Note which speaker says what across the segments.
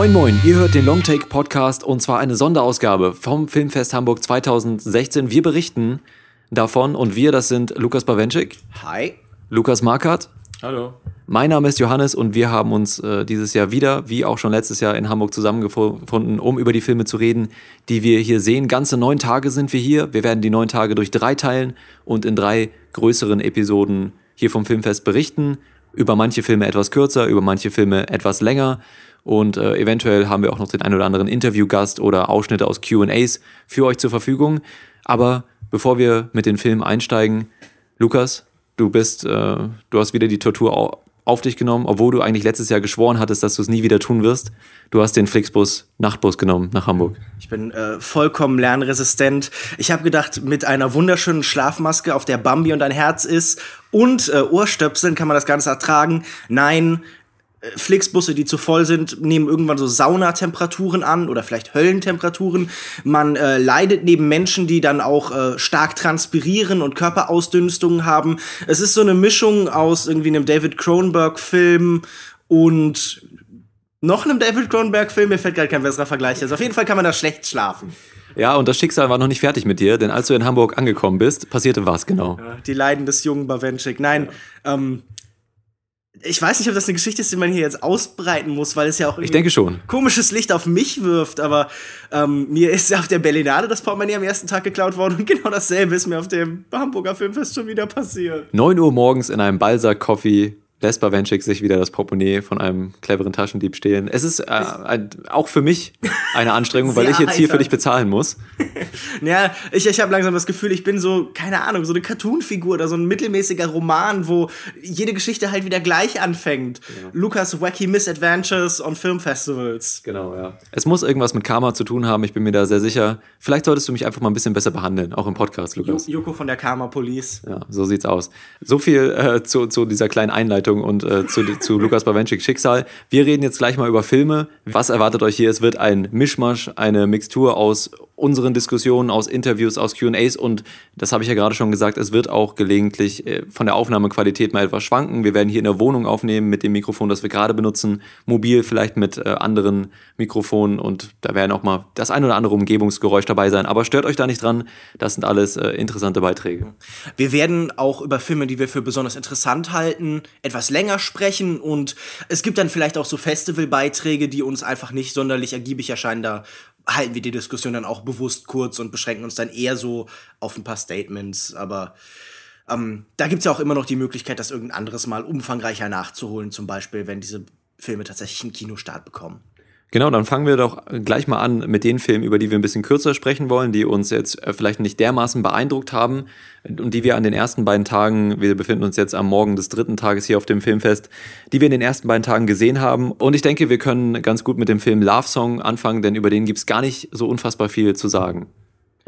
Speaker 1: Moin Moin, ihr hört den Longtake Podcast und zwar eine Sonderausgabe vom Filmfest Hamburg 2016. Wir berichten davon und wir, das sind Lukas Bawenschik.
Speaker 2: Hi.
Speaker 1: Lukas Markert.
Speaker 3: Hallo.
Speaker 1: Mein Name ist Johannes und wir haben uns äh, dieses Jahr wieder, wie auch schon letztes Jahr in Hamburg zusammengefunden, um über die Filme zu reden, die wir hier sehen. Ganze neun Tage sind wir hier. Wir werden die neun Tage durch drei teilen und in drei größeren Episoden hier vom Filmfest berichten. Über manche Filme etwas kürzer, über manche Filme etwas länger. Und äh, eventuell haben wir auch noch den ein oder anderen Interviewgast oder Ausschnitte aus QAs für euch zur Verfügung. Aber bevor wir mit den Filmen einsteigen, Lukas, du bist, äh, du hast wieder die Tortur auf dich genommen, obwohl du eigentlich letztes Jahr geschworen hattest, dass du es nie wieder tun wirst. Du hast den Flixbus Nachtbus genommen nach Hamburg.
Speaker 2: Ich bin äh, vollkommen lernresistent. Ich habe gedacht, mit einer wunderschönen Schlafmaske, auf der Bambi und ein Herz ist und äh, Ohrstöpseln kann man das Ganze ertragen. Nein, Flixbusse, die zu voll sind, nehmen irgendwann so Saunatemperaturen an oder vielleicht Höllentemperaturen. Man äh, leidet neben Menschen, die dann auch äh, stark transpirieren und Körperausdünstungen haben. Es ist so eine Mischung aus irgendwie einem David Cronenberg-Film und noch einem David Cronenberg-Film. Mir fällt gerade kein besserer Vergleich. Also auf jeden Fall kann man da schlecht schlafen.
Speaker 1: Ja, und das Schicksal war noch nicht fertig mit dir, denn als du in Hamburg angekommen bist, passierte was genau?
Speaker 2: Die Leiden des jungen Bawenschik. Nein, ja. ähm, ich weiß nicht, ob das eine Geschichte ist, die man hier jetzt ausbreiten muss, weil es ja auch
Speaker 1: ich denke schon.
Speaker 2: komisches Licht auf mich wirft. Aber ähm, mir ist auf der Berlinade das Portemonnaie am ersten Tag geklaut worden und genau dasselbe ist mir auf dem Hamburger Filmfest schon wieder passiert.
Speaker 1: 9 Uhr morgens in einem Balsack-Coffee lässt Bawenschik sich wieder das Portemonnaie von einem cleveren Taschendieb stehlen. Es ist äh, auch für mich eine Anstrengung, weil ich jetzt hier für dich bezahlen muss.
Speaker 2: ja, ich, ich habe langsam das Gefühl, ich bin so, keine Ahnung, so eine Cartoon-Figur oder so ein mittelmäßiger Roman, wo jede Geschichte halt wieder gleich anfängt. Ja. Lukas Wacky Misadventures on Filmfestivals.
Speaker 1: Genau, ja. Es muss irgendwas mit Karma zu tun haben, ich bin mir da sehr sicher. Vielleicht solltest du mich einfach mal ein bisschen besser behandeln, auch im Podcast, Lukas.
Speaker 2: Joko von der Karma Police.
Speaker 1: Ja, so sieht's aus. So viel äh, zu, zu dieser kleinen Einleitung Einleitung und äh, zu, zu Lukas Bawenschik Schicksal. Wir reden jetzt gleich mal über Filme. Was erwartet euch hier? Es wird ein Mischmasch, eine Mixtur aus unseren Diskussionen, aus Interviews, aus QAs und das habe ich ja gerade schon gesagt, es wird auch gelegentlich äh, von der Aufnahmequalität mal etwas schwanken. Wir werden hier in der Wohnung aufnehmen mit dem Mikrofon, das wir gerade benutzen, mobil vielleicht mit äh, anderen Mikrofonen und da werden auch mal das ein oder andere Umgebungsgeräusch dabei sein. Aber stört euch da nicht dran, das sind alles äh, interessante Beiträge.
Speaker 2: Wir werden auch über Filme, die wir für besonders interessant halten, etwas länger sprechen und es gibt dann vielleicht auch so Festivalbeiträge, die uns einfach nicht sonderlich ergiebig erscheinen. Da halten wir die Diskussion dann auch bewusst kurz und beschränken uns dann eher so auf ein paar Statements. Aber ähm, da gibt es ja auch immer noch die Möglichkeit, das irgendein anderes Mal umfangreicher nachzuholen, zum Beispiel, wenn diese Filme tatsächlich einen Kinostart bekommen.
Speaker 1: Genau, dann fangen wir doch gleich mal an mit den Filmen, über die wir ein bisschen kürzer sprechen wollen, die uns jetzt äh, vielleicht nicht dermaßen beeindruckt haben und die wir an den ersten beiden Tagen, wir befinden uns jetzt am Morgen des dritten Tages hier auf dem Filmfest, die wir in den ersten beiden Tagen gesehen haben. Und ich denke, wir können ganz gut mit dem Film Love Song anfangen, denn über den gibt's gar nicht so unfassbar viel zu sagen.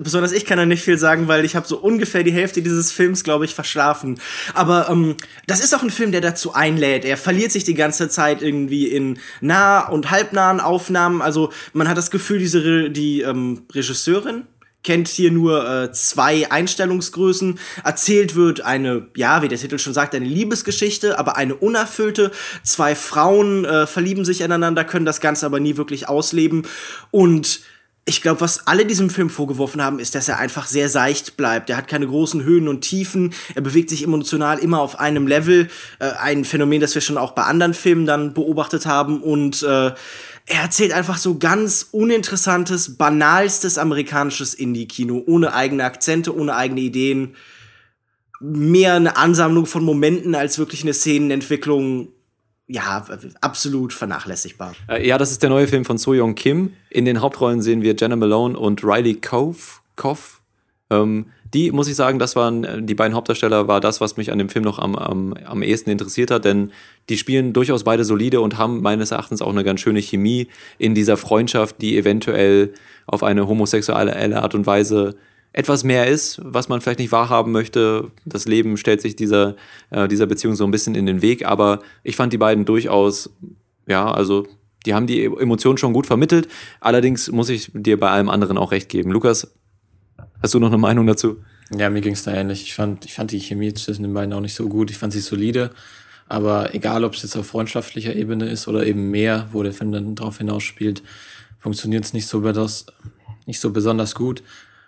Speaker 2: Besonders ich kann da nicht viel sagen, weil ich habe so ungefähr die Hälfte dieses Films, glaube ich, verschlafen. Aber ähm, das ist auch ein Film, der dazu einlädt. Er verliert sich die ganze Zeit irgendwie in nah- und halbnahen Aufnahmen. Also man hat das Gefühl, diese Re die ähm, Regisseurin kennt hier nur äh, zwei Einstellungsgrößen. Erzählt wird eine, ja, wie der Titel schon sagt, eine Liebesgeschichte, aber eine unerfüllte. Zwei Frauen äh, verlieben sich ineinander, können das Ganze aber nie wirklich ausleben. Und ich glaube, was alle diesem Film vorgeworfen haben, ist, dass er einfach sehr seicht bleibt. Er hat keine großen Höhen und Tiefen. Er bewegt sich emotional immer auf einem Level. Äh, ein Phänomen, das wir schon auch bei anderen Filmen dann beobachtet haben. Und äh, er erzählt einfach so ganz uninteressantes, banalstes amerikanisches Indie-Kino. Ohne eigene Akzente, ohne eigene Ideen. Mehr eine Ansammlung von Momenten als wirklich eine Szenenentwicklung ja, absolut vernachlässigbar.
Speaker 1: Äh, ja, das ist der neue Film von So Young Kim. In den Hauptrollen sehen wir Jenna Malone und Riley Cove. Cove. Ähm, die, muss ich sagen, das waren äh, die beiden Hauptdarsteller, war das, was mich an dem Film noch am, am, am ehesten interessiert hat, denn die spielen durchaus beide solide und haben meines Erachtens auch eine ganz schöne Chemie in dieser Freundschaft, die eventuell auf eine homosexuelle Art und Weise etwas mehr ist, was man vielleicht nicht wahrhaben möchte. Das Leben stellt sich dieser, äh, dieser Beziehung so ein bisschen in den Weg, aber ich fand die beiden durchaus, ja, also die haben die Emotionen schon gut vermittelt. Allerdings muss ich dir bei allem anderen auch recht geben. Lukas, hast du noch eine Meinung dazu?
Speaker 3: Ja, mir ging es da ähnlich. Ich fand, ich fand die Chemie zwischen den beiden auch nicht so gut. Ich fand sie solide. Aber egal, ob es jetzt auf freundschaftlicher Ebene ist oder eben mehr, wo der Film dann drauf hinausspielt, funktioniert es nicht so, nicht so besonders gut.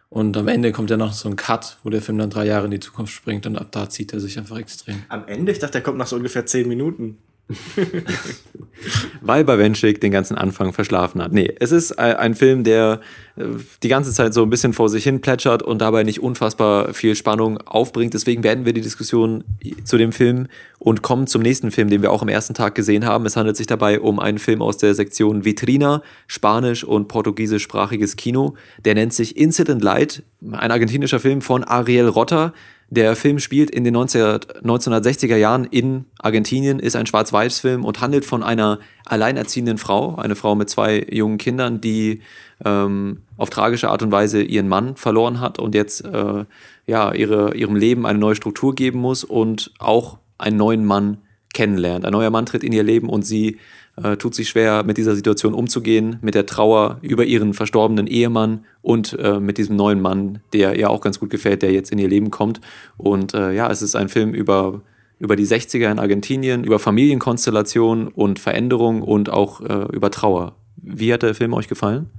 Speaker 3: Und am Ende kommt ja noch so ein Cut, wo der Film dann drei Jahre in die Zukunft springt und ab da zieht er sich einfach extrem.
Speaker 2: Am Ende? Ich dachte, der kommt nach so ungefähr zehn Minuten.
Speaker 1: Weil Bawenschik den ganzen Anfang verschlafen hat. Nee, es ist ein Film, der äh, die ganze Zeit so ein bisschen vor sich hin plätschert und dabei nicht unfassbar viel Spannung aufbringt. Deswegen beenden wir die Diskussion zu dem Film und kommen zum nächsten Film, den wir auch am ersten Tag gesehen haben. Es handelt sich dabei um einen Film aus der Sektion Vitrina, spanisch- und portugiesischsprachiges Kino. Der nennt sich Incident Light, ein argentinischer Film von Ariel Rotter. Der Film spielt in den 1960er Jahren in Argentinien, ist ein Schwarz-Weiß-Film und handelt von einer alleinerziehenden Frau, eine Frau mit zwei jungen Kindern, die ähm, auf tragische Art und Weise ihren Mann verloren hat und jetzt äh, ja, ihre, ihrem Leben eine neue Struktur geben muss und auch einen neuen Mann kennenlernt. Ein neuer Mann tritt in ihr Leben und sie äh, tut sich schwer, mit dieser Situation umzugehen, mit der Trauer über ihren verstorbenen Ehemann und äh, mit diesem neuen Mann, der ihr auch ganz gut gefällt, der jetzt in ihr Leben kommt. Und äh, ja, es ist ein Film über, über die 60er in Argentinien, über Familienkonstellation und Veränderung und auch äh, über Trauer. Wie hat der Film euch gefallen?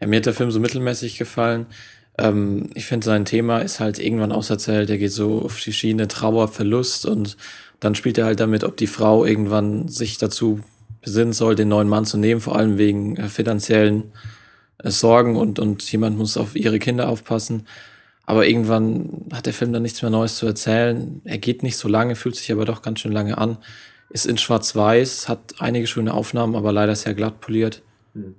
Speaker 3: Ja, mir hat der Film so mittelmäßig gefallen. Ähm, ich finde, sein Thema ist halt irgendwann auserzählt. Er geht so auf die Schiene Trauer, Verlust und dann spielt er halt damit, ob die Frau irgendwann sich dazu besinnen soll, den neuen Mann zu nehmen, vor allem wegen äh, finanziellen äh, Sorgen und, und jemand muss auf ihre Kinder aufpassen. Aber irgendwann hat der Film dann nichts mehr Neues zu erzählen. Er geht nicht so lange, fühlt sich aber doch ganz schön lange an. Ist in Schwarz-Weiß, hat einige schöne Aufnahmen, aber leider sehr glatt poliert. Mhm.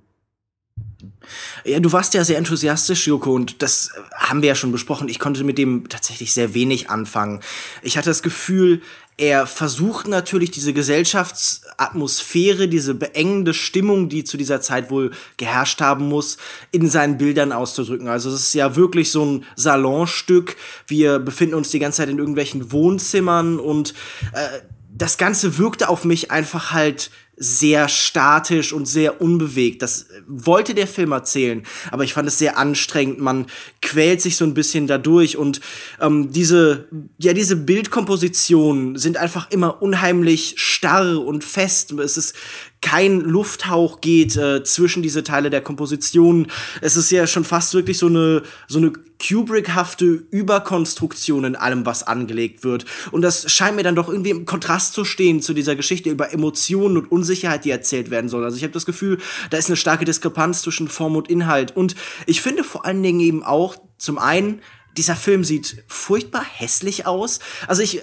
Speaker 2: Ja, du warst ja sehr enthusiastisch, Joko, und das haben wir ja schon besprochen. Ich konnte mit dem tatsächlich sehr wenig anfangen. Ich hatte das Gefühl, er versucht natürlich diese Gesellschaftsatmosphäre, diese beengende Stimmung, die zu dieser Zeit wohl geherrscht haben muss, in seinen Bildern auszudrücken. Also es ist ja wirklich so ein Salonstück. Wir befinden uns die ganze Zeit in irgendwelchen Wohnzimmern und äh, das Ganze wirkte auf mich einfach halt sehr statisch und sehr unbewegt. Das wollte der Film erzählen, aber ich fand es sehr anstrengend. Man quält sich so ein bisschen dadurch und ähm, diese, ja, diese Bildkompositionen sind einfach immer unheimlich starr und fest. Es ist kein Lufthauch geht äh, zwischen diese Teile der Komposition. Es ist ja schon fast wirklich so eine so eine Kubrick-hafte Überkonstruktion in allem, was angelegt wird. Und das scheint mir dann doch irgendwie im Kontrast zu stehen zu dieser Geschichte über Emotionen und Unsicherheit, die erzählt werden soll. Also ich habe das Gefühl, da ist eine starke Diskrepanz zwischen Form und Inhalt. Und ich finde vor allen Dingen eben auch zum einen dieser Film sieht furchtbar hässlich aus. Also ich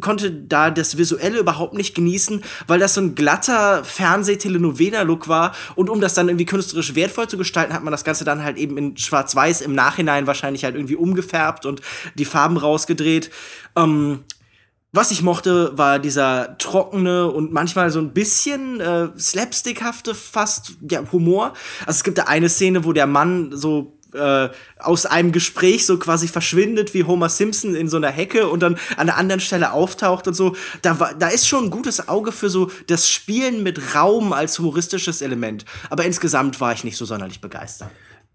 Speaker 2: konnte da das Visuelle überhaupt nicht genießen, weil das so ein glatter Fernseh-Telenovela-Look war. Und um das dann irgendwie künstlerisch wertvoll zu gestalten, hat man das Ganze dann halt eben in Schwarz-Weiß im Nachhinein wahrscheinlich halt irgendwie umgefärbt und die Farben rausgedreht. Ähm, was ich mochte, war dieser trockene und manchmal so ein bisschen äh, slapstickhafte fast ja, Humor. Also es gibt da eine Szene, wo der Mann so äh, aus einem Gespräch so quasi verschwindet wie Homer Simpson in so einer Hecke und dann an einer anderen Stelle auftaucht und so. Da, war, da ist schon ein gutes Auge für so das Spielen mit Raum als humoristisches Element. Aber insgesamt war ich nicht so sonderlich begeistert.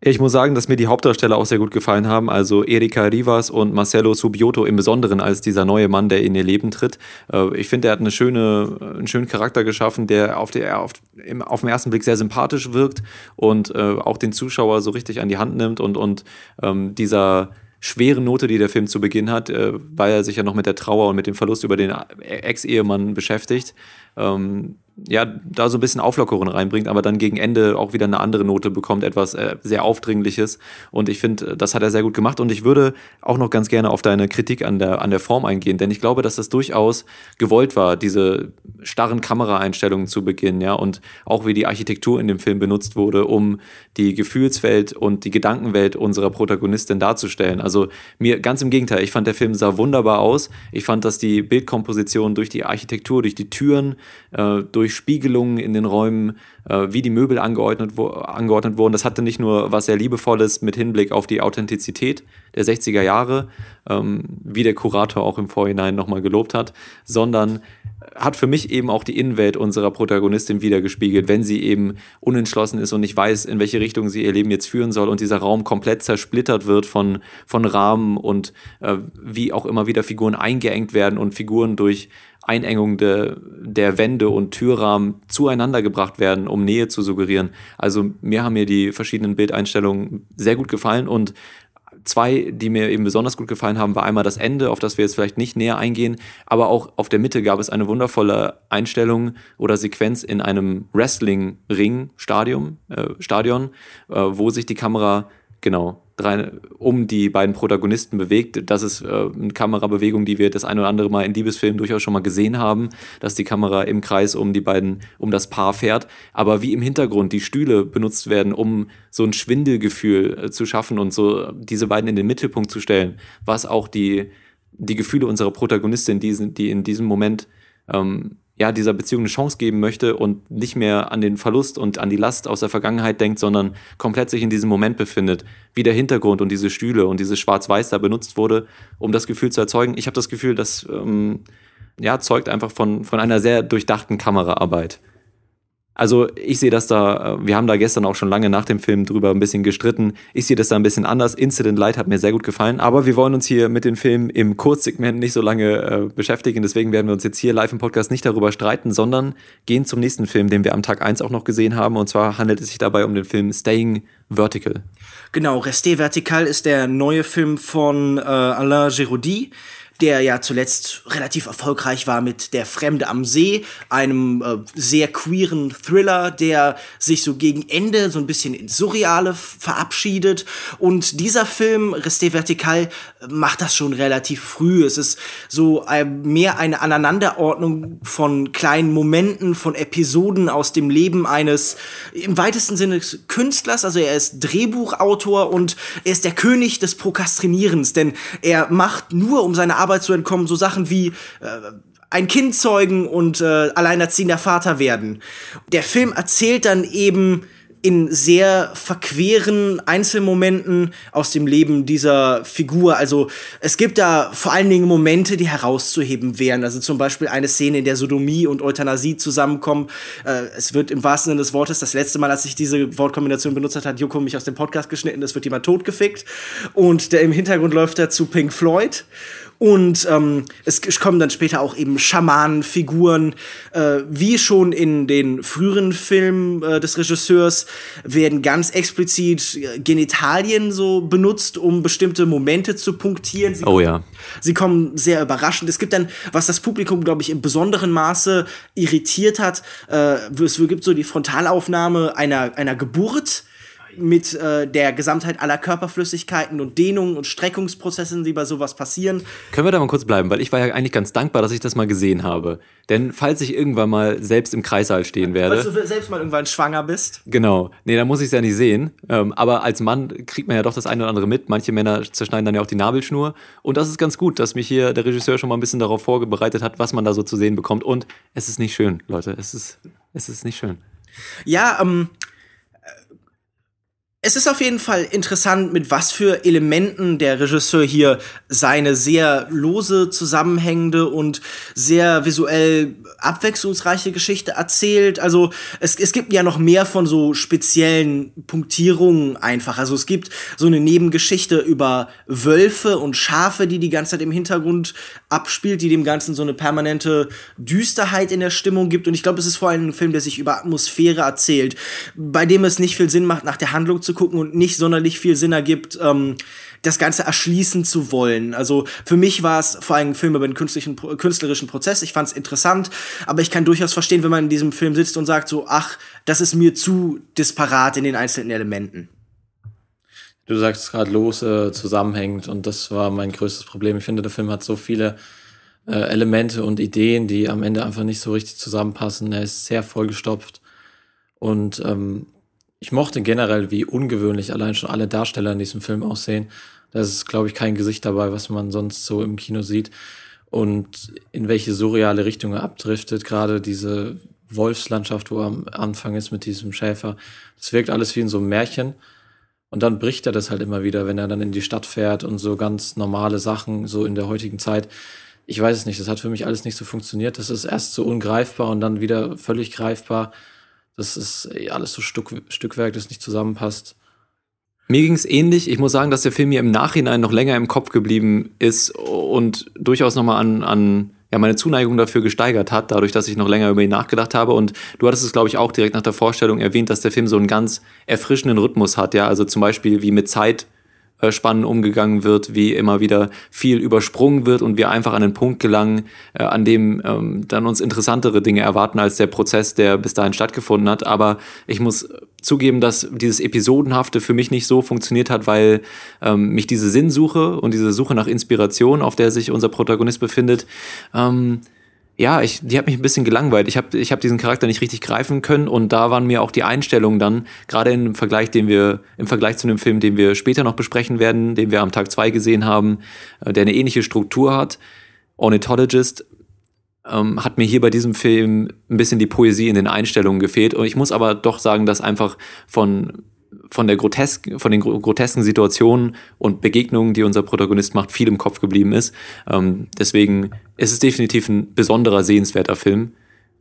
Speaker 1: Ich muss sagen, dass mir die Hauptdarsteller auch sehr gut gefallen haben. Also Erika Rivas und Marcelo Subioto im Besonderen als dieser neue Mann, der in ihr Leben tritt. Äh, ich finde, er hat eine schöne, einen schönen Charakter geschaffen, der auf, der auf, auf den ersten Blick sehr sympathisch wirkt und äh, auch den Zuschauer so richtig an die Hand nimmt und, und ähm, dieser schweren Note, die der Film zu Beginn hat, äh, weil er sich ja noch mit der Trauer und mit dem Verlust über den Ex-Ehemann beschäftigt. Ähm, ja, da so ein bisschen Auflockerung reinbringt, aber dann gegen Ende auch wieder eine andere Note bekommt, etwas äh, sehr Aufdringliches. Und ich finde, das hat er sehr gut gemacht. Und ich würde auch noch ganz gerne auf deine Kritik an der, an der Form eingehen, denn ich glaube, dass das durchaus gewollt war, diese starren Kameraeinstellungen zu Beginn, ja, und auch wie die Architektur in dem Film benutzt wurde, um die Gefühlswelt und die Gedankenwelt unserer Protagonistin darzustellen. Also mir ganz im Gegenteil, ich fand, der Film sah wunderbar aus. Ich fand, dass die Bildkomposition durch die Architektur, durch die Türen, äh, durch durch Spiegelungen in den Räumen, äh, wie die Möbel angeordnet, wo, angeordnet wurden. Das hatte nicht nur was sehr Liebevolles mit Hinblick auf die Authentizität der 60er Jahre, ähm, wie der Kurator auch im Vorhinein nochmal gelobt hat, sondern hat für mich eben auch die Innenwelt unserer Protagonistin wiedergespiegelt, wenn sie eben unentschlossen ist und nicht weiß, in welche Richtung sie ihr Leben jetzt führen soll und dieser Raum komplett zersplittert wird von, von Rahmen und äh, wie auch immer wieder Figuren eingeengt werden und Figuren durch Einengung de, der Wände und Türrahmen zueinander gebracht werden, um Nähe zu suggerieren. Also mir haben mir die verschiedenen Bildeinstellungen sehr gut gefallen und zwei, die mir eben besonders gut gefallen haben, war einmal das Ende, auf das wir jetzt vielleicht nicht näher eingehen, aber auch auf der Mitte gab es eine wundervolle Einstellung oder Sequenz in einem Wrestling-Ring, Stadion, äh, Stadion äh, wo sich die Kamera genau drei, um die beiden Protagonisten bewegt. Das ist äh, eine Kamerabewegung, die wir das ein oder andere Mal in Liebesfilmen durchaus schon mal gesehen haben, dass die Kamera im Kreis um die beiden, um das Paar fährt. Aber wie im Hintergrund die Stühle benutzt werden, um so ein Schwindelgefühl äh, zu schaffen und so diese beiden in den Mittelpunkt zu stellen, was auch die, die Gefühle unserer Protagonistin, die, die in diesem Moment ähm, ja, dieser Beziehung eine Chance geben möchte und nicht mehr an den Verlust und an die Last aus der Vergangenheit denkt, sondern komplett sich in diesem Moment befindet, wie der Hintergrund und diese Stühle und dieses Schwarz-Weiß da benutzt wurde, um das Gefühl zu erzeugen. Ich habe das Gefühl, das ähm, ja, zeugt einfach von, von einer sehr durchdachten Kameraarbeit. Also ich sehe das da, äh, wir haben da gestern auch schon lange nach dem Film drüber ein bisschen gestritten. Ich sehe das da ein bisschen anders. Incident Light hat mir sehr gut gefallen, aber wir wollen uns hier mit den Filmen im Kurzsegment nicht so lange äh, beschäftigen. Deswegen werden wir uns jetzt hier live im Podcast nicht darüber streiten, sondern gehen zum nächsten Film, den wir am Tag 1 auch noch gesehen haben. Und zwar handelt es sich dabei um den Film Staying Vertical.
Speaker 2: Genau, Resté Vertical ist der neue Film von äh, Alain Giraudy der ja zuletzt relativ erfolgreich war mit Der Fremde am See, einem äh, sehr queeren Thriller, der sich so gegen Ende so ein bisschen ins Surreale verabschiedet. Und dieser Film, Resté Vertical, macht das schon relativ früh. Es ist so äh, mehr eine Aneinanderordnung von kleinen Momenten, von Episoden aus dem Leben eines im weitesten Sinne Künstlers. Also er ist Drehbuchautor und er ist der König des Prokrastinierens, denn er macht nur um seine Arbeit zu entkommen, so Sachen wie äh, ein Kind zeugen und äh, alleinerziehender Vater werden. Der Film erzählt dann eben in sehr verqueren Einzelmomenten aus dem Leben dieser Figur. Also es gibt da vor allen Dingen Momente, die herauszuheben wären. Also zum Beispiel eine Szene, in der Sodomie und Euthanasie zusammenkommen. Äh, es wird im wahrsten Sinne des Wortes, das letzte Mal, als ich diese Wortkombination benutzt hat, hat Joko mich aus dem Podcast geschnitten, es wird jemand totgefickt. Und der im Hintergrund läuft dazu Pink Floyd. Und ähm, es kommen dann später auch eben Schamanenfiguren. Äh, wie schon in den früheren Filmen äh, des Regisseurs werden ganz explizit äh, Genitalien so benutzt, um bestimmte Momente zu punktieren. Sie
Speaker 1: oh ja.
Speaker 2: Sie kommen sehr überraschend. Es gibt dann, was das Publikum, glaube ich, im besonderen Maße irritiert hat, äh, es gibt so die Frontalaufnahme einer, einer Geburt mit äh, der Gesamtheit aller Körperflüssigkeiten und Dehnungen und Streckungsprozessen, die bei sowas passieren.
Speaker 1: Können wir da mal kurz bleiben, weil ich war ja eigentlich ganz dankbar, dass ich das mal gesehen habe. Denn falls ich irgendwann mal selbst im Kreissaal stehen werde.
Speaker 2: Falls du selbst mal irgendwann schwanger bist.
Speaker 1: Genau. Nee, dann muss ich es ja nicht sehen. Ähm, aber als Mann kriegt man ja doch das eine oder andere mit. Manche Männer zerschneiden dann ja auch die Nabelschnur. Und das ist ganz gut, dass mich hier der Regisseur schon mal ein bisschen darauf vorbereitet hat, was man da so zu sehen bekommt. Und es ist nicht schön, Leute. Es ist, es ist nicht schön.
Speaker 2: Ja, ähm, es ist auf jeden Fall interessant, mit was für Elementen der Regisseur hier seine sehr lose, zusammenhängende und sehr visuell abwechslungsreiche Geschichte erzählt. Also es, es gibt ja noch mehr von so speziellen Punktierungen einfach. Also es gibt so eine Nebengeschichte über Wölfe und Schafe, die die ganze Zeit im Hintergrund abspielt, die dem Ganzen so eine permanente Düsterheit in der Stimmung gibt. Und ich glaube, es ist vor allem ein Film, der sich über Atmosphäre erzählt, bei dem es nicht viel Sinn macht, nach der Handlung zu gucken und nicht sonderlich viel Sinn ergibt, ähm, das Ganze erschließen zu wollen. Also für mich war es vor allem ein Film über den künstlichen, künstlerischen Prozess. Ich fand es interessant, aber ich kann durchaus verstehen, wenn man in diesem Film sitzt und sagt so, ach, das ist mir zu disparat in den einzelnen Elementen.
Speaker 3: Du sagst gerade los, äh, zusammenhängend und das war mein größtes Problem. Ich finde, der Film hat so viele äh, Elemente und Ideen, die am Ende einfach nicht so richtig zusammenpassen. Er ist sehr vollgestopft und ähm, ich mochte generell, wie ungewöhnlich allein schon alle Darsteller in diesem Film aussehen. Da ist, glaube ich, kein Gesicht dabei, was man sonst so im Kino sieht. Und in welche surreale Richtung er abdriftet, gerade diese Wolfslandschaft, wo er am Anfang ist mit diesem Schäfer. Das wirkt alles wie in so einem Märchen. Und dann bricht er das halt immer wieder, wenn er dann in die Stadt fährt und so ganz normale Sachen, so in der heutigen Zeit, ich weiß es nicht, das hat für mich alles nicht so funktioniert. Das ist erst so ungreifbar und dann wieder völlig greifbar. Das ist alles so Stück, Stückwerk, das nicht zusammenpasst.
Speaker 1: Mir ging es ähnlich. Ich muss sagen, dass der Film mir im Nachhinein noch länger im Kopf geblieben ist und durchaus nochmal an, an ja, meine Zuneigung dafür gesteigert hat, dadurch, dass ich noch länger über ihn nachgedacht habe. Und du hattest es, glaube ich, auch direkt nach der Vorstellung erwähnt, dass der Film so einen ganz erfrischenden Rhythmus hat. Ja, also zum Beispiel wie mit Zeit spannend umgegangen wird, wie immer wieder viel übersprungen wird und wir einfach an den Punkt gelangen, äh, an dem ähm, dann uns interessantere Dinge erwarten als der Prozess, der bis dahin stattgefunden hat. Aber ich muss zugeben, dass dieses Episodenhafte für mich nicht so funktioniert hat, weil ähm, mich diese Sinnsuche und diese Suche nach Inspiration, auf der sich unser Protagonist befindet, ähm, ja, ich, die hat mich ein bisschen gelangweilt. Ich habe ich hab diesen Charakter nicht richtig greifen können und da waren mir auch die Einstellungen dann, gerade im Vergleich, den wir, im Vergleich zu einem Film, den wir später noch besprechen werden, den wir am Tag zwei gesehen haben, äh, der eine ähnliche Struktur hat, Ornithologist, ähm, hat mir hier bei diesem Film ein bisschen die Poesie in den Einstellungen gefehlt. Und ich muss aber doch sagen, dass einfach von von der grotesk, von den grotesken Situationen und Begegnungen, die unser Protagonist macht, viel im Kopf geblieben ist. Ähm, deswegen ist es definitiv ein besonderer, sehenswerter Film.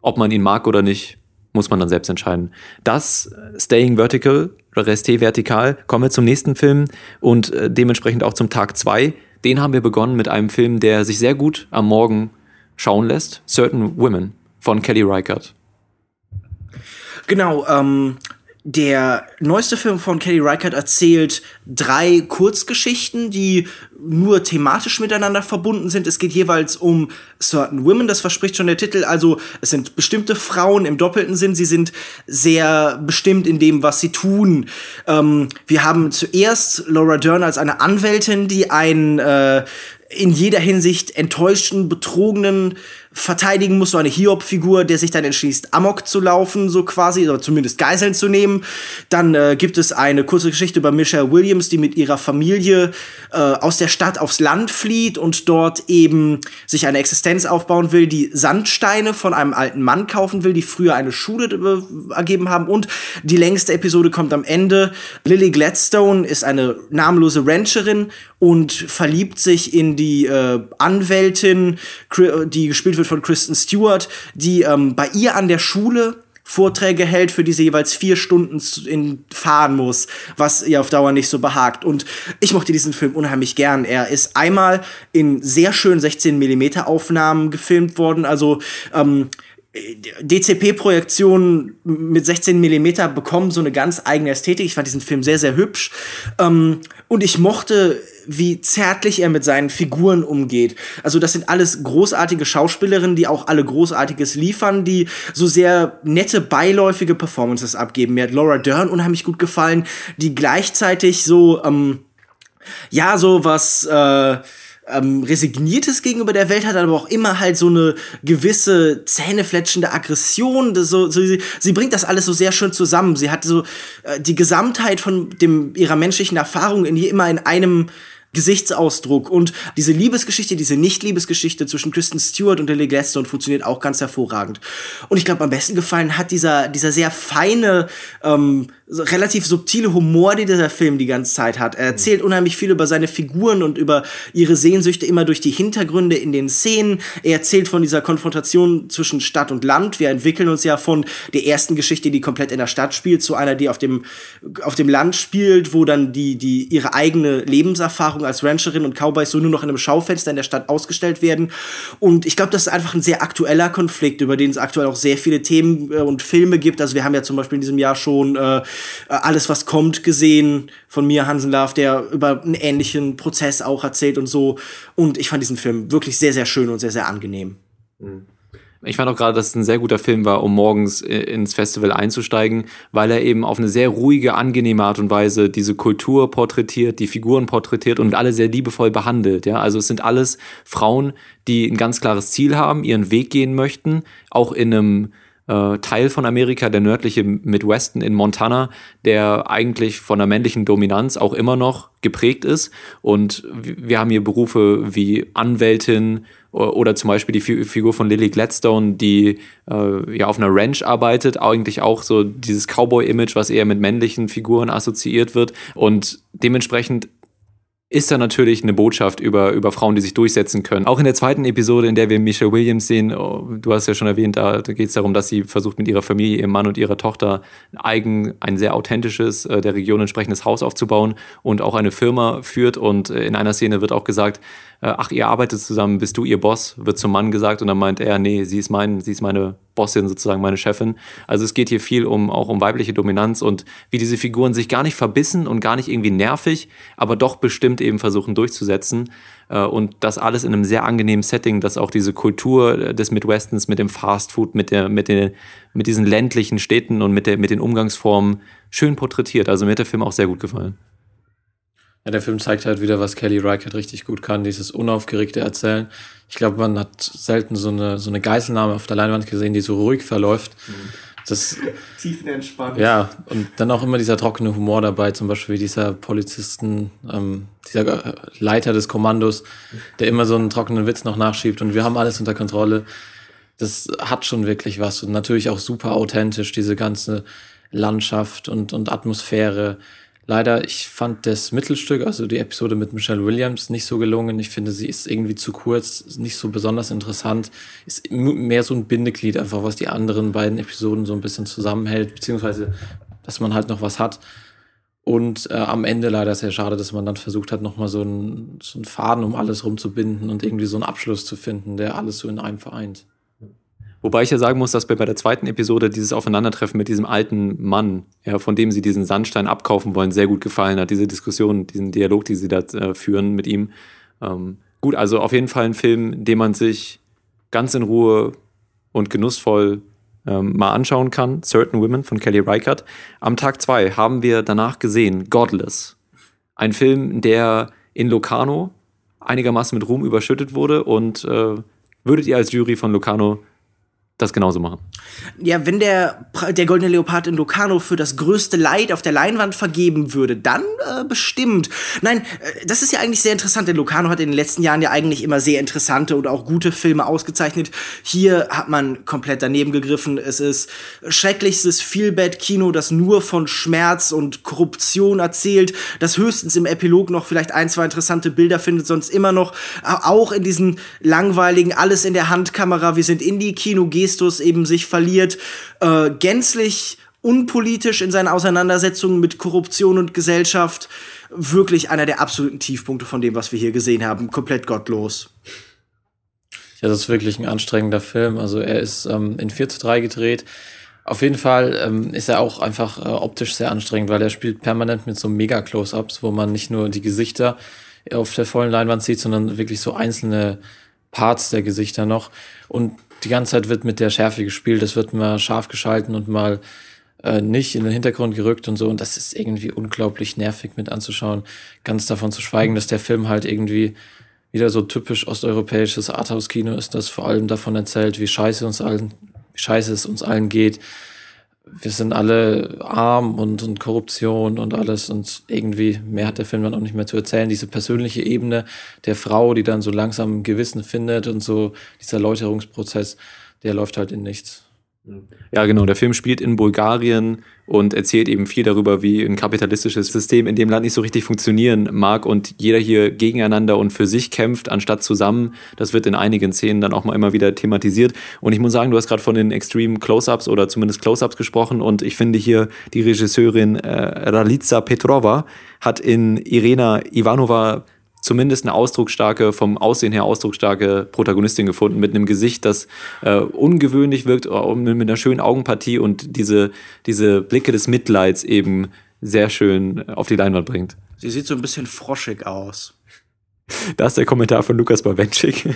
Speaker 1: Ob man ihn mag oder nicht, muss man dann selbst entscheiden. Das Staying Vertical oder Reste Vertikal, kommen wir zum nächsten Film und äh, dementsprechend auch zum Tag zwei. Den haben wir begonnen mit einem Film, der sich sehr gut am Morgen schauen lässt. Certain Women von Kelly Reichardt.
Speaker 2: Genau, ähm, der neueste Film von Kelly Reichardt erzählt drei Kurzgeschichten, die nur thematisch miteinander verbunden sind. Es geht jeweils um Certain Women, das verspricht schon der Titel. Also es sind bestimmte Frauen im doppelten Sinn. Sie sind sehr bestimmt in dem, was sie tun. Ähm, wir haben zuerst Laura Dern als eine Anwältin, die einen äh, in jeder Hinsicht enttäuschten, betrogenen verteidigen muss, so eine Hiob-Figur, der sich dann entschließt, Amok zu laufen, so quasi, oder zumindest Geiseln zu nehmen. Dann äh, gibt es eine kurze Geschichte über Michelle Williams, die mit ihrer Familie äh, aus der Stadt aufs Land flieht und dort eben sich eine Existenz aufbauen will, die Sandsteine von einem alten Mann kaufen will, die früher eine Schule äh, ergeben haben. Und die längste Episode kommt am Ende. Lily Gladstone ist eine namenlose Rancherin und verliebt sich in die äh, Anwältin, die gespielt wird von Kristen Stewart, die ähm, bei ihr an der Schule Vorträge hält, für die sie jeweils vier Stunden in, fahren muss, was ihr auf Dauer nicht so behagt. Und ich mochte diesen Film unheimlich gern. Er ist einmal in sehr schönen 16 mm Aufnahmen gefilmt worden, also ähm, DCP-Projektionen mit 16 mm bekommen so eine ganz eigene Ästhetik. Ich fand diesen Film sehr, sehr hübsch. Ähm, und ich mochte, wie zärtlich er mit seinen Figuren umgeht. Also das sind alles großartige Schauspielerinnen, die auch alle Großartiges liefern, die so sehr nette, beiläufige Performances abgeben. Mir hat Laura Dern unheimlich gut gefallen, die gleichzeitig so, ähm, ja, so was, äh, ähm, resigniertes gegenüber der Welt hat, aber auch immer halt so eine gewisse zähnefletschende Aggression. So, so, sie, sie bringt das alles so sehr schön zusammen. Sie hat so äh, die Gesamtheit von dem ihrer menschlichen Erfahrung in immer in einem Gesichtsausdruck und diese Liebesgeschichte, diese Nicht-Liebesgeschichte zwischen Kristen Stewart und Lily Gladstone funktioniert auch ganz hervorragend. Und ich glaube, am besten gefallen hat dieser, dieser sehr feine, ähm, relativ subtile Humor, die dieser Film die ganze Zeit hat. Er erzählt unheimlich viel über seine Figuren und über ihre Sehnsüchte immer durch die Hintergründe in den Szenen. Er erzählt von dieser Konfrontation zwischen Stadt und Land. Wir entwickeln uns ja von der ersten Geschichte, die komplett in der Stadt spielt, zu einer, die auf dem, auf dem Land spielt, wo dann die, die ihre eigene Lebenserfahrung als Rancherin und Cowboy so nur noch in einem Schaufenster in der Stadt ausgestellt werden. Und ich glaube, das ist einfach ein sehr aktueller Konflikt, über den es aktuell auch sehr viele Themen äh, und Filme gibt. Also wir haben ja zum Beispiel in diesem Jahr schon äh, äh, alles, was kommt, gesehen von mir, Hansen Love, der über einen ähnlichen Prozess auch erzählt und so. Und ich fand diesen Film wirklich sehr, sehr schön und sehr, sehr angenehm.
Speaker 1: Mhm. Ich fand auch gerade, dass es ein sehr guter Film war, um morgens äh, ins Festival einzusteigen, weil er eben auf eine sehr ruhige, angenehme Art und Weise diese Kultur porträtiert, die Figuren porträtiert und alle sehr liebevoll behandelt. Ja, also es sind alles Frauen, die ein ganz klares Ziel haben, ihren Weg gehen möchten, auch in einem äh, Teil von Amerika, der nördliche Midwesten in Montana, der eigentlich von der männlichen Dominanz auch immer noch geprägt ist. Und wir haben hier Berufe wie Anwältin oder zum Beispiel die Figur von Lily Gladstone, die äh, ja auf einer Ranch arbeitet, eigentlich auch so dieses Cowboy-Image, was eher mit männlichen Figuren assoziiert wird. Und dementsprechend ist da natürlich eine Botschaft über, über Frauen, die sich durchsetzen können. Auch in der zweiten Episode, in der wir Michelle Williams sehen, oh, du hast ja schon erwähnt, da, da geht es darum, dass sie versucht, mit ihrer Familie, ihrem Mann und ihrer Tochter ein eigen, ein sehr authentisches, äh, der Region entsprechendes Haus aufzubauen und auch eine Firma führt. Und äh, in einer Szene wird auch gesagt, ach, ihr arbeitet zusammen, bist du ihr Boss, wird zum Mann gesagt und dann meint er, nee, sie ist mein, sie ist meine Bossin sozusagen, meine Chefin. Also es geht hier viel um auch um weibliche Dominanz und wie diese Figuren sich gar nicht verbissen und gar nicht irgendwie nervig, aber doch bestimmt eben versuchen durchzusetzen. Äh, und das alles in einem sehr angenehmen Setting, dass auch diese Kultur des Midwestens mit dem Fastfood, mit, der, mit, der, mit diesen ländlichen Städten und mit, der, mit den Umgangsformen schön porträtiert. Also mir hat der Film auch sehr gut gefallen.
Speaker 3: Ja, der Film zeigt halt wieder, was Kelly Reichardt richtig gut kann, dieses unaufgeregte Erzählen. Ich glaube, man hat selten so eine, so eine Geiselnahme auf der Leinwand gesehen, die so ruhig verläuft. Das,
Speaker 2: Tiefenentspannt.
Speaker 3: ja, und dann auch immer dieser trockene Humor dabei, zum Beispiel dieser Polizisten, ähm, dieser äh, Leiter des Kommandos, der immer so einen trockenen Witz noch nachschiebt und wir haben alles unter Kontrolle. Das hat schon wirklich was und natürlich auch super authentisch, diese ganze Landschaft und, und Atmosphäre. Leider, ich fand das Mittelstück, also die Episode mit Michelle Williams, nicht so gelungen. Ich finde, sie ist irgendwie zu kurz, nicht so besonders interessant. Ist mehr so ein Bindeglied, einfach was die anderen beiden Episoden so ein bisschen zusammenhält, beziehungsweise, dass man halt noch was hat. Und äh, am Ende leider sehr schade, dass man dann versucht hat, nochmal so einen, so einen Faden um alles rumzubinden und irgendwie so einen Abschluss zu finden, der alles so in einem vereint.
Speaker 1: Wobei ich ja sagen muss, dass mir bei der zweiten Episode dieses Aufeinandertreffen mit diesem alten Mann, ja, von dem sie diesen Sandstein abkaufen wollen, sehr gut gefallen hat. Diese Diskussion, diesen Dialog, die sie da äh, führen mit ihm. Ähm, gut, also auf jeden Fall ein Film, den man sich ganz in Ruhe und genussvoll ähm, mal anschauen kann. Certain Women von Kelly Reichardt. Am Tag zwei haben wir danach gesehen Godless. Ein Film, der in Locarno einigermaßen mit Ruhm überschüttet wurde und äh, würdet ihr als Jury von Locarno das genauso machen.
Speaker 2: Ja, wenn der, der Goldene Leopard in Locarno für das größte Leid auf der Leinwand vergeben würde, dann äh, bestimmt. Nein, äh, das ist ja eigentlich sehr interessant, denn Locarno hat in den letzten Jahren ja eigentlich immer sehr interessante und auch gute Filme ausgezeichnet. Hier hat man komplett daneben gegriffen. Es ist schrecklichstes Feelbad-Kino, das nur von Schmerz und Korruption erzählt, das höchstens im Epilog noch vielleicht ein, zwei interessante Bilder findet, sonst immer noch äh, auch in diesen langweiligen, alles in der Handkamera, wir sind Indie-Kino, Gestus eben sich verliert, äh, gänzlich unpolitisch in seinen Auseinandersetzungen mit Korruption und Gesellschaft. Wirklich einer der absoluten Tiefpunkte von dem, was wir hier gesehen haben. Komplett gottlos.
Speaker 3: Ja, das ist wirklich ein anstrengender Film. Also er ist ähm, in 4 zu 3 gedreht. Auf jeden Fall ähm, ist er auch einfach äh, optisch sehr anstrengend, weil er spielt permanent mit so Mega-Close-Ups, wo man nicht nur die Gesichter auf der vollen Leinwand sieht, sondern wirklich so einzelne Parts der Gesichter noch. Und die ganze Zeit wird mit der Schärfe gespielt, es wird mal scharf geschalten und mal äh, nicht in den Hintergrund gerückt und so. Und das ist irgendwie unglaublich nervig mit anzuschauen. Ganz davon zu schweigen, dass der Film halt irgendwie wieder so typisch osteuropäisches Arthouse-Kino ist, das vor allem davon erzählt, wie scheiße uns allen, wie scheiße es uns allen geht, wir sind alle arm und, und Korruption und alles und irgendwie mehr hat der Film dann auch nicht mehr zu erzählen. Diese persönliche Ebene der Frau, die dann so langsam Gewissen findet und so dieser Läuterungsprozess, der läuft halt in nichts.
Speaker 1: Ja, genau. Der Film spielt in Bulgarien und erzählt eben viel darüber, wie ein kapitalistisches System in dem Land nicht so richtig funktionieren mag und jeder hier gegeneinander und für sich kämpft, anstatt zusammen. Das wird in einigen Szenen dann auch mal immer wieder thematisiert. Und ich muss sagen, du hast gerade von den Extreme Close-Ups oder zumindest Close-Ups gesprochen und ich finde hier die Regisseurin äh, Ralica Petrova hat in Irena Ivanova zumindest eine ausdrucksstarke, vom Aussehen her ausdrucksstarke Protagonistin gefunden, mit einem Gesicht, das äh, ungewöhnlich wirkt, äh, mit einer schönen Augenpartie und diese, diese Blicke des Mitleids eben sehr schön auf die Leinwand bringt.
Speaker 2: Sie sieht so ein bisschen froschig aus.
Speaker 1: Da ist der Kommentar von Lukas Bawenschik.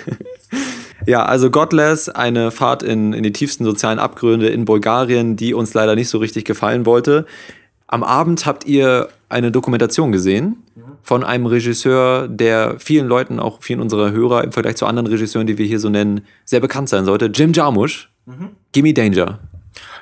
Speaker 1: ja, also Godless, eine Fahrt in, in die tiefsten sozialen Abgründe in Bulgarien, die uns leider nicht so richtig gefallen wollte. Am Abend habt ihr eine Dokumentation gesehen von einem Regisseur, der vielen Leuten, auch vielen unserer Hörer im Vergleich zu anderen Regisseuren, die wir hier so nennen, sehr bekannt sein sollte. Jim Jarmusch, mhm. Gimme Danger.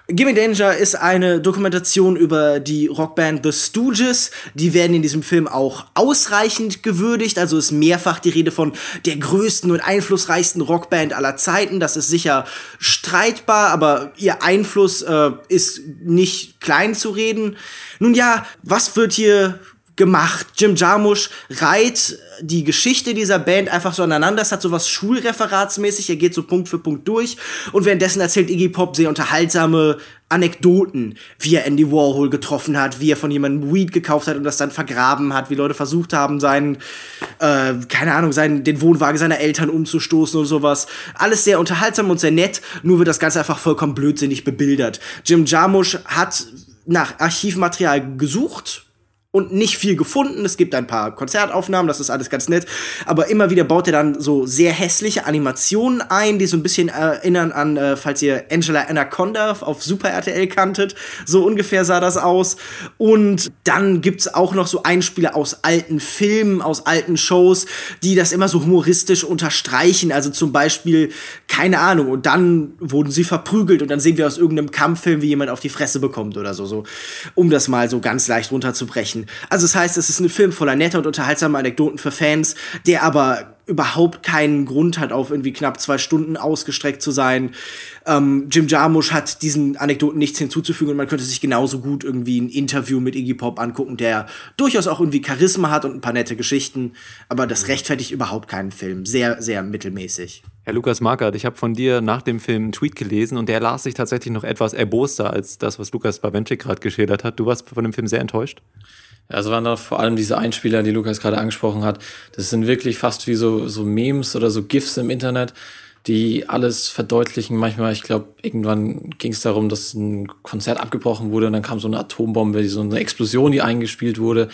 Speaker 2: Gimme Danger ist eine Dokumentation über die Rockband The Stooges. Die werden in diesem Film auch ausreichend gewürdigt. Also ist mehrfach die Rede von der größten und einflussreichsten Rockband aller Zeiten. Das ist sicher streitbar, aber ihr Einfluss äh, ist nicht klein zu reden. Nun ja, was wird hier gemacht. Jim Jarmusch reiht die Geschichte dieser Band einfach so aneinander. Das hat so was Schulreferatsmäßig. Er geht so Punkt für Punkt durch. Und währenddessen erzählt Iggy Pop sehr unterhaltsame Anekdoten, wie er Andy Warhol getroffen hat, wie er von jemandem Weed gekauft hat und das dann vergraben hat, wie Leute versucht haben, seinen, äh, keine Ahnung, seinen, den Wohnwagen seiner Eltern umzustoßen oder sowas. Alles sehr unterhaltsam und sehr nett, nur wird das Ganze einfach vollkommen blödsinnig bebildert. Jim Jarmusch hat nach Archivmaterial gesucht und nicht viel gefunden. Es gibt ein paar Konzertaufnahmen, das ist alles ganz nett. Aber immer wieder baut er dann so sehr hässliche Animationen ein, die so ein bisschen erinnern an, äh, falls ihr Angela Anaconda auf Super RTL kanntet. So ungefähr sah das aus. Und dann gibt's auch noch so Einspieler aus alten Filmen, aus alten Shows, die das immer so humoristisch unterstreichen. Also zum Beispiel, keine Ahnung, und dann wurden sie verprügelt und dann sehen wir aus irgendeinem Kampffilm, wie jemand auf die Fresse bekommt oder so, so um das mal so ganz leicht runterzubrechen. Also das heißt, es ist ein Film voller netter und unterhaltsamer Anekdoten für Fans, der aber überhaupt keinen Grund hat, auf irgendwie knapp zwei Stunden ausgestreckt zu sein. Ähm, Jim Jarmusch hat diesen Anekdoten nichts hinzuzufügen und man könnte sich genauso gut irgendwie ein Interview mit Iggy Pop angucken, der durchaus auch irgendwie Charisma hat und ein paar nette Geschichten, aber das rechtfertigt überhaupt keinen Film. Sehr, sehr mittelmäßig.
Speaker 1: Herr Lukas Markert, ich habe von dir nach dem Film einen Tweet gelesen und der las sich tatsächlich noch etwas erboster als das, was Lukas Bawenschik gerade geschildert hat. Du warst von dem Film sehr enttäuscht?
Speaker 3: Also waren da vor allem diese Einspieler, die Lukas gerade angesprochen hat. Das sind wirklich fast wie so, so Memes oder so GIFs im Internet, die alles verdeutlichen. Manchmal, ich glaube, irgendwann ging es darum, dass ein Konzert abgebrochen wurde und dann kam so eine Atombombe, so eine Explosion, die eingespielt wurde.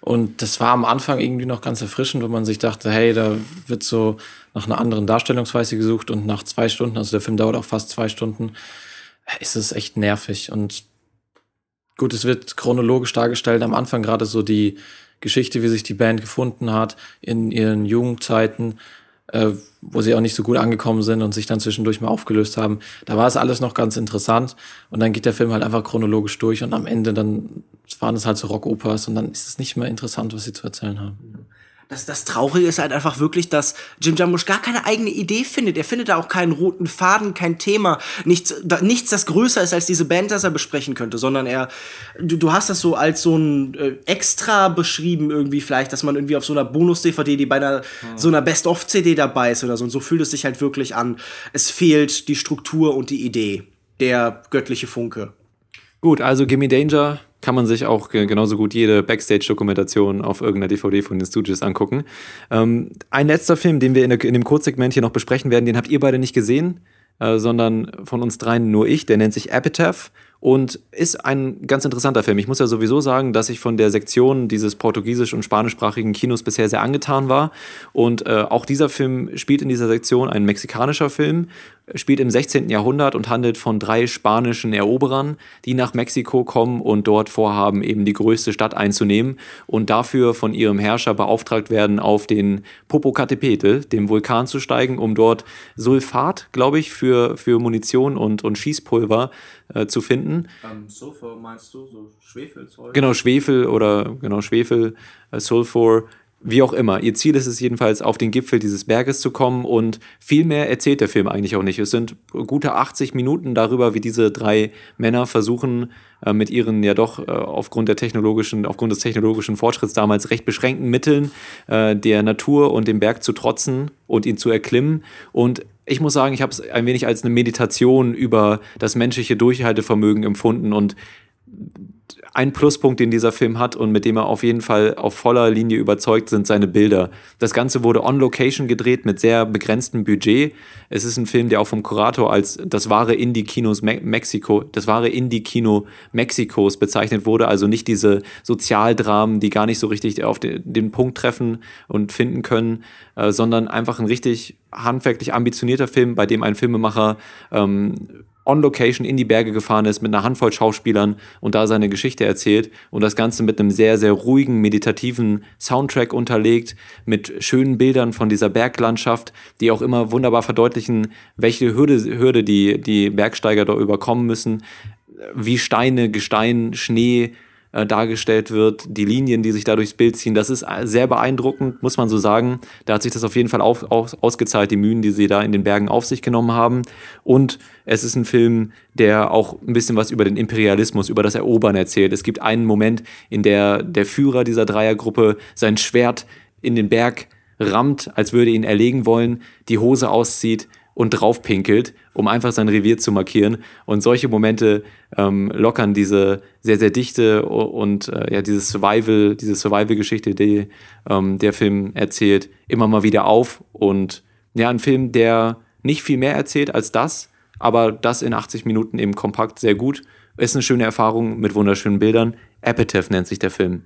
Speaker 3: Und das war am Anfang irgendwie noch ganz erfrischend, wo man sich dachte, hey, da wird so nach einer anderen Darstellungsweise gesucht und nach zwei Stunden, also der Film dauert auch fast zwei Stunden, ist es echt nervig. Und gut, es wird chronologisch dargestellt. Am Anfang gerade so die Geschichte, wie sich die Band gefunden hat in ihren Jugendzeiten, äh, wo sie auch nicht so gut angekommen sind und sich dann zwischendurch mal aufgelöst haben. Da war es alles noch ganz interessant und dann geht der Film halt einfach chronologisch durch und am Ende dann waren es halt so Rockopers und dann ist es nicht mehr interessant, was sie zu erzählen haben
Speaker 2: das, das Traurige ist halt einfach wirklich, dass Jim Jarmusch gar keine eigene Idee findet. Er findet da auch keinen roten Faden, kein Thema, nichts, da, nichts, das größer ist als diese Band, das er besprechen könnte, sondern er, du, du hast das so als so ein äh, Extra beschrieben irgendwie vielleicht, dass man irgendwie auf so einer Bonus-DVD, die bei einer, mhm. so einer Best-of-CD dabei ist oder so. Und so fühlt es sich halt wirklich an. Es fehlt die Struktur und die Idee. Der göttliche Funke.
Speaker 1: Gut, also Gimme Danger kann man sich auch genauso gut jede Backstage-Dokumentation auf irgendeiner DVD von den Studios angucken. Ähm, ein letzter Film, den wir in, in dem Kurzsegment hier noch besprechen werden, den habt ihr beide nicht gesehen, äh, sondern von uns dreien nur ich. Der nennt sich Epitaph und ist ein ganz interessanter Film. Ich muss ja sowieso sagen, dass ich von der Sektion dieses portugiesisch- und spanischsprachigen Kinos bisher sehr angetan war. Und äh, auch dieser Film spielt in dieser Sektion, ein mexikanischer Film, spielt im 16. Jahrhundert und handelt von drei spanischen Eroberern, die nach Mexiko kommen und dort vorhaben, eben die größte Stadt einzunehmen und dafür von ihrem Herrscher beauftragt werden, auf den Popocatépetl, dem Vulkan zu steigen, um dort Sulfat, glaube ich, für, für Munition und, und Schießpulver äh, zu finden.
Speaker 2: Ähm, Sulfur meinst du, so Schwefelzeug?
Speaker 1: Genau, Schwefel oder genau Schwefel, äh, Sulfur, wie auch immer. Ihr Ziel ist es jedenfalls, auf den Gipfel dieses Berges zu kommen und viel mehr erzählt der Film eigentlich auch nicht. Es sind gute 80 Minuten darüber, wie diese drei Männer versuchen, äh, mit ihren ja doch äh, aufgrund der technologischen, aufgrund des technologischen Fortschritts damals recht beschränkten Mitteln äh, der Natur und dem Berg zu trotzen und ihn zu erklimmen. Und ich muss sagen, ich habe es ein wenig als eine Meditation über das menschliche Durchhaltevermögen empfunden und ein Pluspunkt, den dieser Film hat und mit dem er auf jeden Fall auf voller Linie überzeugt, sind seine Bilder. Das Ganze wurde on Location gedreht mit sehr begrenztem Budget. Es ist ein Film, der auch vom Kurator als das wahre Indie-Kinos Me Mexiko, das wahre Indie-Kino Mexikos bezeichnet wurde. Also nicht diese Sozialdramen, die gar nicht so richtig auf den, den Punkt treffen und finden können, äh, sondern einfach ein richtig handwerklich ambitionierter Film, bei dem ein Filmemacher ähm, on Location in die Berge gefahren ist mit einer Handvoll Schauspielern und da seine Geschichte erzählt und das Ganze mit einem sehr, sehr ruhigen, meditativen Soundtrack unterlegt, mit schönen Bildern von dieser Berglandschaft, die auch immer wunderbar verdeutlichen, welche Hürde, Hürde die, die Bergsteiger da überkommen müssen, wie Steine, Gestein, Schnee, äh, dargestellt wird, die Linien, die sich da durchs Bild ziehen, das ist sehr beeindruckend, muss man so sagen. Da hat sich das auf jeden Fall auf, auf, ausgezahlt, die Mühen, die sie da in den Bergen auf sich genommen haben. Und es ist ein Film, der auch ein bisschen was über den Imperialismus, über das Erobern erzählt. Es gibt einen Moment, in der der Führer dieser Dreiergruppe sein Schwert in den Berg rammt, als würde ihn erlegen wollen, die Hose auszieht und draufpinkelt, um einfach sein Revier zu markieren. Und solche Momente ähm, lockern diese sehr, sehr dichte und äh, ja, diese Survival, diese Survival-Geschichte, die ähm, der Film erzählt, immer mal wieder auf. Und ja, ein Film, der nicht viel mehr erzählt als das, aber das in 80 Minuten eben kompakt sehr gut. Ist eine schöne Erfahrung mit wunderschönen Bildern. Epitaph nennt sich der Film.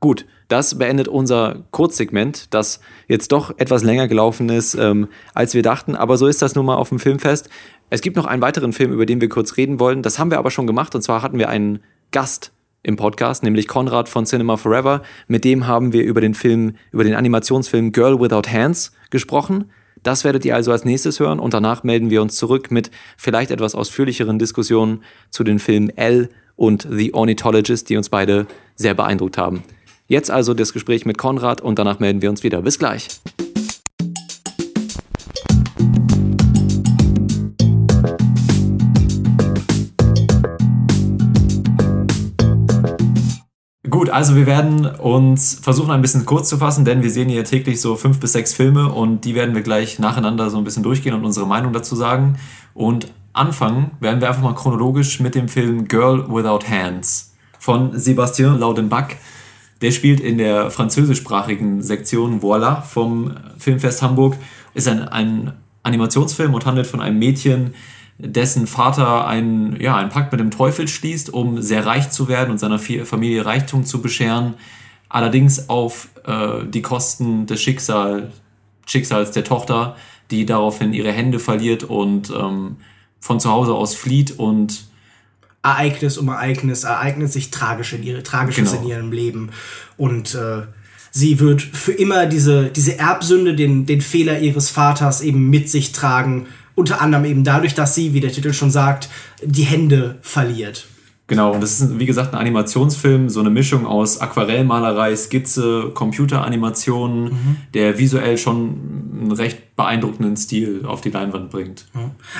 Speaker 1: Gut, das beendet unser Kurzsegment, das jetzt doch etwas länger gelaufen ist, ähm, als wir dachten. Aber so ist das nun mal auf dem Filmfest. Es gibt noch einen weiteren Film, über den wir kurz reden wollen. Das haben wir aber schon gemacht. Und zwar hatten wir einen Gast im Podcast, nämlich Konrad von Cinema Forever. Mit dem haben wir über den Film, über den Animationsfilm Girl Without Hands gesprochen. Das werdet ihr also als nächstes hören und danach melden wir uns zurück mit vielleicht etwas ausführlicheren Diskussionen zu den Filmen L und The Ornithologist, die uns beide sehr beeindruckt haben. Jetzt also das Gespräch mit Konrad und danach melden wir uns wieder. Bis gleich. Gut, also wir werden uns versuchen ein bisschen kurz zu fassen, denn wir sehen hier täglich so fünf bis sechs Filme und die werden wir gleich nacheinander so ein bisschen durchgehen und unsere Meinung dazu sagen. Und anfangen werden wir einfach mal chronologisch mit dem Film Girl Without Hands von Sébastien Laudenbach. Der spielt in der französischsprachigen Sektion Voila vom Filmfest Hamburg. Ist ein, ein Animationsfilm und handelt von einem Mädchen, dessen Vater einen, ja, einen Pakt mit dem Teufel schließt, um sehr reich zu werden und seiner Familie Reichtum zu bescheren. Allerdings auf äh, die Kosten des Schicksal, Schicksals der Tochter, die daraufhin ihre Hände verliert und ähm, von zu Hause aus flieht und
Speaker 2: Ereignis um Ereignis ereignet sich tragisch in ihre, Tragisches genau. in ihrem Leben. Und äh, sie wird für immer diese, diese Erbsünde, den, den Fehler ihres Vaters eben mit sich tragen. Unter anderem eben dadurch, dass sie, wie der Titel schon sagt, die Hände verliert.
Speaker 1: Genau, und das ist, wie gesagt, ein Animationsfilm, so eine Mischung aus Aquarellmalerei, Skizze, Computeranimationen, mhm. der visuell schon einen recht beeindruckenden Stil auf die Leinwand bringt.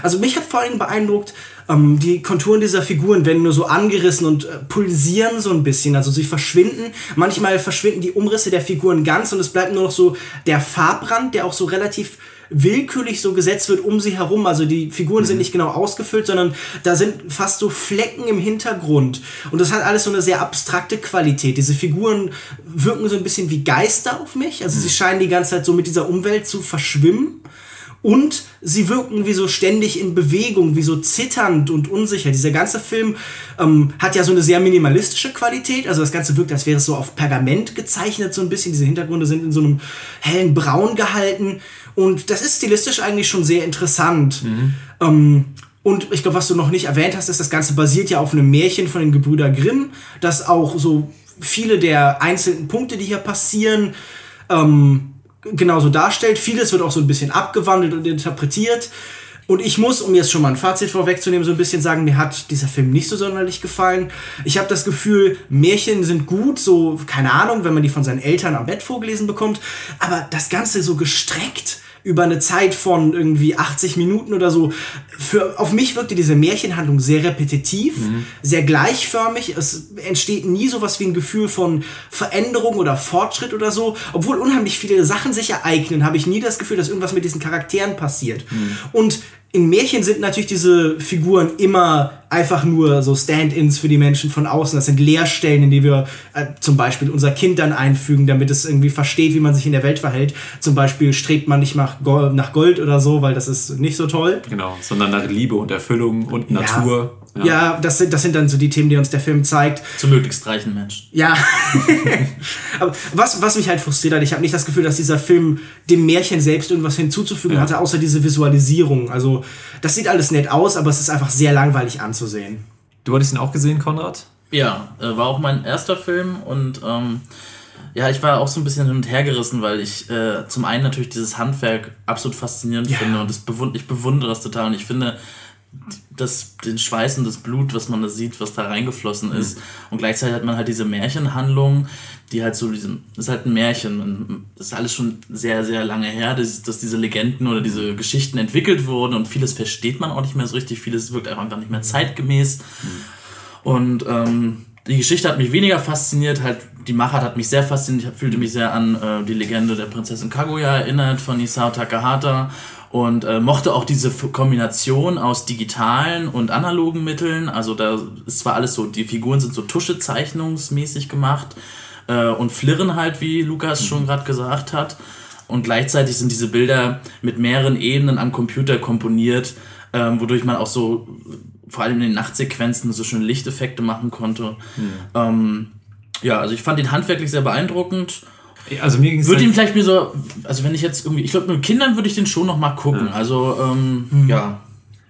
Speaker 2: Also mich hat vor allem beeindruckt, ähm, die Konturen dieser Figuren werden nur so angerissen und äh, pulsieren so ein bisschen, also sie verschwinden. Manchmal verschwinden die Umrisse der Figuren ganz und es bleibt nur noch so der Farbrand, der auch so relativ willkürlich so gesetzt wird um sie herum. Also die Figuren mhm. sind nicht genau ausgefüllt, sondern da sind fast so Flecken im Hintergrund. Und das hat alles so eine sehr abstrakte Qualität. Diese Figuren wirken so ein bisschen wie Geister auf mich. Also mhm. sie scheinen die ganze Zeit so mit dieser Umwelt zu verschwimmen. Und sie wirken wie so ständig in Bewegung, wie so zitternd und unsicher. Dieser ganze Film ähm, hat ja so eine sehr minimalistische Qualität. Also das Ganze wirkt, als wäre es so auf Pergament gezeichnet, so ein bisschen. Diese Hintergründe sind in so einem hellen Braun gehalten. Und das ist stilistisch eigentlich schon sehr interessant. Mhm. Ähm, und ich glaube, was du noch nicht erwähnt hast, ist, das Ganze basiert ja auf einem Märchen von den Gebrüder Grimm, das auch so viele der einzelnen Punkte, die hier passieren, ähm, genauso darstellt. Vieles wird auch so ein bisschen abgewandelt und interpretiert. Und ich muss, um jetzt schon mal ein Fazit vorwegzunehmen, so ein bisschen sagen, mir hat dieser Film nicht so sonderlich gefallen. Ich habe das Gefühl, Märchen sind gut, so, keine Ahnung, wenn man die von seinen Eltern am Bett vorgelesen bekommt. Aber das Ganze so gestreckt über eine Zeit von irgendwie 80 Minuten oder so. Für, auf mich wirkte diese Märchenhandlung sehr repetitiv, mhm. sehr gleichförmig. Es entsteht nie so was wie ein Gefühl von Veränderung oder Fortschritt oder so. Obwohl unheimlich viele Sachen sich ereignen, habe ich nie das Gefühl, dass irgendwas mit diesen Charakteren passiert. Mhm. Und in Märchen sind natürlich diese Figuren immer einfach nur so Stand-ins für die Menschen von außen. Das sind Leerstellen, in die wir äh, zum Beispiel unser Kind dann einfügen, damit es irgendwie versteht, wie man sich in der Welt verhält. Zum Beispiel strebt man nicht nach Gold, nach Gold oder so, weil das ist nicht so toll.
Speaker 1: Genau, sondern nach Liebe und Erfüllung und Natur.
Speaker 2: Ja, ja das, sind, das sind dann so die Themen, die uns der Film zeigt.
Speaker 3: Zu möglichst reichen Menschen.
Speaker 2: Ja. Aber was, was mich halt frustriert hat, ich habe nicht das Gefühl, dass dieser Film dem Märchen selbst irgendwas hinzuzufügen ja. hatte, außer diese Visualisierung. Also, das sieht alles nett aus, aber es ist einfach sehr langweilig anzusehen.
Speaker 1: Du hattest ihn auch gesehen, Konrad?
Speaker 3: Ja, äh, war auch mein erster Film und ähm, ja, ich war auch so ein bisschen hin und her gerissen, weil ich äh, zum einen natürlich dieses Handwerk absolut faszinierend ja. finde und das bewund ich bewundere das total und ich finde,
Speaker 4: das, den Schweiß und das Blut, was man da sieht, was da reingeflossen ist. Mhm. Und gleichzeitig hat man halt diese Märchenhandlung, die halt so diesem, das ist halt ein Märchen. Das ist alles schon sehr, sehr lange her, dass, dass diese Legenden oder diese Geschichten entwickelt wurden und vieles versteht man auch nicht mehr so richtig, vieles wirkt einfach nicht mehr zeitgemäß. Mhm. Und ähm, die Geschichte hat mich weniger fasziniert, halt die Machart hat mich sehr fasziniert, ich fühlte mich sehr an äh, die Legende der Prinzessin Kaguya erinnert von Isao Takahata und äh, mochte auch diese Kombination aus digitalen und analogen Mitteln. Also da ist zwar alles so, die Figuren sind so Tuschezeichnungsmäßig gemacht äh, und flirren halt, wie Lukas mhm. schon gerade gesagt hat. Und gleichzeitig sind diese Bilder mit mehreren Ebenen am Computer komponiert, ähm, wodurch man auch so vor allem in den Nachtsequenzen so schöne Lichteffekte machen konnte. Mhm. Ähm, ja, also ich fand ihn handwerklich sehr beeindruckend also mir ging Würde ihm vielleicht mir so, also wenn ich jetzt irgendwie, ich glaube mit Kindern würde ich den schon noch mal gucken. Ja. Also ähm, mhm. ja.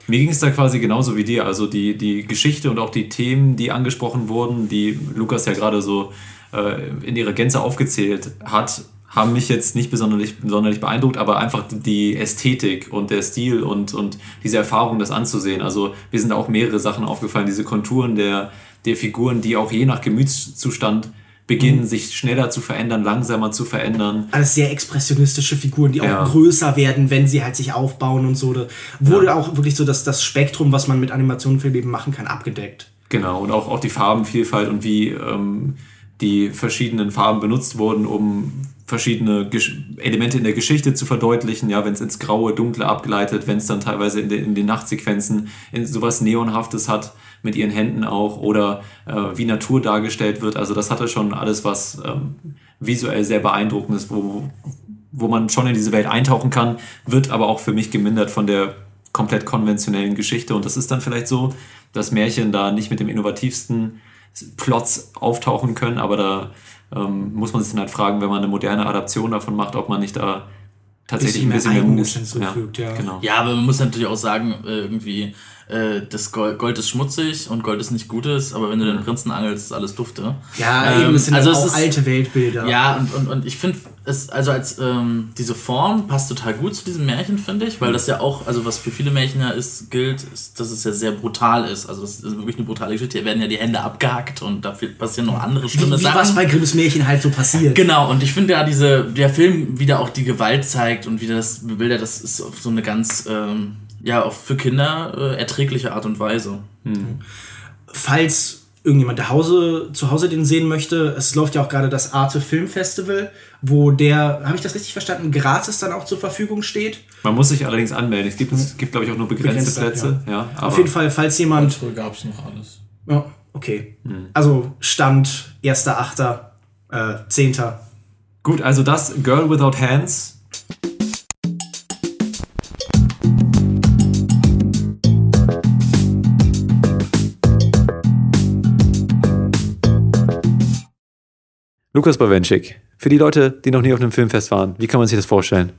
Speaker 1: Mir ging es da quasi genauso wie dir. Also die, die Geschichte und auch die Themen, die angesprochen wurden, die Lukas ja gerade so äh, in ihrer Gänze aufgezählt hat, haben mich jetzt nicht besonders, besonders beeindruckt, aber einfach die Ästhetik und der Stil und, und diese Erfahrung, das anzusehen. Also mir sind auch mehrere Sachen aufgefallen, diese Konturen der, der Figuren, die auch je nach Gemütszustand beginnen, mhm. sich schneller zu verändern, langsamer zu verändern.
Speaker 2: Alles sehr expressionistische Figuren, die auch ja. größer werden, wenn sie halt sich aufbauen und so. Da wurde ja. auch wirklich so das, das Spektrum, was man mit Animationen eben machen kann, abgedeckt.
Speaker 1: Genau, und auch, auch die Farbenvielfalt und wie ähm, die verschiedenen Farben benutzt wurden, um verschiedene Gesch Elemente in der Geschichte zu verdeutlichen, ja, wenn es ins Graue, Dunkle abgleitet, wenn es dann teilweise in, de in den Nachtsequenzen in sowas Neonhaftes hat, mit ihren Händen auch, oder äh, wie Natur dargestellt wird. Also das hatte schon alles was ähm, visuell sehr beeindruckendes, wo, wo man schon in diese Welt eintauchen kann, wird aber auch für mich gemindert von der komplett konventionellen Geschichte. Und das ist dann vielleicht so, dass Märchen da nicht mit dem innovativsten Plots auftauchen können, aber da ähm, muss man sich dann halt fragen, wenn man eine moderne Adaption davon macht, ob man nicht da tatsächlich ein bisschen mehr Mut
Speaker 4: hinzufügt. Ja, ja. Genau. ja, aber man muss natürlich auch sagen, äh, irgendwie äh, das Gold, Gold, ist schmutzig und Gold ist nicht Gutes, aber wenn du den Prinzen angelst, ist alles dufte. Ja, ähm, eben, es sind also auch ist, alte Weltbilder. Ja, und, und, und ich finde es, also als ähm, diese Form passt total gut zu diesem Märchen, finde ich, weil das ja auch, also was für viele Märchen ja ist, gilt, ist, dass es ja sehr brutal ist. Also es ist wirklich eine brutale Geschichte. Hier werden ja die Hände abgehackt und da passieren noch andere schlimme
Speaker 2: wie, wie Sachen. Was bei Grimms Märchen halt so passiert.
Speaker 4: Genau, und ich finde ja diese, der Film wieder auch die Gewalt zeigt und wie das Bilder, das ist so eine ganz ähm, ja, auch für Kinder äh, erträgliche Art und Weise. Mhm.
Speaker 2: Falls irgendjemand zu Hause, zu Hause den sehen möchte, es läuft ja auch gerade das Arte Film Festival, wo der, habe ich das richtig verstanden, gratis dann auch zur Verfügung steht.
Speaker 1: Man muss sich allerdings anmelden. Es gibt, es gibt glaube ich, auch nur begrenzte Plätze. Ja.
Speaker 2: ja Auf jeden Fall, falls jemand.
Speaker 3: gab es noch alles.
Speaker 2: Ja, okay. Mhm. Also Stand 1.8., äh, 10.
Speaker 1: Gut, also das Girl Without Hands Lukas Bawenschik, für die Leute, die noch nie auf einem Filmfest waren, wie kann man sich das vorstellen?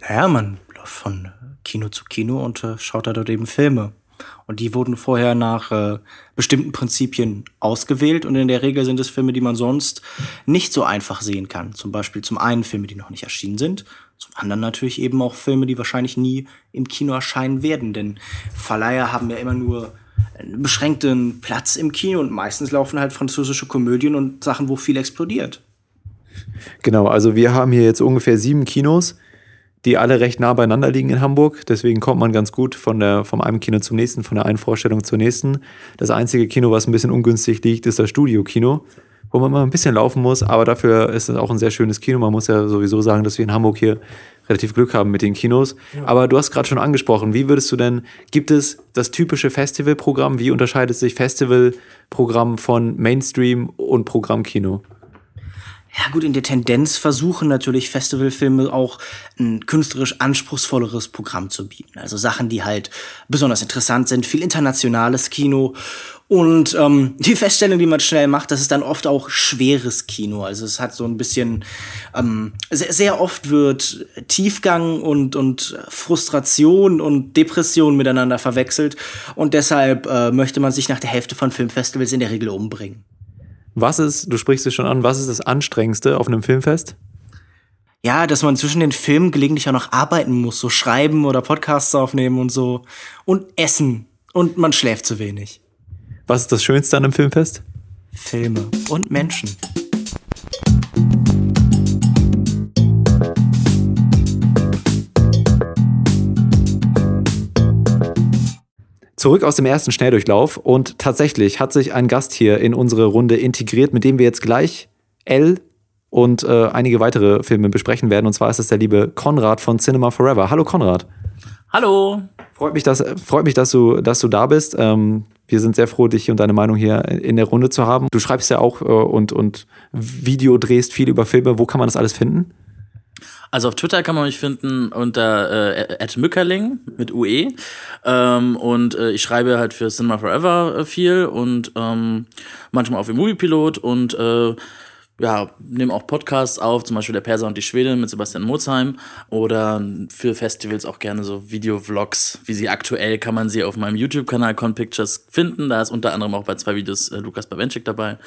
Speaker 2: Naja, man läuft von Kino zu Kino und äh, schaut da dort eben Filme. Und die wurden vorher nach äh, bestimmten Prinzipien ausgewählt und in der Regel sind es Filme, die man sonst nicht so einfach sehen kann. Zum Beispiel zum einen Filme, die noch nicht erschienen sind, zum anderen natürlich eben auch Filme, die wahrscheinlich nie im Kino erscheinen werden, denn Verleiher haben ja immer nur beschränkten Platz im Kino und meistens laufen halt französische Komödien und Sachen, wo viel explodiert.
Speaker 1: Genau, also wir haben hier jetzt ungefähr sieben Kinos, die alle recht nah beieinander liegen in Hamburg. Deswegen kommt man ganz gut von der, vom einen Kino zum nächsten, von der einen Vorstellung zur nächsten. Das einzige Kino, was ein bisschen ungünstig liegt, ist das Studio-Kino, wo man mal ein bisschen laufen muss, aber dafür ist es auch ein sehr schönes Kino. Man muss ja sowieso sagen, dass wir in Hamburg hier relativ Glück haben mit den Kinos. Ja. Aber du hast gerade schon angesprochen, wie würdest du denn, gibt es das typische Festivalprogramm? Wie unterscheidet sich Festivalprogramm von Mainstream und Programmkino?
Speaker 2: Ja gut, in der Tendenz versuchen natürlich Festivalfilme auch ein künstlerisch anspruchsvolleres Programm zu bieten. Also Sachen, die halt besonders interessant sind, viel internationales Kino und ähm, die Feststellung, die man schnell macht, das ist dann oft auch schweres Kino. Also es hat so ein bisschen, ähm, sehr, sehr oft wird Tiefgang und, und Frustration und Depression miteinander verwechselt. Und deshalb äh, möchte man sich nach der Hälfte von Filmfestivals in der Regel umbringen.
Speaker 1: Was ist, du sprichst es schon an, was ist das Anstrengendste auf einem Filmfest?
Speaker 2: ja, dass man zwischen den Filmen gelegentlich auch noch arbeiten muss, so schreiben oder Podcasts aufnehmen und so. Und essen. Und man schläft zu wenig.
Speaker 1: Was ist das Schönste an einem Filmfest?
Speaker 2: Filme und Menschen.
Speaker 1: Zurück aus dem ersten Schnelldurchlauf und tatsächlich hat sich ein Gast hier in unsere Runde integriert, mit dem wir jetzt gleich L und äh, einige weitere Filme besprechen werden. Und zwar ist es der liebe Konrad von Cinema Forever. Hallo Konrad.
Speaker 4: Hallo.
Speaker 1: Freut mich, dass, freut mich, dass du, dass du da bist. Ähm, wir sind sehr froh, dich und deine Meinung hier in der Runde zu haben. Du schreibst ja auch äh, und, und Video drehst viel über Filme. Wo kann man das alles finden?
Speaker 4: Also auf Twitter kann man mich finden unter äh, @mückerling mit UE ähm, und äh, ich schreibe halt für Cinema Forever äh, viel und ähm, manchmal auf Movie Pilot und äh, ja, nehme auch Podcasts auf, zum Beispiel der Perser und die Schwede mit Sebastian Mozheim oder für Festivals auch gerne so Video-Vlogs, wie sie aktuell kann man sie auf meinem YouTube-Kanal Con Pictures finden. Da ist unter anderem auch bei zwei Videos äh, Lukas Bawenschik dabei. Mhm.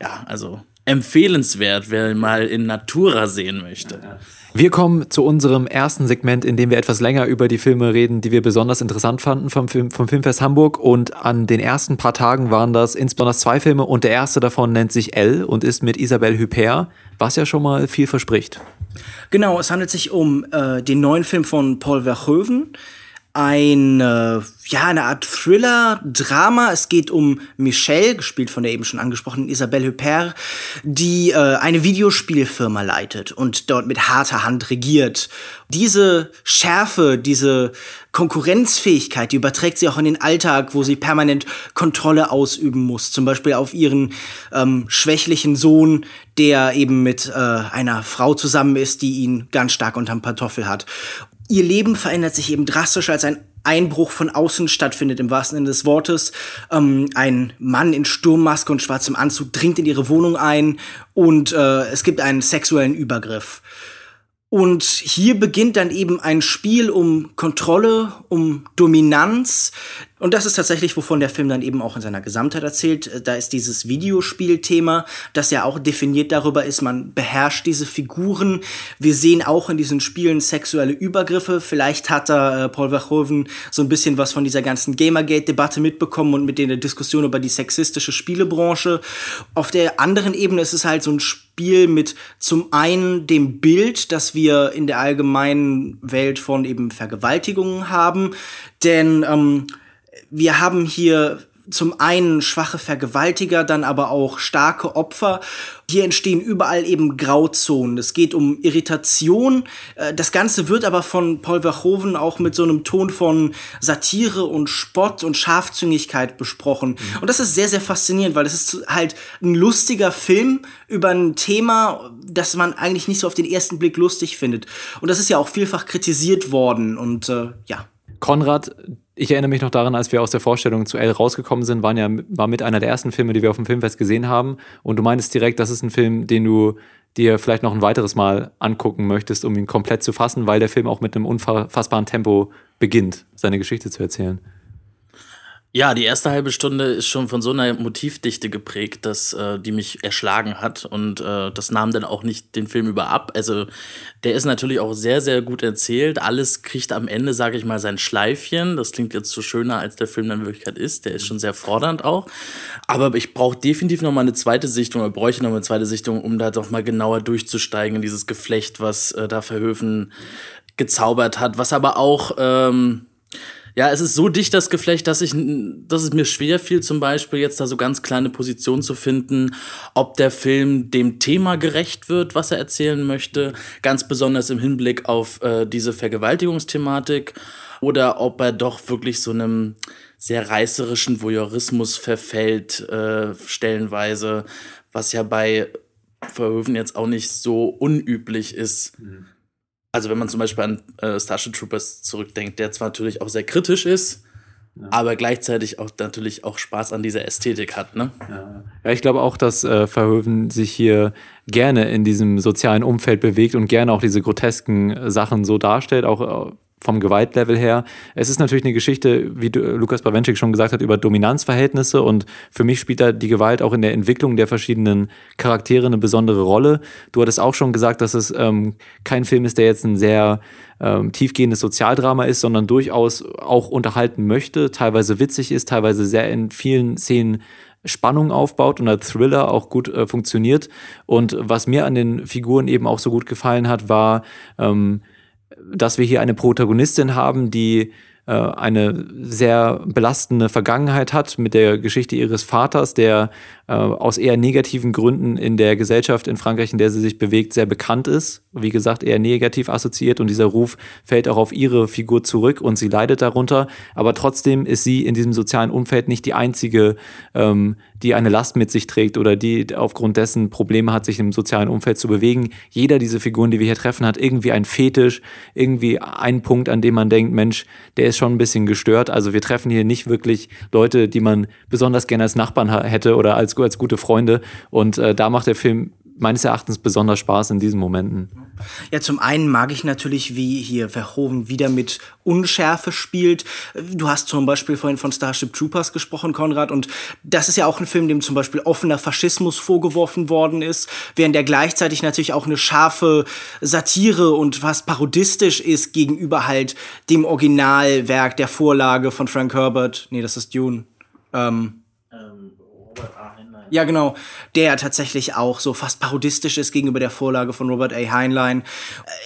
Speaker 4: Ja, also empfehlenswert, wer mal in Natura sehen möchte. Ja, ja.
Speaker 1: Wir kommen zu unserem ersten Segment, in dem wir etwas länger über die Filme reden, die wir besonders interessant fanden vom, Film, vom Filmfest Hamburg. Und an den ersten paar Tagen waren das insbesondere zwei Filme und der erste davon nennt sich L und ist mit Isabelle Huppert, was ja schon mal viel verspricht.
Speaker 2: Genau, es handelt sich um äh, den neuen Film von Paul Verhoeven ein, äh, ja, eine Art Thriller, Drama. Es geht um Michelle, gespielt von der eben schon angesprochenen Isabelle Huppert, die äh, eine Videospielfirma leitet und dort mit harter Hand regiert. Diese Schärfe, diese Konkurrenzfähigkeit, die überträgt sie auch in den Alltag, wo sie permanent Kontrolle ausüben muss. Zum Beispiel auf ihren ähm, schwächlichen Sohn, der eben mit äh, einer Frau zusammen ist, die ihn ganz stark unterm Pantoffel hat ihr Leben verändert sich eben drastisch, als ein Einbruch von außen stattfindet, im wahrsten Sinne des Wortes. Ähm, ein Mann in Sturmmaske und schwarzem Anzug dringt in ihre Wohnung ein und äh, es gibt einen sexuellen Übergriff. Und hier beginnt dann eben ein Spiel um Kontrolle, um Dominanz. Und das ist tatsächlich, wovon der Film dann eben auch in seiner Gesamtheit erzählt. Da ist dieses Videospielthema, das ja auch definiert darüber ist, man beherrscht diese Figuren. Wir sehen auch in diesen Spielen sexuelle Übergriffe. Vielleicht hat da äh, Paul Verhoeven so ein bisschen was von dieser ganzen Gamergate-Debatte mitbekommen und mit der Diskussion über die sexistische Spielebranche. Auf der anderen Ebene ist es halt so ein Spiel, Spiel mit zum einen dem Bild, das wir in der allgemeinen Welt von eben Vergewaltigungen haben. Denn ähm, wir haben hier zum einen schwache Vergewaltiger, dann aber auch starke Opfer. Hier entstehen überall eben Grauzonen. Es geht um Irritation. Äh, das Ganze wird aber von Paul Verhoeven auch mit so einem Ton von Satire und Spott und Scharfzüngigkeit besprochen. Mhm. Und das ist sehr, sehr faszinierend, weil es ist halt ein lustiger Film über ein Thema, das man eigentlich nicht so auf den ersten Blick lustig findet. Und das ist ja auch vielfach kritisiert worden und äh, ja.
Speaker 1: Konrad, ich erinnere mich noch daran, als wir aus der Vorstellung zu L rausgekommen sind, waren ja, war mit einer der ersten Filme, die wir auf dem Filmfest gesehen haben. Und du meintest direkt, das ist ein Film, den du dir vielleicht noch ein weiteres Mal angucken möchtest, um ihn komplett zu fassen, weil der Film auch mit einem unfassbaren Tempo beginnt, seine Geschichte zu erzählen.
Speaker 4: Ja, die erste halbe Stunde ist schon von so einer Motivdichte geprägt, dass äh, die mich erschlagen hat und äh, das nahm dann auch nicht den Film über ab. Also der ist natürlich auch sehr, sehr gut erzählt. Alles kriegt am Ende, sage ich mal, sein Schleifchen. Das klingt jetzt so schöner, als der Film dann in Wirklichkeit ist. Der ist schon sehr fordernd auch. Aber ich brauche definitiv noch mal eine zweite Sichtung oder bräuchte noch mal eine zweite Sichtung, um da doch mal genauer durchzusteigen in dieses Geflecht, was äh, da Verhöfen gezaubert hat, was aber auch ähm, ja, es ist so dicht das Geflecht, dass ich, dass es mir schwer fiel, zum Beispiel jetzt da so ganz kleine Positionen zu finden, ob der Film dem Thema gerecht wird, was er erzählen möchte, ganz besonders im Hinblick auf äh, diese Vergewaltigungsthematik, oder ob er doch wirklich so einem sehr reißerischen Voyeurismus verfällt, äh, stellenweise, was ja bei Verhöfen jetzt auch nicht so unüblich ist. Mhm also wenn man zum Beispiel an äh, Starship Troopers zurückdenkt, der zwar natürlich auch sehr kritisch ist, ja. aber gleichzeitig auch natürlich auch Spaß an dieser Ästhetik hat. Ne?
Speaker 1: Ja. ja ich glaube auch, dass äh, Verhoeven sich hier gerne in diesem sozialen Umfeld bewegt und gerne auch diese grotesken Sachen so darstellt, auch äh, vom Gewaltlevel her. Es ist natürlich eine Geschichte, wie Lukas Bawenschik schon gesagt hat, über Dominanzverhältnisse und für mich spielt da die Gewalt auch in der Entwicklung der verschiedenen Charaktere eine besondere Rolle. Du hattest auch schon gesagt, dass es ähm, kein Film ist, der jetzt ein sehr ähm, tiefgehendes Sozialdrama ist, sondern durchaus auch unterhalten möchte, teilweise witzig ist, teilweise sehr in vielen Szenen Spannung aufbaut und der Thriller auch gut äh, funktioniert. Und was mir an den Figuren eben auch so gut gefallen hat, war, ähm, dass wir hier eine Protagonistin haben, die äh, eine sehr belastende Vergangenheit hat mit der Geschichte ihres Vaters, der äh, aus eher negativen Gründen in der Gesellschaft in Frankreich, in der sie sich bewegt, sehr bekannt ist. Wie gesagt, eher negativ assoziiert und dieser Ruf fällt auch auf ihre Figur zurück und sie leidet darunter. Aber trotzdem ist sie in diesem sozialen Umfeld nicht die einzige, ähm, die eine Last mit sich trägt oder die aufgrund dessen Probleme hat, sich im sozialen Umfeld zu bewegen. Jeder dieser Figuren, die wir hier treffen, hat irgendwie einen Fetisch, irgendwie einen Punkt, an dem man denkt, Mensch, der ist schon ein bisschen gestört. Also wir treffen hier nicht wirklich Leute, die man besonders gerne als Nachbarn hätte oder als als gute Freunde. Und äh, da macht der Film meines Erachtens besonders Spaß in diesen Momenten.
Speaker 2: Ja, zum einen mag ich natürlich, wie hier Verhoeven wieder mit Unschärfe spielt. Du hast zum Beispiel vorhin von Starship Troopers gesprochen, Konrad, und das ist ja auch ein Film, dem zum Beispiel offener Faschismus vorgeworfen worden ist, während der gleichzeitig natürlich auch eine scharfe Satire und fast parodistisch ist gegenüber halt dem Originalwerk der Vorlage von Frank Herbert. Nee, das ist Dune. Ähm, ja, genau. Der tatsächlich auch so fast parodistisch ist gegenüber der Vorlage von Robert A. Heinlein.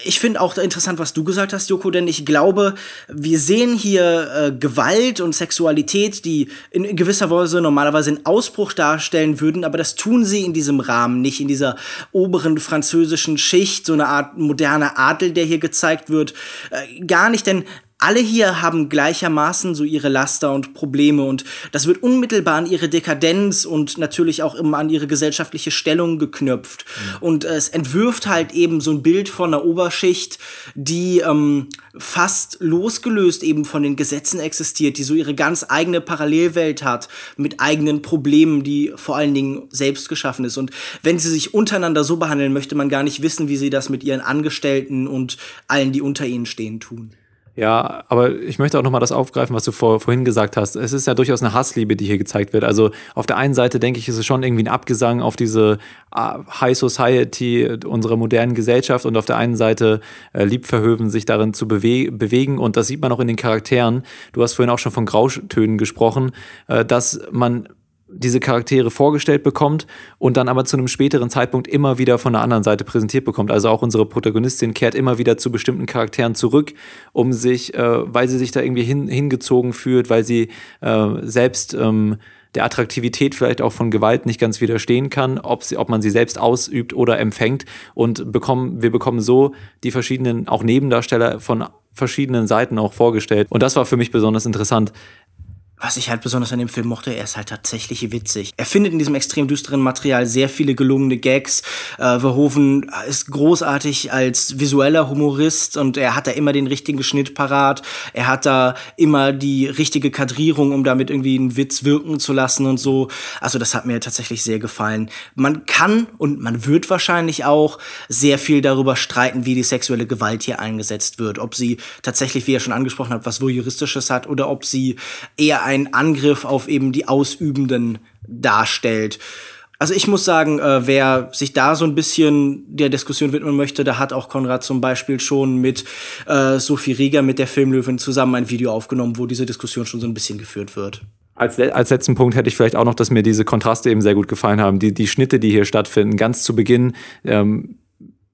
Speaker 2: Ich finde auch interessant, was du gesagt hast, Joko, denn ich glaube, wir sehen hier äh, Gewalt und Sexualität, die in gewisser Weise normalerweise einen Ausbruch darstellen würden, aber das tun sie in diesem Rahmen nicht, in dieser oberen französischen Schicht, so eine Art moderner Adel, der hier gezeigt wird. Äh, gar nicht, denn alle hier haben gleichermaßen so ihre Laster und Probleme und das wird unmittelbar an ihre Dekadenz und natürlich auch immer an ihre gesellschaftliche Stellung geknüpft. Mhm. Und es entwirft halt eben so ein Bild von einer Oberschicht, die ähm, fast losgelöst eben von den Gesetzen existiert, die so ihre ganz eigene Parallelwelt hat mit eigenen Problemen, die vor allen Dingen selbst geschaffen ist. Und wenn sie sich untereinander so behandeln, möchte man gar nicht wissen, wie sie das mit ihren Angestellten und allen, die unter ihnen stehen, tun.
Speaker 1: Ja, aber ich möchte auch nochmal das aufgreifen, was du vor, vorhin gesagt hast. Es ist ja durchaus eine Hassliebe, die hier gezeigt wird. Also auf der einen Seite denke ich, ist es schon irgendwie ein Abgesang auf diese ah, High Society unserer modernen Gesellschaft und auf der einen Seite äh, liebt Verhöven sich darin zu bewe bewegen und das sieht man auch in den Charakteren. Du hast vorhin auch schon von Grautönen gesprochen, äh, dass man diese Charaktere vorgestellt bekommt und dann aber zu einem späteren Zeitpunkt immer wieder von der anderen Seite präsentiert bekommt. Also auch unsere Protagonistin kehrt immer wieder zu bestimmten Charakteren zurück, um sich, äh, weil sie sich da irgendwie hin, hingezogen fühlt, weil sie äh, selbst ähm, der Attraktivität vielleicht auch von Gewalt nicht ganz widerstehen kann, ob, sie, ob man sie selbst ausübt oder empfängt. Und bekommen, wir bekommen so die verschiedenen, auch Nebendarsteller von verschiedenen Seiten auch vorgestellt. Und das war für mich besonders interessant
Speaker 2: was ich halt besonders an dem Film mochte, er ist halt tatsächlich witzig. Er findet in diesem extrem düsteren Material sehr viele gelungene Gags. Äh, Verhoeven ist großartig als visueller Humorist und er hat da immer den richtigen Schnitt parat. Er hat da immer die richtige Kadrierung, um damit irgendwie einen Witz wirken zu lassen und so. Also das hat mir tatsächlich sehr gefallen. Man kann und man wird wahrscheinlich auch sehr viel darüber streiten, wie die sexuelle Gewalt hier eingesetzt wird. Ob sie tatsächlich, wie er schon angesprochen hat, was Voyeuristisches hat oder ob sie eher ein ein Angriff auf eben die Ausübenden darstellt. Also ich muss sagen, äh, wer sich da so ein bisschen der Diskussion widmen möchte, da hat auch Konrad zum Beispiel schon mit äh, Sophie Rieger, mit der Filmlöwin, zusammen ein Video aufgenommen, wo diese Diskussion schon so ein bisschen geführt wird.
Speaker 1: Als, als letzten Punkt hätte ich vielleicht auch noch, dass mir diese Kontraste eben sehr gut gefallen haben. Die, die Schnitte, die hier stattfinden, ganz zu Beginn ähm,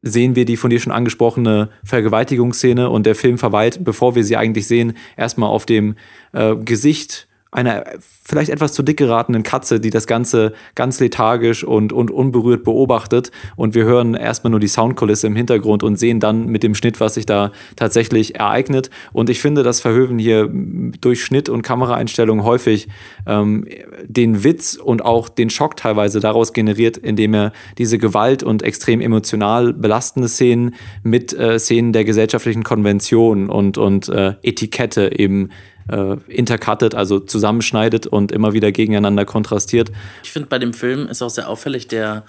Speaker 1: sehen wir die von dir schon angesprochene Vergewaltigungsszene und der Film verweilt, bevor wir sie eigentlich sehen, erstmal auf dem äh, Gesicht einer vielleicht etwas zu dick geratenen Katze, die das Ganze ganz lethargisch und, und unberührt beobachtet. Und wir hören erstmal nur die Soundkulisse im Hintergrund und sehen dann mit dem Schnitt, was sich da tatsächlich ereignet. Und ich finde, dass Verhöven hier durch Schnitt und Kameraeinstellungen häufig ähm, den Witz und auch den Schock teilweise daraus generiert, indem er diese Gewalt und extrem emotional belastende Szenen mit äh, Szenen der gesellschaftlichen Konvention und, und äh, Etikette eben äh, intercuttet, also zusammenschneidet und immer wieder gegeneinander kontrastiert.
Speaker 4: Ich finde, bei dem Film ist auch sehr auffällig der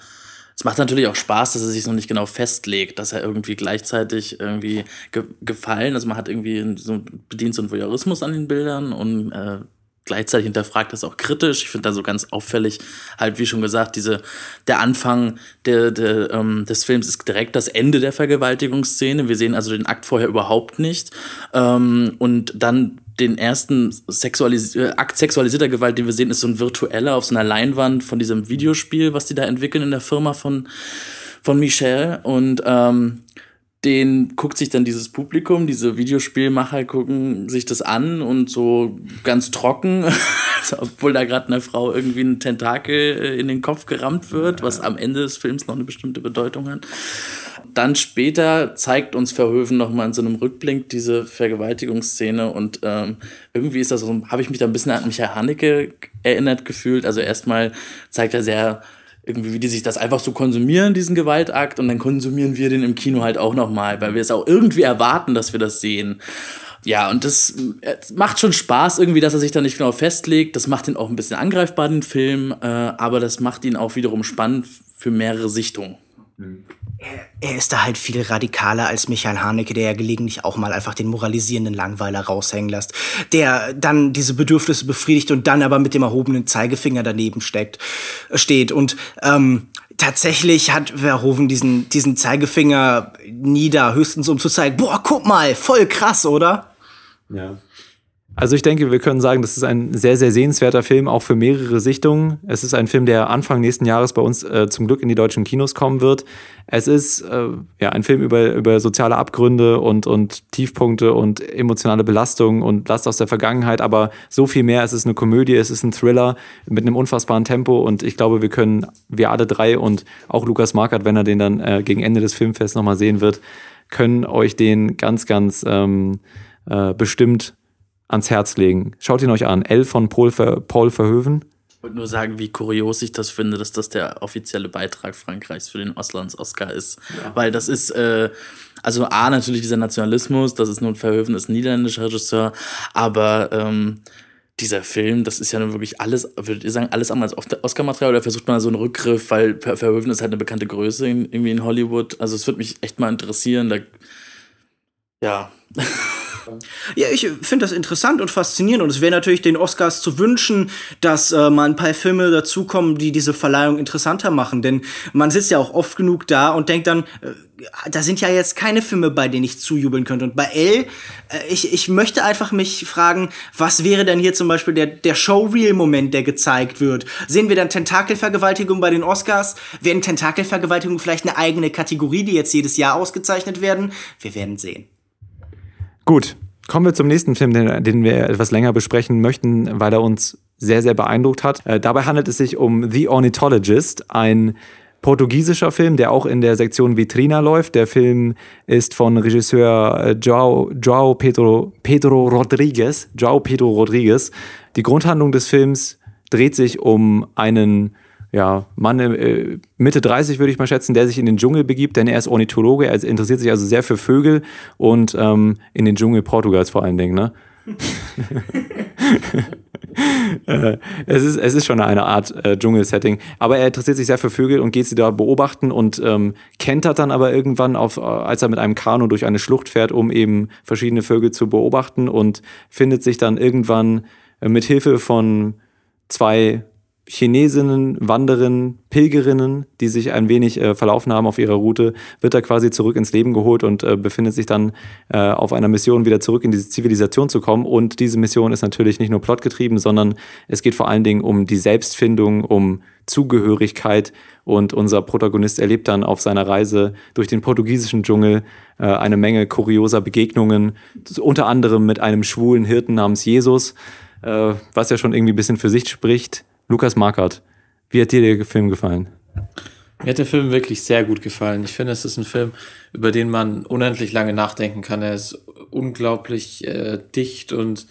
Speaker 4: es macht natürlich auch Spaß, dass er sich noch nicht genau festlegt, dass er irgendwie gleichzeitig irgendwie ge gefallen, also man hat irgendwie so bedient so einen Voyeurismus an den Bildern und äh, gleichzeitig hinterfragt das auch kritisch. Ich finde da so ganz auffällig, halt wie schon gesagt, diese, der Anfang der, der, ähm, des Films ist direkt das Ende der Vergewaltigungsszene. Wir sehen also den Akt vorher überhaupt nicht. Ähm, und dann den ersten sexualis äh, Akt sexualisierter Gewalt, den wir sehen, ist so ein virtueller auf so einer Leinwand von diesem Videospiel, was die da entwickeln in der Firma von, von Michel. Und ähm, den guckt sich dann dieses Publikum, diese Videospielmacher gucken sich das an und so ganz trocken, obwohl da gerade einer Frau irgendwie ein Tentakel äh, in den Kopf gerammt wird, was am Ende des Films noch eine bestimmte Bedeutung hat. Dann später zeigt uns Verhoeven nochmal in so einem Rückblick diese Vergewaltigungsszene und ähm, irgendwie ist das so, habe ich mich da ein bisschen an Michael Haneke erinnert gefühlt. Also erstmal zeigt er sehr irgendwie, wie die sich das einfach so konsumieren, diesen Gewaltakt, und dann konsumieren wir den im Kino halt auch nochmal, weil wir es auch irgendwie erwarten, dass wir das sehen. Ja, und das äh, macht schon Spaß irgendwie, dass er sich da nicht genau festlegt. Das macht ihn auch ein bisschen angreifbar, den Film, äh, aber das macht ihn auch wiederum spannend für mehrere Sichtungen.
Speaker 2: Mhm er ist da halt viel radikaler als Michael Haneke, der ja gelegentlich auch mal einfach den moralisierenden Langweiler raushängen lässt, der dann diese Bedürfnisse befriedigt und dann aber mit dem erhobenen Zeigefinger daneben steckt, steht. Und ähm, tatsächlich hat Verhoeven diesen, diesen Zeigefinger nie da, höchstens um zu zeigen, boah, guck mal, voll krass, oder?
Speaker 1: Ja. Also ich denke, wir können sagen, das ist ein sehr, sehr sehenswerter Film, auch für mehrere Sichtungen. Es ist ein Film, der Anfang nächsten Jahres bei uns äh, zum Glück in die deutschen Kinos kommen wird. Es ist äh, ja ein Film über, über soziale Abgründe und, und Tiefpunkte und emotionale Belastungen und Last aus der Vergangenheit, aber so viel mehr. Es ist eine Komödie, es ist ein Thriller mit einem unfassbaren Tempo und ich glaube, wir können, wir alle drei und auch Lukas Markert, wenn er den dann äh, gegen Ende des Filmfests nochmal sehen wird, können euch den ganz, ganz ähm, äh, bestimmt ans Herz legen. Schaut ihn euch an. L von Paul, Ver Paul Verhoeven.
Speaker 4: Ich wollte nur sagen, wie kurios ich das finde, dass das der offizielle Beitrag Frankreichs für den Auslands-Oscar ist. Ja. Weil das ist, äh, also A, natürlich dieser Nationalismus, das ist nun Verhoeven, ist ein niederländischer Regisseur, aber ähm, dieser Film, das ist ja nun wirklich alles, würdet ihr sagen, alles andere als Oscar-Material oder versucht man so einen Rückgriff, weil Verhoeven ist halt eine bekannte Größe in, irgendwie in Hollywood. Also es würde mich echt mal interessieren, da, ja.
Speaker 2: Ja, ich finde das interessant und faszinierend und es wäre natürlich den Oscars zu wünschen, dass äh, mal ein paar Filme dazukommen, die diese Verleihung interessanter machen, denn man sitzt ja auch oft genug da und denkt dann, äh, da sind ja jetzt keine Filme bei, denen ich zujubeln könnte. Und bei L, äh, ich, ich möchte einfach mich fragen, was wäre denn hier zum Beispiel der, der Showreel-Moment, der gezeigt wird? Sehen wir dann Tentakelvergewaltigung bei den Oscars? Werden Tentakelvergewaltigung vielleicht eine eigene Kategorie, die jetzt jedes Jahr ausgezeichnet werden? Wir werden sehen.
Speaker 1: Gut, kommen wir zum nächsten Film, den, den, wir etwas länger besprechen möchten, weil er uns sehr, sehr beeindruckt hat. Äh, dabei handelt es sich um The Ornithologist, ein portugiesischer Film, der auch in der Sektion Vitrina läuft. Der Film ist von Regisseur äh, Joao, Joao Pedro, Pedro Rodriguez. Joao Pedro Rodriguez. Die Grundhandlung des Films dreht sich um einen ja, Mann äh, Mitte 30 würde ich mal schätzen, der sich in den Dschungel begibt, denn er ist Ornithologe, er interessiert sich also sehr für Vögel und ähm, in den Dschungel Portugals vor allen Dingen, ne? äh, es, ist, es ist schon eine Art äh, Dschungel-Setting, aber er interessiert sich sehr für Vögel und geht sie da beobachten und ähm, kentert dann aber irgendwann, auf, äh, als er mit einem Kanu durch eine Schlucht fährt, um eben verschiedene Vögel zu beobachten und findet sich dann irgendwann äh, mit Hilfe von zwei Chinesinnen, Wanderinnen, Pilgerinnen, die sich ein wenig äh, verlaufen haben auf ihrer Route, wird er quasi zurück ins Leben geholt und äh, befindet sich dann äh, auf einer Mission, wieder zurück in diese Zivilisation zu kommen. Und diese Mission ist natürlich nicht nur plotgetrieben, sondern es geht vor allen Dingen um die Selbstfindung, um Zugehörigkeit. Und unser Protagonist erlebt dann auf seiner Reise durch den portugiesischen Dschungel äh, eine Menge kurioser Begegnungen, unter anderem mit einem schwulen Hirten namens Jesus, äh, was ja schon irgendwie ein bisschen für sich spricht Lukas Markert, wie hat dir der Film gefallen?
Speaker 3: Mir hat der Film wirklich sehr gut gefallen. Ich finde, es ist ein Film, über den man unendlich lange nachdenken kann. Er ist unglaublich äh, dicht und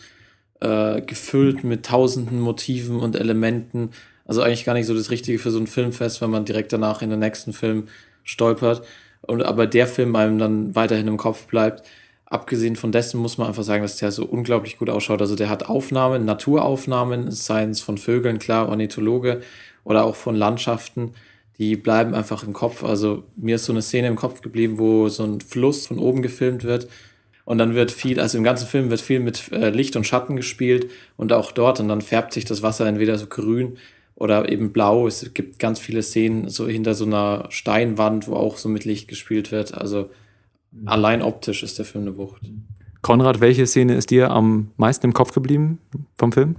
Speaker 3: äh, gefüllt mit tausenden Motiven und Elementen. Also eigentlich gar nicht so das Richtige für so ein Filmfest, wenn man direkt danach in den nächsten Film stolpert. Und aber der Film einem dann weiterhin im Kopf bleibt abgesehen von dessen muss man einfach sagen, dass der so unglaublich gut ausschaut. Also der hat Aufnahmen, Naturaufnahmen, seien es von Vögeln, klar, Ornithologe oder auch von Landschaften, die bleiben einfach im Kopf. Also mir ist so eine Szene im Kopf geblieben, wo so ein Fluss von oben gefilmt wird und dann wird viel, also im ganzen Film wird viel mit äh, Licht und Schatten gespielt und auch dort und dann färbt sich das Wasser entweder so grün oder eben blau. Es gibt ganz viele Szenen so hinter so einer Steinwand, wo auch so mit Licht gespielt wird. Also allein optisch ist der Film eine Wucht.
Speaker 1: Konrad, welche Szene ist dir am meisten im Kopf geblieben vom Film?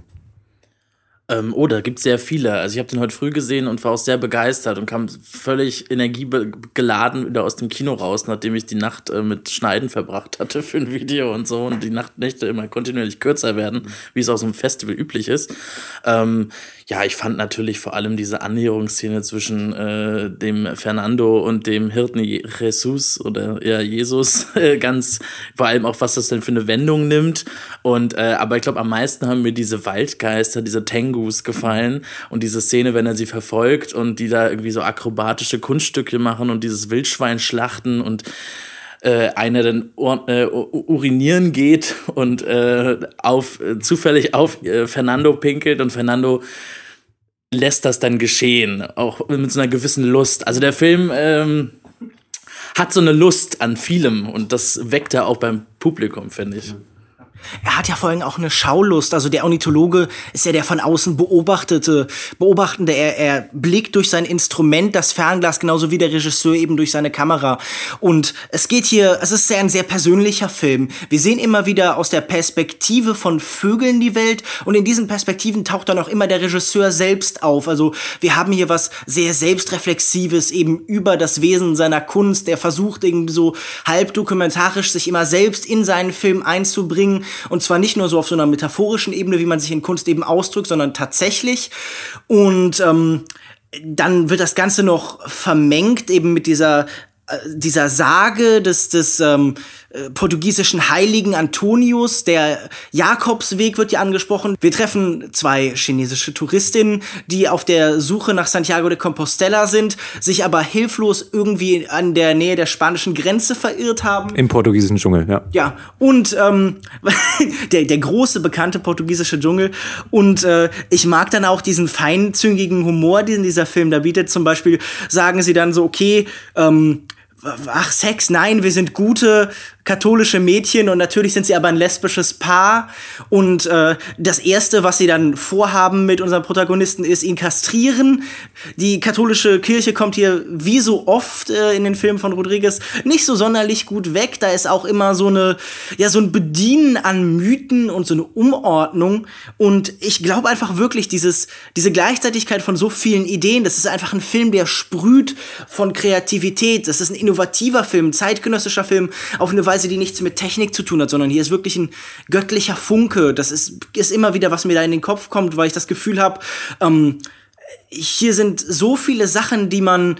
Speaker 4: Ähm, oh, da gibt es sehr viele. Also ich habe den heute früh gesehen und war auch sehr begeistert und kam völlig energiegeladen wieder aus dem Kino raus, nachdem ich die Nacht äh, mit Schneiden verbracht hatte für ein Video und so und die Nachtnächte immer kontinuierlich kürzer werden, wie es aus einem Festival üblich ist. Ähm, ja, ich fand natürlich vor allem diese Annäherungsszene zwischen äh, dem Fernando und dem Hirten Jesus oder ja Jesus äh, ganz, vor allem auch was das denn für eine Wendung nimmt. Und äh, aber ich glaube, am meisten haben mir diese Waldgeister, diese Tengus gefallen und diese Szene, wenn er sie verfolgt und die da irgendwie so akrobatische Kunststücke machen und dieses Wildschwein schlachten und äh, einer dann äh, urinieren geht und äh, auf zufällig auf äh, Fernando pinkelt und Fernando lässt das dann geschehen, auch mit so einer gewissen Lust. Also der Film ähm, hat so eine Lust an vielem und das weckt er auch beim Publikum, finde ich.
Speaker 2: Er hat ja vor allem auch eine Schaulust. Also der Ornithologe ist ja der von außen beobachtete, beobachtende. Er, er blickt durch sein Instrument, das Fernglas, genauso wie der Regisseur eben durch seine Kamera. Und es geht hier, es ist sehr ein sehr persönlicher Film. Wir sehen immer wieder aus der Perspektive von Vögeln die Welt und in diesen Perspektiven taucht dann auch immer der Regisseur selbst auf. Also wir haben hier was sehr selbstreflexives eben über das Wesen seiner Kunst. Er versucht irgendwie so halb dokumentarisch sich immer selbst in seinen Film einzubringen und zwar nicht nur so auf so einer metaphorischen Ebene, wie man sich in Kunst eben ausdrückt, sondern tatsächlich. Und ähm, dann wird das Ganze noch vermengt eben mit dieser dieser Sage des, des ähm, äh, portugiesischen Heiligen Antonius, der Jakobsweg wird hier angesprochen. Wir treffen zwei chinesische Touristinnen, die auf der Suche nach Santiago de Compostela sind, sich aber hilflos irgendwie an der Nähe der spanischen Grenze verirrt haben.
Speaker 1: Im portugiesischen Dschungel, ja.
Speaker 2: Ja, und ähm, der, der große bekannte portugiesische Dschungel. Und äh, ich mag dann auch diesen feinzüngigen Humor, den dieser Film da bietet. Zum Beispiel sagen sie dann so, okay, ähm, ach, Sex, nein, wir sind gute katholische Mädchen und natürlich sind sie aber ein lesbisches Paar. Und äh, das Erste, was sie dann vorhaben mit unserem Protagonisten, ist ihn kastrieren. Die katholische Kirche kommt hier, wie so oft äh, in den Filmen von Rodriguez, nicht so sonderlich gut weg. Da ist auch immer so eine, ja, so ein Bedienen an Mythen und so eine Umordnung. Und ich glaube einfach wirklich, dieses, diese Gleichzeitigkeit von so vielen Ideen, das ist einfach ein Film, der sprüht von Kreativität. Das ist ein innovativer Film, zeitgenössischer Film auf eine Weise, die nichts mit Technik zu tun hat, sondern hier ist wirklich ein göttlicher Funke. Das ist, ist immer wieder, was mir da in den Kopf kommt, weil ich das Gefühl habe, ähm, hier sind so viele Sachen, die man,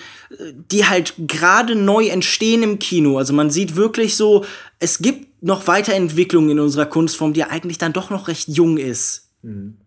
Speaker 2: die halt gerade neu entstehen im Kino. Also man sieht wirklich so, es gibt noch Weiterentwicklungen in unserer Kunstform, die eigentlich dann doch noch recht jung ist.
Speaker 1: Mhm.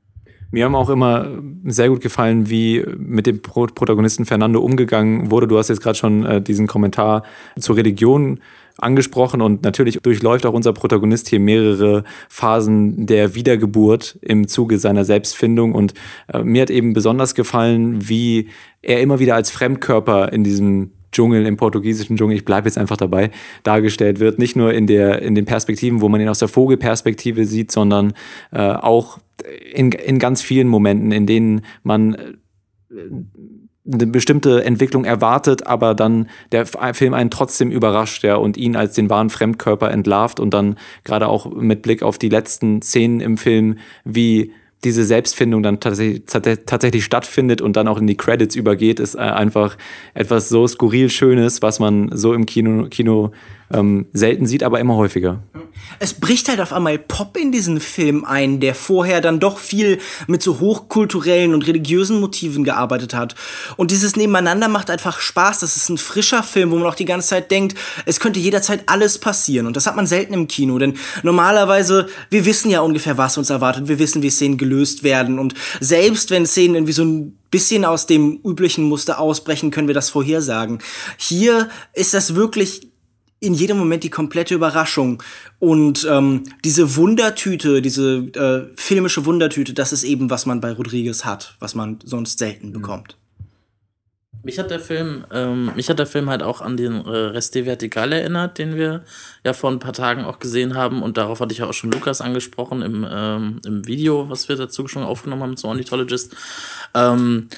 Speaker 1: Mir haben auch immer sehr gut gefallen, wie mit dem Protagonisten Fernando umgegangen wurde. Du hast jetzt gerade schon äh, diesen Kommentar zur Religion angesprochen und natürlich durchläuft auch unser Protagonist hier mehrere Phasen der Wiedergeburt im Zuge seiner Selbstfindung und äh, mir hat eben besonders gefallen, wie er immer wieder als Fremdkörper in diesem Dschungel, im portugiesischen Dschungel, ich bleibe jetzt einfach dabei, dargestellt wird. Nicht nur in, der, in den Perspektiven, wo man ihn aus der Vogelperspektive sieht, sondern äh, auch in, in ganz vielen Momenten, in denen man äh, eine bestimmte Entwicklung erwartet, aber dann der Film einen trotzdem überrascht, ja, und ihn als den wahren Fremdkörper entlarvt und dann gerade auch mit Blick auf die letzten Szenen im Film, wie diese Selbstfindung dann tatsächlich, tatsächlich stattfindet und dann auch in die Credits übergeht, ist äh, einfach etwas so skurril Schönes, was man so im Kino, Kino ähm, selten sieht, aber immer häufiger.
Speaker 2: Es bricht halt auf einmal Pop in diesen Film ein, der vorher dann doch viel mit so hochkulturellen und religiösen Motiven gearbeitet hat. Und dieses Nebeneinander macht einfach Spaß. Das ist ein frischer Film, wo man auch die ganze Zeit denkt, es könnte jederzeit alles passieren. Und das hat man selten im Kino, denn normalerweise, wir wissen ja ungefähr, was uns erwartet. Wir wissen, wie Szenen gelöst werden. Und selbst wenn Szenen irgendwie so ein bisschen aus dem üblichen Muster ausbrechen, können wir das vorhersagen. Hier ist das wirklich in jedem Moment die komplette Überraschung. Und ähm, diese Wundertüte, diese äh, filmische Wundertüte, das ist eben, was man bei Rodriguez hat, was man sonst selten bekommt.
Speaker 4: Mich hat der Film, ähm, mich hat der Film halt auch an den äh, Reste Vertikal erinnert, den wir ja vor ein paar Tagen auch gesehen haben. Und darauf hatte ich ja auch schon Lukas angesprochen im, ähm, im Video, was wir dazu schon aufgenommen haben zu Ornithologist. Ähm,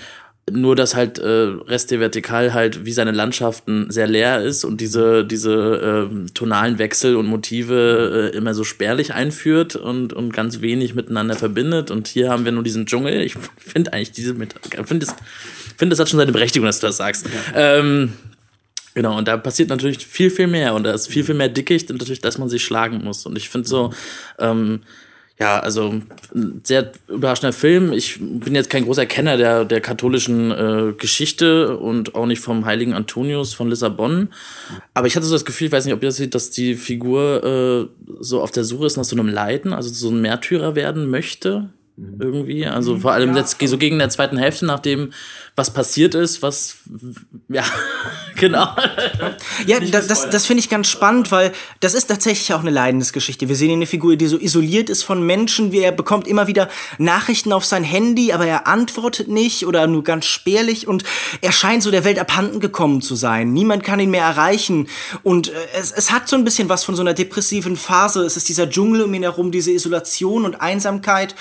Speaker 4: nur, dass halt äh, Reste Vertikal halt wie seine Landschaften sehr leer ist und diese, diese äh, tonalen Wechsel und Motive äh, immer so spärlich einführt und, und ganz wenig miteinander verbindet. Und hier haben wir nur diesen Dschungel. Ich finde eigentlich diese finde es, finde das hat schon seine Berechtigung, dass du das sagst. Ja. Ähm, Genau, und da passiert natürlich viel, viel mehr und da ist viel, viel mehr Dickicht und natürlich, dass man sich schlagen muss. Und ich finde so, ähm, ja, also ein sehr überraschender Film. Ich bin jetzt kein großer Kenner der, der katholischen äh, Geschichte und auch nicht vom heiligen Antonius von Lissabon. Aber ich hatte so das Gefühl, ich weiß nicht, ob ihr das seht, dass die Figur äh, so auf der Suche ist nach so einem Leiden, also so ein Märtyrer werden möchte. Mhm. Irgendwie. Also vor allem ja. jetzt so gegen der zweiten Hälfte, nachdem was passiert ist, was ja, genau.
Speaker 2: Ja, das, das, das finde ich ganz spannend, weil das ist tatsächlich auch eine Leidensgeschichte. Wir sehen eine Figur, die so isoliert ist von Menschen, wie er bekommt immer wieder Nachrichten auf sein Handy, aber er antwortet nicht oder nur ganz spärlich und er scheint so der Welt abhanden gekommen zu sein. Niemand kann ihn mehr erreichen und äh, es, es hat so ein bisschen was von so einer depressiven Phase. Es ist dieser Dschungel um ihn herum, diese Isolation und Einsamkeit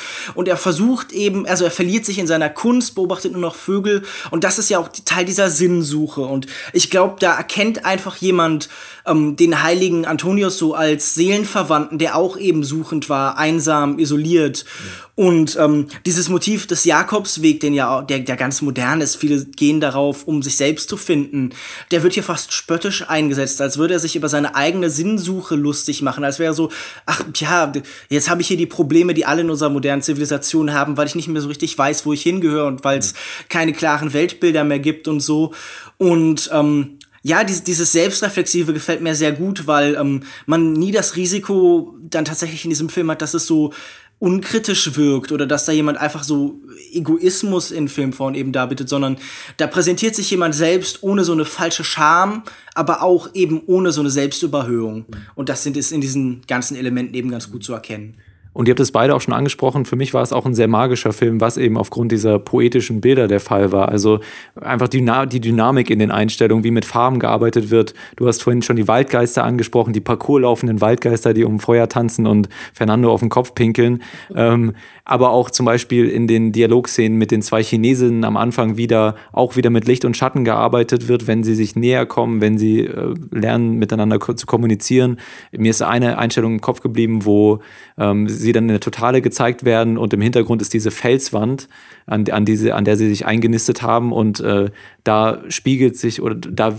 Speaker 2: und er versucht eben, also er verliert sich in seiner Kunst, beobachtet nur noch Vögel und das ist ja auch Teil dieser Sinnsuche. Und ich glaube, da erkennt einfach jemand ähm, den heiligen Antonius so als Seelenverwandten, der auch eben suchend war, einsam, isoliert. Mhm. Und ähm, dieses Motiv des Jakobsweg, den ja der, der ganz modern ist, viele gehen darauf, um sich selbst zu finden, der wird hier fast spöttisch eingesetzt, als würde er sich über seine eigene Sinnsuche lustig machen, als wäre er so, ach ja, jetzt habe ich hier die Probleme, die alle in unserer modernen Zivilisation haben, weil ich nicht mehr so richtig weiß, wo ich hingehöre und weil es mhm. keine klaren Weltbilder mehr gibt und so. Und ähm, ja, dieses, dieses Selbstreflexive gefällt mir sehr gut, weil ähm, man nie das Risiko dann tatsächlich in diesem Film hat, dass es so unkritisch wirkt oder dass da jemand einfach so Egoismus in Filmform eben darbietet, sondern da präsentiert sich jemand selbst ohne so eine falsche Scham, aber auch eben ohne so eine Selbstüberhöhung. Und das sind es in diesen ganzen Elementen eben ganz gut zu erkennen.
Speaker 1: Und ihr habt es beide auch schon angesprochen. Für mich war es auch ein sehr magischer Film, was eben aufgrund dieser poetischen Bilder der Fall war. Also einfach die, die Dynamik in den Einstellungen, wie mit Farben gearbeitet wird. Du hast vorhin schon die Waldgeister angesprochen, die Parcours laufenden Waldgeister, die um Feuer tanzen und Fernando auf den Kopf pinkeln. Ähm, aber auch zum Beispiel in den Dialogszenen mit den zwei Chinesinnen am Anfang wieder, auch wieder mit Licht und Schatten gearbeitet wird, wenn sie sich näher kommen, wenn sie äh, lernen, miteinander zu kommunizieren. Mir ist eine Einstellung im Kopf geblieben, wo ähm, sie dann in der Totale gezeigt werden und im Hintergrund ist diese Felswand, an, an, diese, an der sie sich eingenistet haben und äh, da spiegelt sich oder da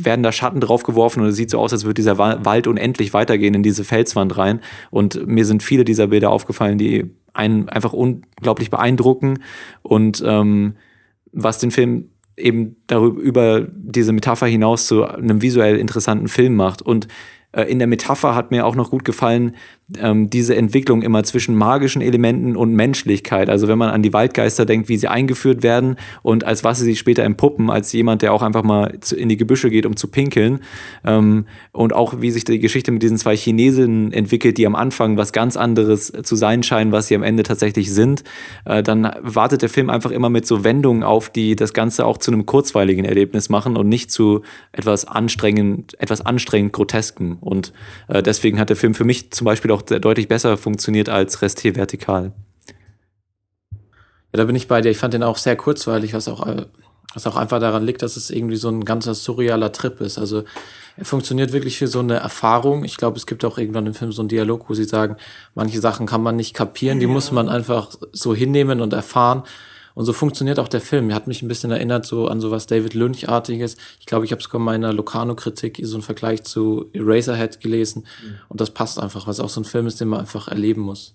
Speaker 1: werden da Schatten draufgeworfen und es sieht so aus, als würde dieser Wald unendlich weitergehen in diese Felswand rein. Und mir sind viele dieser Bilder aufgefallen, die einen einfach unglaublich beeindrucken. Und ähm, was den Film eben darüber über diese Metapher hinaus zu einem visuell interessanten Film macht. Und in der Metapher hat mir auch noch gut gefallen, ähm, diese Entwicklung immer zwischen magischen Elementen und Menschlichkeit. Also wenn man an die Waldgeister denkt, wie sie eingeführt werden und als was sie sich später empuppen, als jemand, der auch einfach mal in die Gebüsche geht, um zu pinkeln. Ähm, und auch wie sich die Geschichte mit diesen zwei Chinesen entwickelt, die am Anfang was ganz anderes zu sein scheinen, was sie am Ende tatsächlich sind. Äh, dann wartet der Film einfach immer mit so Wendungen auf, die das Ganze auch zu einem kurzweiligen Erlebnis machen und nicht zu etwas anstrengend, etwas anstrengend Grotesken. Und äh, deswegen hat der Film für mich zum Beispiel auch deutlich besser funktioniert als Resté vertikal.
Speaker 3: Ja, da bin ich bei dir. Ich fand den auch sehr kurzweilig, was auch, äh, was auch einfach daran liegt, dass es irgendwie so ein ganzer surrealer Trip ist. Also er funktioniert wirklich für so eine Erfahrung. Ich glaube, es gibt auch irgendwann im Film so einen Dialog, wo sie sagen, manche Sachen kann man nicht kapieren, die ja. muss man einfach so hinnehmen und erfahren. Und so funktioniert auch der Film. Er hat mich ein bisschen erinnert so an sowas David Lynch-artiges. Ich glaube, ich habe sogar in meiner Locarno-Kritik so einen Vergleich zu Eraserhead gelesen. Mhm. Und das passt einfach, was auch so ein Film ist, den man einfach erleben muss.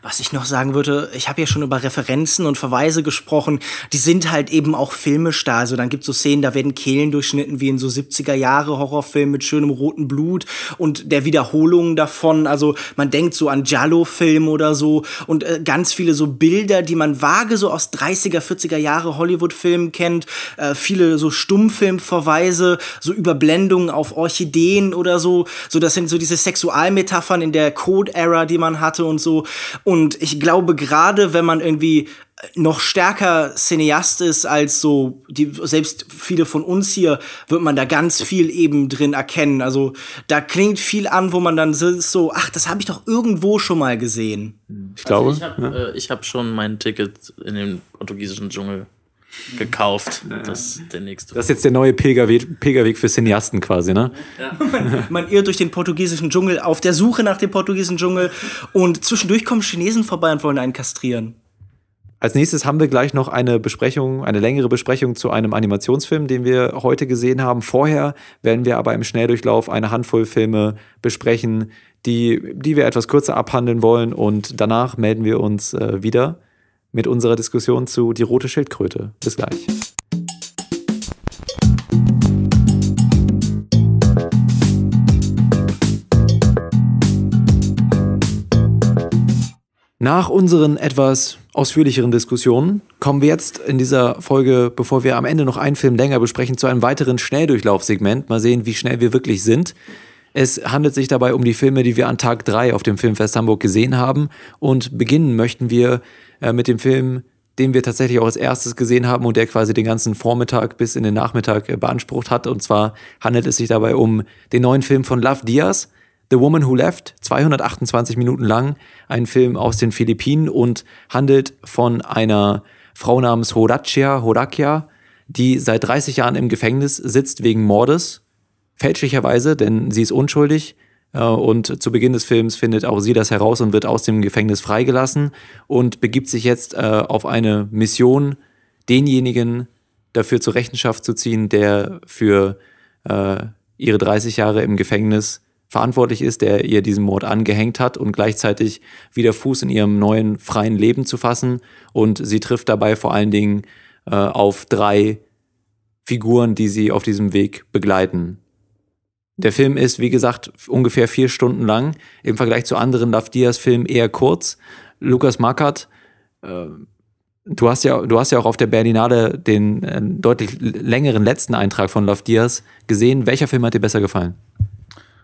Speaker 2: Was ich noch sagen würde, ich habe ja schon über Referenzen und Verweise gesprochen, die sind halt eben auch filmisch da. Also dann gibt es so Szenen, da werden Kehlen durchschnitten wie in so 70er Jahre Horrorfilmen mit schönem rotem Blut und der Wiederholung davon. Also man denkt so an Giallo-Film oder so und äh, ganz viele so Bilder, die man vage so aus 30er, 40er Jahre Hollywood-Filmen kennt. Äh, viele so Stummfilmverweise, so Überblendungen auf Orchideen oder so. So das sind so diese Sexualmetaphern in der Code-Era, die man hatte und so. Und ich glaube, gerade wenn man irgendwie noch stärker Cineast ist als so die selbst viele von uns hier wird man da ganz viel eben drin erkennen. Also da klingt viel an, wo man dann so ach, das habe ich doch irgendwo schon mal gesehen.
Speaker 1: Ich glaube,
Speaker 4: Also ich habe äh, ich hab schon mein Ticket in den portugiesischen Dschungel gekauft. Das ist der nächste.
Speaker 1: das ist jetzt der neue Pilgerweg, Pilgerweg für Cineasten quasi, ne?
Speaker 2: Man irrt durch den portugiesischen Dschungel auf der Suche nach dem portugiesischen Dschungel und zwischendurch kommen Chinesen vorbei und wollen einen kastrieren.
Speaker 1: Als nächstes haben wir gleich noch eine Besprechung, eine längere Besprechung zu einem Animationsfilm, den wir heute gesehen haben. Vorher werden wir aber im Schnelldurchlauf eine Handvoll Filme besprechen, die, die wir etwas kürzer abhandeln wollen. Und danach melden wir uns äh, wieder mit unserer Diskussion zu Die rote Schildkröte. Bis gleich. Nach unseren etwas ausführlicheren Diskussionen kommen wir jetzt in dieser Folge, bevor wir am Ende noch einen Film länger besprechen, zu einem weiteren Schnelldurchlaufsegment. Mal sehen, wie schnell wir wirklich sind. Es handelt sich dabei um die Filme, die wir an Tag 3 auf dem Filmfest Hamburg gesehen haben. Und beginnen möchten wir äh, mit dem Film, den wir tatsächlich auch als erstes gesehen haben und der quasi den ganzen Vormittag bis in den Nachmittag äh, beansprucht hat. Und zwar handelt es sich dabei um den neuen Film von Love Diaz, The Woman Who Left, 228 Minuten lang, ein Film aus den Philippinen und handelt von einer Frau namens Horacia Horakia, die seit 30 Jahren im Gefängnis sitzt wegen Mordes. Fälschlicherweise, denn sie ist unschuldig. Äh, Und zu Beginn des Films findet auch sie das heraus und wird aus dem Gefängnis freigelassen und begibt sich jetzt äh, auf eine Mission, denjenigen dafür zur Rechenschaft zu ziehen, der für äh, ihre 30 Jahre im Gefängnis verantwortlich ist, der ihr diesen Mord angehängt hat und gleichzeitig wieder Fuß in ihrem neuen freien Leben zu fassen. Und sie trifft dabei vor allen Dingen auf drei Figuren, die sie auf diesem Weg begleiten. Der Film ist, wie gesagt, ungefähr vier Stunden lang. Im Vergleich zu anderen Love Diaz-Filmen eher kurz. Lukas Makert, äh, du hast ja, du hast ja auch auf der Berlinale den äh, deutlich längeren letzten Eintrag von Love Diaz gesehen. Welcher Film hat dir besser gefallen?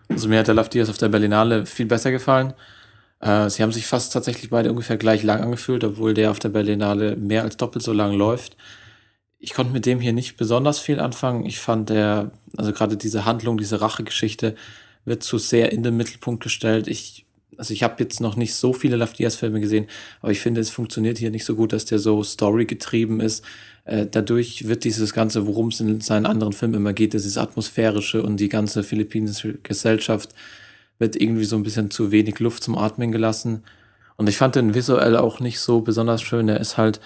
Speaker 3: Also mir hat der Love Diaz auf der Berlinale viel besser gefallen. Äh, sie haben sich fast tatsächlich beide ungefähr gleich lang angefühlt, obwohl der auf der Berlinale mehr als doppelt so lang läuft. Ich konnte mit dem hier nicht besonders viel anfangen. Ich fand der, also gerade diese Handlung, diese Rachegeschichte wird zu sehr in den Mittelpunkt gestellt. Ich, also ich habe jetzt noch nicht so viele Love Diaz-Filme gesehen, aber ich finde, es funktioniert hier nicht so gut, dass der so storygetrieben ist. Äh, dadurch wird dieses Ganze, worum es in seinen anderen Filmen immer geht, dieses Atmosphärische und die ganze philippinische Gesellschaft wird irgendwie so ein bisschen zu wenig Luft zum Atmen gelassen. Und ich fand den visuell auch nicht so besonders schön. Er ist halt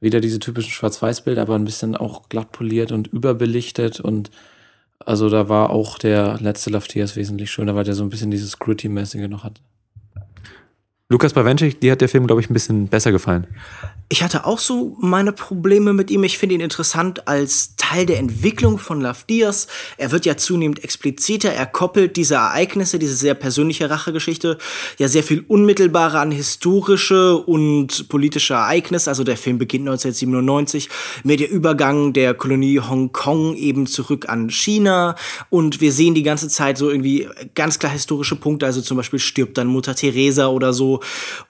Speaker 3: wieder diese typischen Schwarz-Weiß-Bilder, aber ein bisschen auch glatt poliert und überbelichtet. Und also da war auch der letzte Tears wesentlich schöner, weil der so ein bisschen dieses Gritty-mäßige noch hat.
Speaker 1: Lukas Bawenschik, dir hat der Film, glaube ich, ein bisschen besser gefallen.
Speaker 2: Ich hatte auch so meine Probleme mit ihm. Ich finde ihn interessant als Teil der Entwicklung von Love Diaz. Er wird ja zunehmend expliziter. Er koppelt diese Ereignisse, diese sehr persönliche Rachegeschichte, ja sehr viel unmittelbarer an historische und politische Ereignisse. Also der Film beginnt 1997 mit der Übergang der Kolonie Hongkong eben zurück an China. Und wir sehen die ganze Zeit so irgendwie ganz klar historische Punkte. Also zum Beispiel stirbt dann Mutter Teresa oder so.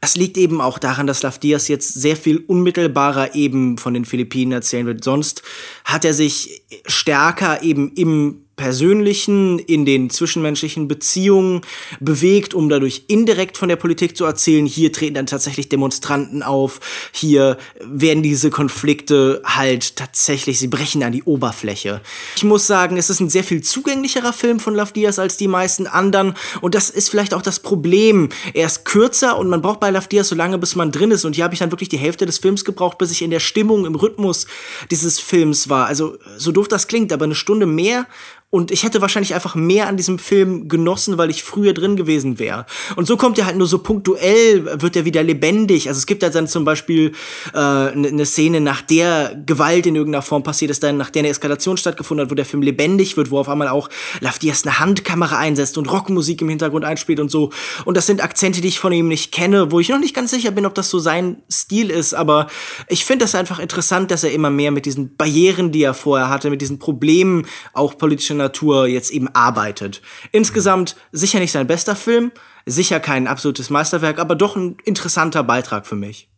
Speaker 2: Das liegt eben auch daran, dass Love Diaz jetzt sehr viel unmittelbarer eben von den Philippinen erzählen wird. Sonst hat er sich stärker eben im Persönlichen, in den zwischenmenschlichen Beziehungen bewegt, um dadurch indirekt von der Politik zu erzählen. Hier treten dann tatsächlich Demonstranten auf. Hier werden diese Konflikte halt tatsächlich, sie brechen an die Oberfläche. Ich muss sagen, es ist ein sehr viel zugänglicherer Film von Love Diaz als die meisten anderen. Und das ist vielleicht auch das Problem. Er ist kürzer und man braucht bei Love Diaz so lange, bis man drin ist. Und hier habe ich dann wirklich die Hälfte des Films gebraucht, bis ich in der Stimmung, im Rhythmus dieses Films war. Also, so doof das klingt, aber eine Stunde mehr und ich hätte wahrscheinlich einfach mehr an diesem Film genossen, weil ich früher drin gewesen wäre. Und so kommt er halt nur so punktuell, wird er wieder lebendig. Also es gibt halt dann zum Beispiel eine äh, ne Szene, nach der Gewalt in irgendeiner Form passiert ist, dann nach der eine Eskalation stattgefunden hat, wo der Film lebendig wird, wo auf einmal auch Love Diaz eine Handkamera einsetzt und Rockmusik im Hintergrund einspielt und so. Und das sind Akzente, die ich von ihm nicht kenne, wo ich noch nicht ganz sicher bin, ob das so sein Stil ist. Aber ich finde das einfach interessant, dass er immer mehr mit diesen Barrieren, die er vorher hatte, mit diesen Problemen auch politischer Natur jetzt eben arbeitet. Insgesamt sicher nicht sein bester Film, sicher kein absolutes Meisterwerk, aber doch ein interessanter Beitrag für mich.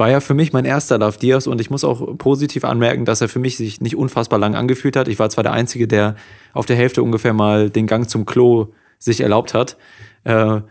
Speaker 1: war ja für mich mein erster Love Diaz und ich muss auch positiv anmerken, dass er für mich sich nicht unfassbar lang angefühlt hat. Ich war zwar der Einzige, der auf der Hälfte ungefähr mal den Gang zum Klo sich erlaubt hat. Äh,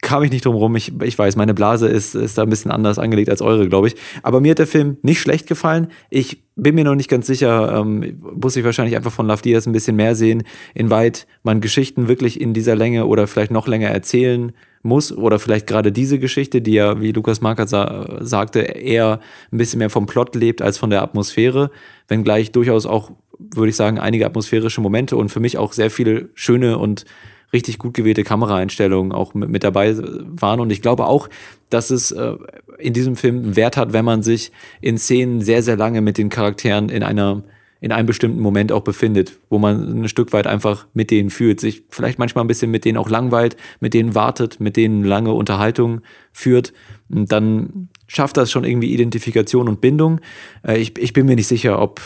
Speaker 1: kam ich nicht drum rum. Ich, ich weiß, meine Blase ist, ist da ein bisschen anders angelegt als eure, glaube ich. Aber mir hat der Film nicht schlecht gefallen. Ich bin mir noch nicht ganz sicher, ähm, muss ich wahrscheinlich einfach von Love Diaz ein bisschen mehr sehen, inwieweit man Geschichten wirklich in dieser Länge oder vielleicht noch länger erzählen muss oder vielleicht gerade diese Geschichte, die ja, wie Lukas Markert sa sagte, eher ein bisschen mehr vom Plot lebt als von der Atmosphäre, wenngleich durchaus auch, würde ich sagen, einige atmosphärische Momente und für mich auch sehr viele schöne und richtig gut gewählte Kameraeinstellungen auch mit, mit dabei waren. Und ich glaube auch, dass es äh, in diesem Film Wert hat, wenn man sich in Szenen sehr, sehr lange mit den Charakteren in einer in einem bestimmten Moment auch befindet, wo man ein Stück weit einfach mit denen fühlt, sich vielleicht manchmal ein bisschen mit denen auch langweilt, mit denen wartet, mit denen lange Unterhaltung führt. Und dann schafft das schon irgendwie Identifikation und Bindung. Äh, ich, ich bin mir nicht sicher, ob,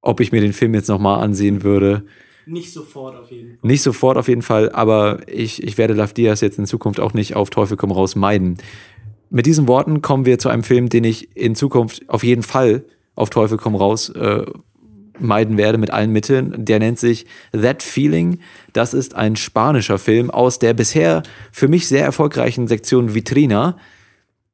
Speaker 1: ob ich mir den Film jetzt nochmal ansehen würde.
Speaker 2: Nicht sofort auf jeden Fall.
Speaker 1: Nicht sofort auf jeden Fall, aber ich, ich werde Love Diaz jetzt in Zukunft auch nicht auf Teufel komm raus meiden. Mit diesen Worten kommen wir zu einem Film, den ich in Zukunft auf jeden Fall auf Teufel komm raus äh, meiden werde mit allen Mitteln. Der nennt sich That Feeling. Das ist ein spanischer Film aus der bisher für mich sehr erfolgreichen Sektion Vitrina,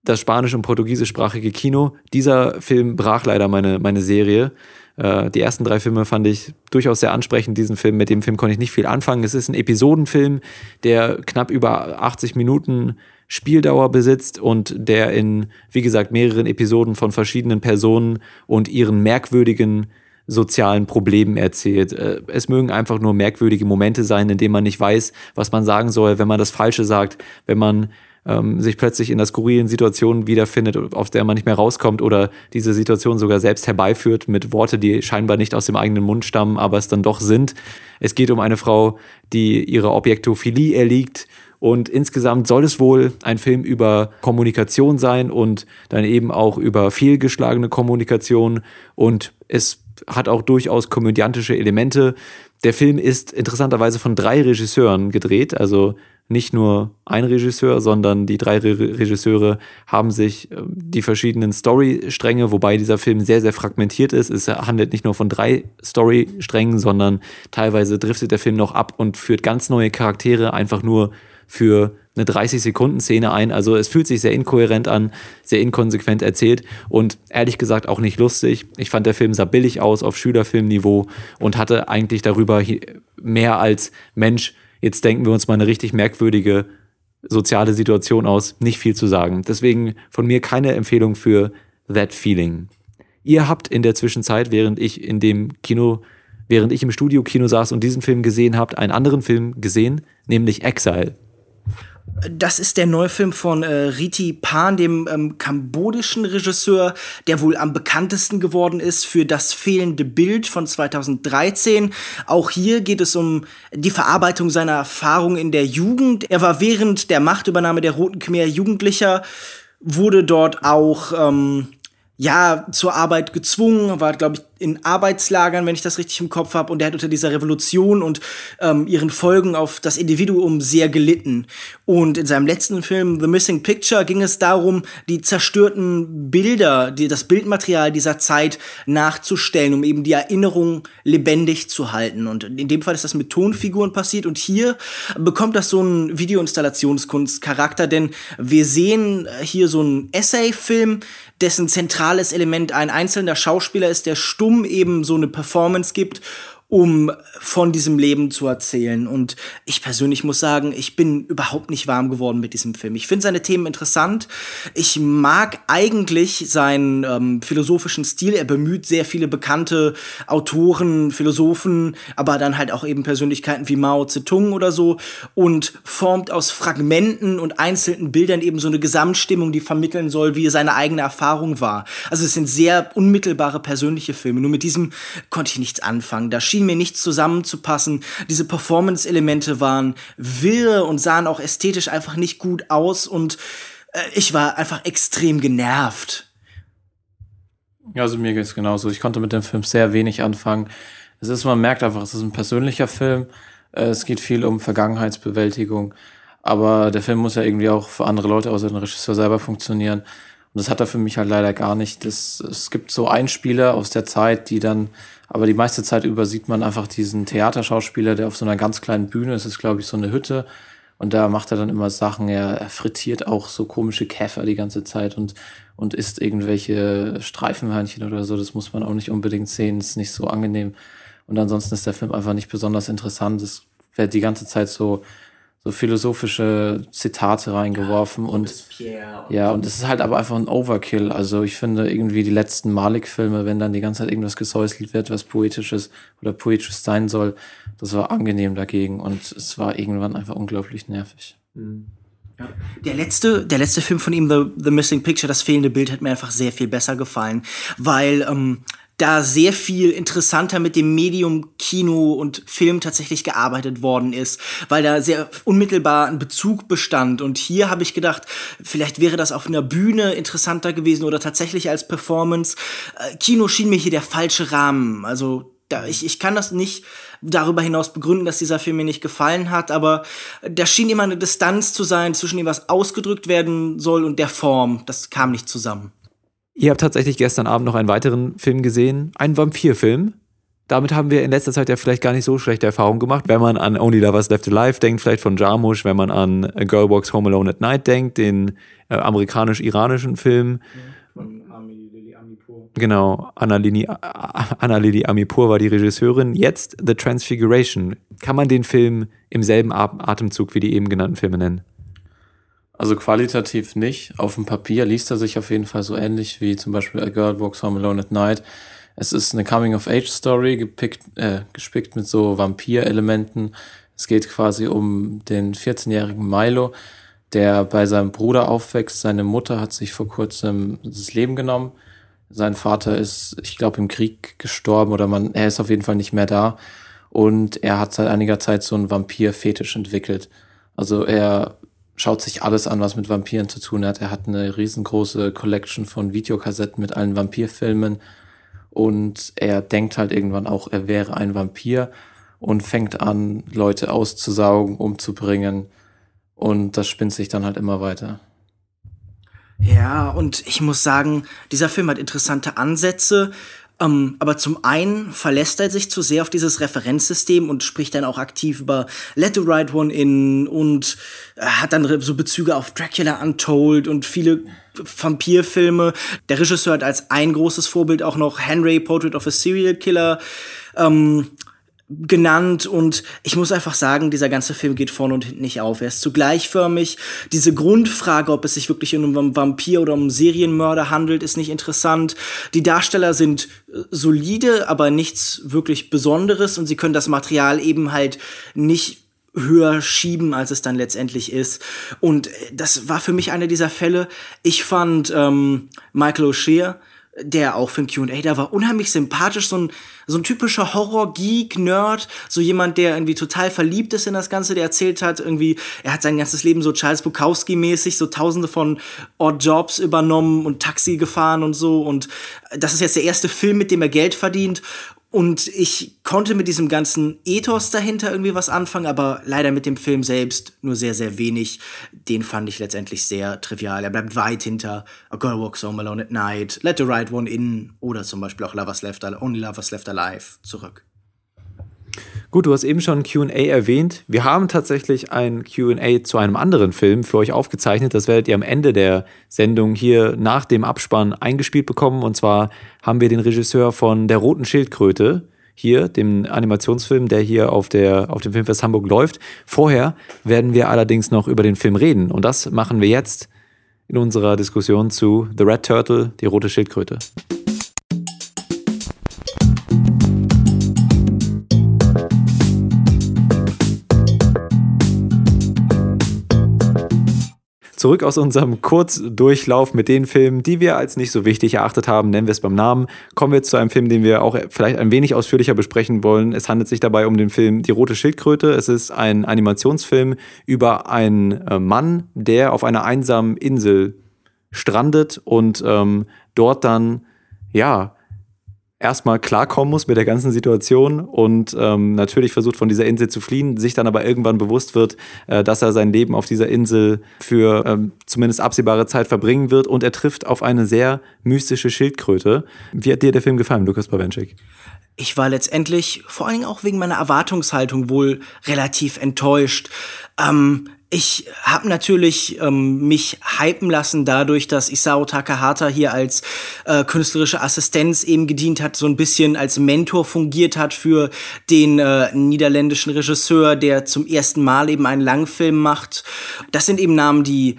Speaker 1: das spanisch- und portugiesischsprachige Kino. Dieser Film brach leider meine, meine Serie. Äh, die ersten drei Filme fand ich durchaus sehr ansprechend. Diesen Film, mit dem Film konnte ich nicht viel anfangen. Es ist ein Episodenfilm, der knapp über 80 Minuten Spieldauer besitzt und der in, wie gesagt, mehreren Episoden von verschiedenen Personen und ihren merkwürdigen sozialen Problemen erzählt. Äh, es mögen einfach nur merkwürdige Momente sein, in denen man nicht weiß, was man sagen soll, wenn man das Falsche sagt, wenn man ähm, sich plötzlich in einer skurrilen Situation wiederfindet, aus der man nicht mehr rauskommt oder diese Situation sogar selbst herbeiführt mit Worte, die scheinbar nicht aus dem eigenen Mund stammen, aber es dann doch sind. Es geht um eine Frau, die ihre Objektophilie erliegt und insgesamt soll es wohl ein Film über Kommunikation sein und dann eben auch über fehlgeschlagene Kommunikation und es hat auch durchaus komödiantische Elemente. Der Film ist interessanterweise von drei Regisseuren gedreht, also nicht nur ein Regisseur, sondern die drei Re Regisseure haben sich äh, die verschiedenen Storystränge, wobei dieser Film sehr, sehr fragmentiert ist. Es handelt nicht nur von drei Storysträngen, sondern teilweise driftet der Film noch ab und führt ganz neue Charaktere einfach nur für eine 30-Sekunden-Szene ein. Also es fühlt sich sehr inkohärent an, sehr inkonsequent erzählt und ehrlich gesagt auch nicht lustig. Ich fand der Film sah billig aus auf Schülerfilmniveau und hatte eigentlich darüber mehr als Mensch Jetzt denken wir uns mal eine richtig merkwürdige soziale Situation aus, nicht viel zu sagen. Deswegen von mir keine Empfehlung für That Feeling. Ihr habt in der Zwischenzeit, während ich in dem Kino, während ich im Studio-Kino saß und diesen Film gesehen habt, einen anderen Film gesehen, nämlich Exile.
Speaker 2: Das ist der neue Film von äh, Riti Pan, dem ähm, kambodischen Regisseur, der wohl am bekanntesten geworden ist für das fehlende Bild von 2013. Auch hier geht es um die Verarbeitung seiner Erfahrungen in der Jugend. Er war während der Machtübernahme der Roten Khmer Jugendlicher, wurde dort auch ähm, ja zur Arbeit gezwungen, war glaube ich in Arbeitslagern, wenn ich das richtig im Kopf habe, und er hat unter dieser Revolution und ähm, ihren Folgen auf das Individuum sehr gelitten. Und in seinem letzten Film The Missing Picture ging es darum, die zerstörten Bilder, die, das Bildmaterial dieser Zeit nachzustellen, um eben die Erinnerung lebendig zu halten. Und in dem Fall ist das mit Tonfiguren passiert und hier bekommt das so einen Videoinstallationskunstcharakter, denn wir sehen hier so einen Essay-Film, dessen zentrales Element ein einzelner Schauspieler ist, der stumm eben so eine Performance gibt um von diesem Leben zu erzählen. Und ich persönlich muss sagen, ich bin überhaupt nicht warm geworden mit diesem Film. Ich finde seine Themen interessant. Ich mag eigentlich seinen ähm, philosophischen Stil. Er bemüht sehr viele bekannte Autoren, Philosophen, aber dann halt auch eben Persönlichkeiten wie Mao Zedong oder so und formt aus Fragmenten und einzelnen Bildern eben so eine Gesamtstimmung, die vermitteln soll, wie seine eigene Erfahrung war. Also es sind sehr unmittelbare persönliche Filme. Nur mit diesem konnte ich nichts anfangen. Da schien mir nichts zusammenzupassen. Diese Performance-Elemente waren wirr und sahen auch ästhetisch einfach nicht gut aus und äh, ich war einfach extrem genervt.
Speaker 3: Also mir geht es genauso. Ich konnte mit dem Film sehr wenig anfangen. Es ist, man merkt einfach, es ist ein persönlicher Film. Äh, es geht viel um Vergangenheitsbewältigung. Aber der Film muss ja irgendwie auch für andere Leute außer den Regisseur selber funktionieren. Und das hat er für mich halt leider gar nicht. Das, es gibt so Einspieler aus der Zeit, die dann, aber die meiste Zeit über sieht man einfach diesen Theaterschauspieler, der auf so einer ganz kleinen Bühne, es ist glaube ich so eine Hütte, und da macht er dann immer Sachen, er, er frittiert auch so komische Käfer die ganze Zeit und, und isst irgendwelche Streifenhörnchen oder so. Das muss man auch nicht unbedingt sehen, ist nicht so angenehm. Und ansonsten ist der Film einfach nicht besonders interessant. Es wird die ganze Zeit so, so philosophische Zitate reingeworfen und ja, und es ist halt aber einfach ein Overkill. Also ich finde irgendwie die letzten Malik-Filme, wenn dann die ganze Zeit irgendwas gesäuselt wird, was poetisches oder poetisch sein soll, das war angenehm dagegen und es war irgendwann einfach unglaublich nervig.
Speaker 2: Der letzte, der letzte Film von ihm, The, The Missing Picture, das fehlende Bild, hat mir einfach sehr viel besser gefallen, weil ähm, da sehr viel interessanter mit dem Medium Kino und Film tatsächlich gearbeitet worden ist, weil da sehr unmittelbar ein Bezug bestand. Und hier habe ich gedacht, vielleicht wäre das auf einer Bühne interessanter gewesen oder tatsächlich als Performance. Äh, Kino schien mir hier der falsche Rahmen. Also da, ich, ich kann das nicht darüber hinaus begründen, dass dieser Film mir nicht gefallen hat, aber da schien immer eine Distanz zu sein zwischen dem, was ausgedrückt werden soll und der Form. Das kam nicht zusammen.
Speaker 1: Ihr habt tatsächlich gestern Abend noch einen weiteren Film gesehen, einen Vampirfilm. Damit haben wir in letzter Zeit ja vielleicht gar nicht so schlechte Erfahrungen gemacht. Wenn man an Only Lovers Left Alive denkt, vielleicht von Jarmusch, wenn man an A Girl Walks Home Alone at Night denkt, den äh, amerikanisch-iranischen Film. Von Ami Lili Amipur. Genau, Anna Lili, Anna Lili Amipur war die Regisseurin. Jetzt The Transfiguration. Kann man den Film im selben Atemzug wie die eben genannten Filme nennen?
Speaker 3: Also qualitativ nicht. Auf dem Papier liest er sich auf jeden Fall so ähnlich wie zum Beispiel A Girl Walks Home Alone at Night. Es ist eine Coming-of-Age-Story, gepickt, äh, gespickt mit so Vampir-Elementen. Es geht quasi um den 14-jährigen Milo, der bei seinem Bruder aufwächst. Seine Mutter hat sich vor kurzem das Leben genommen. Sein Vater ist, ich glaube, im Krieg gestorben oder man, er ist auf jeden Fall nicht mehr da. Und er hat seit einiger Zeit so einen Vampir-Fetisch entwickelt. Also er schaut sich alles an, was mit Vampiren zu tun hat. Er hat eine riesengroße Collection von Videokassetten mit allen Vampirfilmen und er denkt halt irgendwann auch, er wäre ein Vampir und fängt an, Leute auszusaugen, umzubringen und das spinnt sich dann halt immer weiter.
Speaker 2: Ja, und ich muss sagen, dieser Film hat interessante Ansätze, ähm, aber zum einen verlässt er sich zu sehr auf dieses Referenzsystem und spricht dann auch aktiv über Let the Right One In und äh, hat dann so Bezüge auf Dracula Untold und viele Vampirfilme. Der Regisseur hat als ein großes Vorbild auch noch Henry Portrait of a Serial Killer ähm, genannt und ich muss einfach sagen, dieser ganze Film geht vorne und hinten nicht auf. Er ist zu gleichförmig. Diese Grundfrage, ob es sich wirklich um einen Vampir oder um einen Serienmörder handelt, ist nicht interessant. Die Darsteller sind äh, solide, aber nichts wirklich Besonderes und sie können das Material eben halt nicht höher schieben, als es dann letztendlich ist. Und äh, das war für mich einer dieser Fälle. Ich fand ähm, Michael O'Shea der auch für ein Q&A da war, unheimlich sympathisch, so ein, so ein typischer Horror-Geek-Nerd, so jemand, der irgendwie total verliebt ist in das Ganze, der erzählt hat, irgendwie, er hat sein ganzes Leben so Charles Bukowski-mäßig, so tausende von Odd Jobs übernommen und Taxi gefahren und so und das ist jetzt der erste Film, mit dem er Geld verdient und ich konnte mit diesem ganzen Ethos dahinter irgendwie was anfangen, aber leider mit dem Film selbst nur sehr, sehr wenig. Den fand ich letztendlich sehr trivial. Er bleibt weit hinter A Girl Walks Home Alone at Night, Let the Right One In oder zum Beispiel auch Lovers Left, Only Lovers Left Alive zurück.
Speaker 1: Gut, du hast eben schon QA erwähnt. Wir haben tatsächlich ein QA zu einem anderen Film für euch aufgezeichnet. Das werdet ihr am Ende der Sendung hier nach dem Abspann eingespielt bekommen. Und zwar haben wir den Regisseur von Der Roten Schildkröte hier, dem Animationsfilm, der hier auf, der, auf dem Filmfest Hamburg läuft. Vorher werden wir allerdings noch über den Film reden. Und das machen wir jetzt in unserer Diskussion zu The Red Turtle, die rote Schildkröte. Zurück aus unserem Kurzdurchlauf mit den Filmen, die wir als nicht so wichtig erachtet haben, nennen wir es beim Namen, kommen wir zu einem Film, den wir auch vielleicht ein wenig ausführlicher besprechen wollen. Es handelt sich dabei um den Film Die rote Schildkröte. Es ist ein Animationsfilm über einen äh, Mann, der auf einer einsamen Insel strandet und ähm, dort dann, ja, erstmal klarkommen muss mit der ganzen Situation und ähm, natürlich versucht von dieser Insel zu fliehen, sich dann aber irgendwann bewusst wird, äh, dass er sein Leben auf dieser Insel für ähm, zumindest absehbare Zeit verbringen wird und er trifft auf eine sehr mystische Schildkröte. Wie hat dir der Film gefallen, Lukas Bawenschik?
Speaker 2: Ich war letztendlich, vor allen Dingen auch wegen meiner Erwartungshaltung, wohl relativ enttäuscht. Ähm, ich habe natürlich ähm, mich hypen lassen dadurch, dass Isao Takahata hier als äh, künstlerische Assistenz eben gedient hat, so ein bisschen als Mentor fungiert hat für den äh, niederländischen Regisseur, der zum ersten Mal eben einen Langfilm macht. Das sind eben Namen, die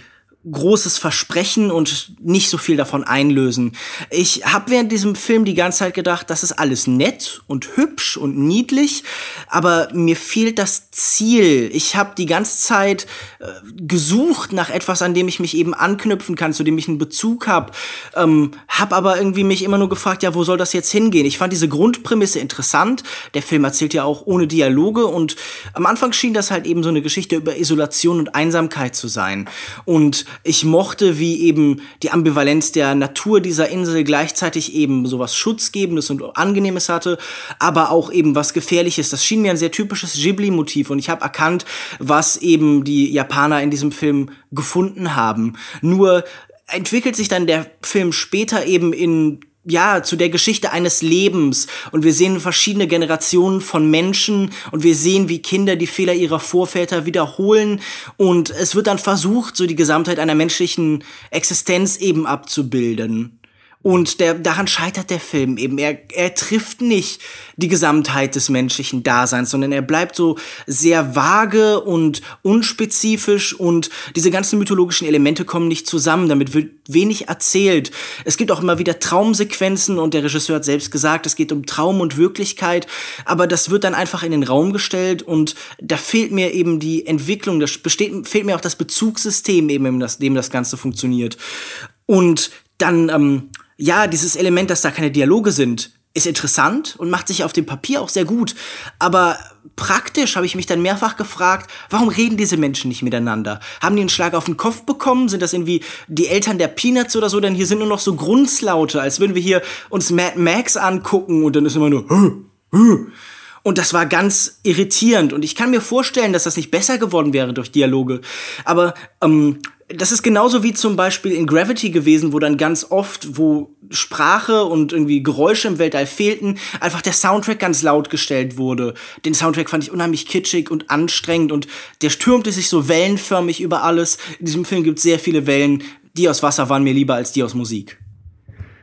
Speaker 2: großes Versprechen und nicht so viel davon einlösen. Ich habe während diesem Film die ganze Zeit gedacht, das ist alles nett und hübsch und niedlich, aber mir fehlt das Ziel. Ich habe die ganze Zeit äh, gesucht nach etwas, an dem ich mich eben anknüpfen kann, zu dem ich einen Bezug habe, ähm, habe aber irgendwie mich immer nur gefragt, ja, wo soll das jetzt hingehen? Ich fand diese Grundprämisse interessant. Der Film erzählt ja auch ohne Dialoge und am Anfang schien das halt eben so eine Geschichte über Isolation und Einsamkeit zu sein. Und ich mochte, wie eben die Ambivalenz der Natur dieser Insel gleichzeitig eben sowas Schutzgebendes und Angenehmes hatte, aber auch eben was Gefährliches. Das schien mir ein sehr typisches Ghibli-Motiv und ich habe erkannt, was eben die Japaner in diesem Film gefunden haben. Nur entwickelt sich dann der Film später eben in ja, zu der Geschichte eines Lebens. Und wir sehen verschiedene Generationen von Menschen und wir sehen, wie Kinder die Fehler ihrer Vorväter wiederholen. Und es wird dann versucht, so die Gesamtheit einer menschlichen Existenz eben abzubilden. Und der, daran scheitert der Film eben. Er, er trifft nicht die Gesamtheit des menschlichen Daseins, sondern er bleibt so sehr vage und unspezifisch und diese ganzen mythologischen Elemente kommen nicht zusammen. Damit wird wenig erzählt. Es gibt auch immer wieder Traumsequenzen und der Regisseur hat selbst gesagt, es geht um Traum und Wirklichkeit, aber das wird dann einfach in den Raum gestellt und da fehlt mir eben die Entwicklung, da besteht, fehlt mir auch das Bezugssystem eben, in dem das Ganze funktioniert. Und dann, ähm, ja, dieses Element, dass da keine Dialoge sind, ist interessant und macht sich auf dem Papier auch sehr gut. Aber praktisch habe ich mich dann mehrfach gefragt, warum reden diese Menschen nicht miteinander? Haben die einen Schlag auf den Kopf bekommen? Sind das irgendwie die Eltern der Peanuts oder so? Denn hier sind nur noch so Grunzlaute, als würden wir hier uns Mad Max angucken und dann ist immer nur und das war ganz irritierend. Und ich kann mir vorstellen, dass das nicht besser geworden wäre durch Dialoge. Aber ähm, das ist genauso wie zum Beispiel in Gravity gewesen, wo dann ganz oft, wo Sprache und irgendwie Geräusche im Weltall fehlten, einfach der Soundtrack ganz laut gestellt wurde. Den Soundtrack fand ich unheimlich kitschig und anstrengend und der stürmte sich so wellenförmig über alles. In diesem Film gibt es sehr viele Wellen. Die aus Wasser waren mir lieber als die aus Musik.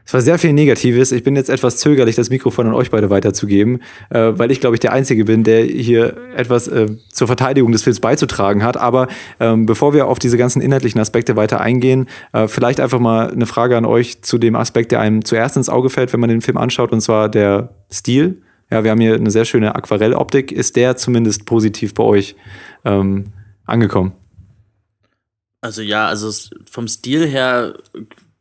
Speaker 1: Es war sehr viel Negatives. Ich bin jetzt etwas zögerlich, das Mikrofon an euch beide weiterzugeben, äh, weil ich, glaube ich, der Einzige bin, der hier etwas äh, zur Verteidigung des Films beizutragen hat. Aber ähm, bevor wir auf diese ganzen inhaltlichen Aspekte weiter eingehen, äh, vielleicht einfach mal eine Frage an euch zu dem Aspekt, der einem zuerst ins Auge fällt, wenn man den Film anschaut, und zwar der Stil. Ja, wir haben hier eine sehr schöne Aquarelloptik. Ist der zumindest positiv bei euch ähm, angekommen?
Speaker 4: Also ja, also vom Stil her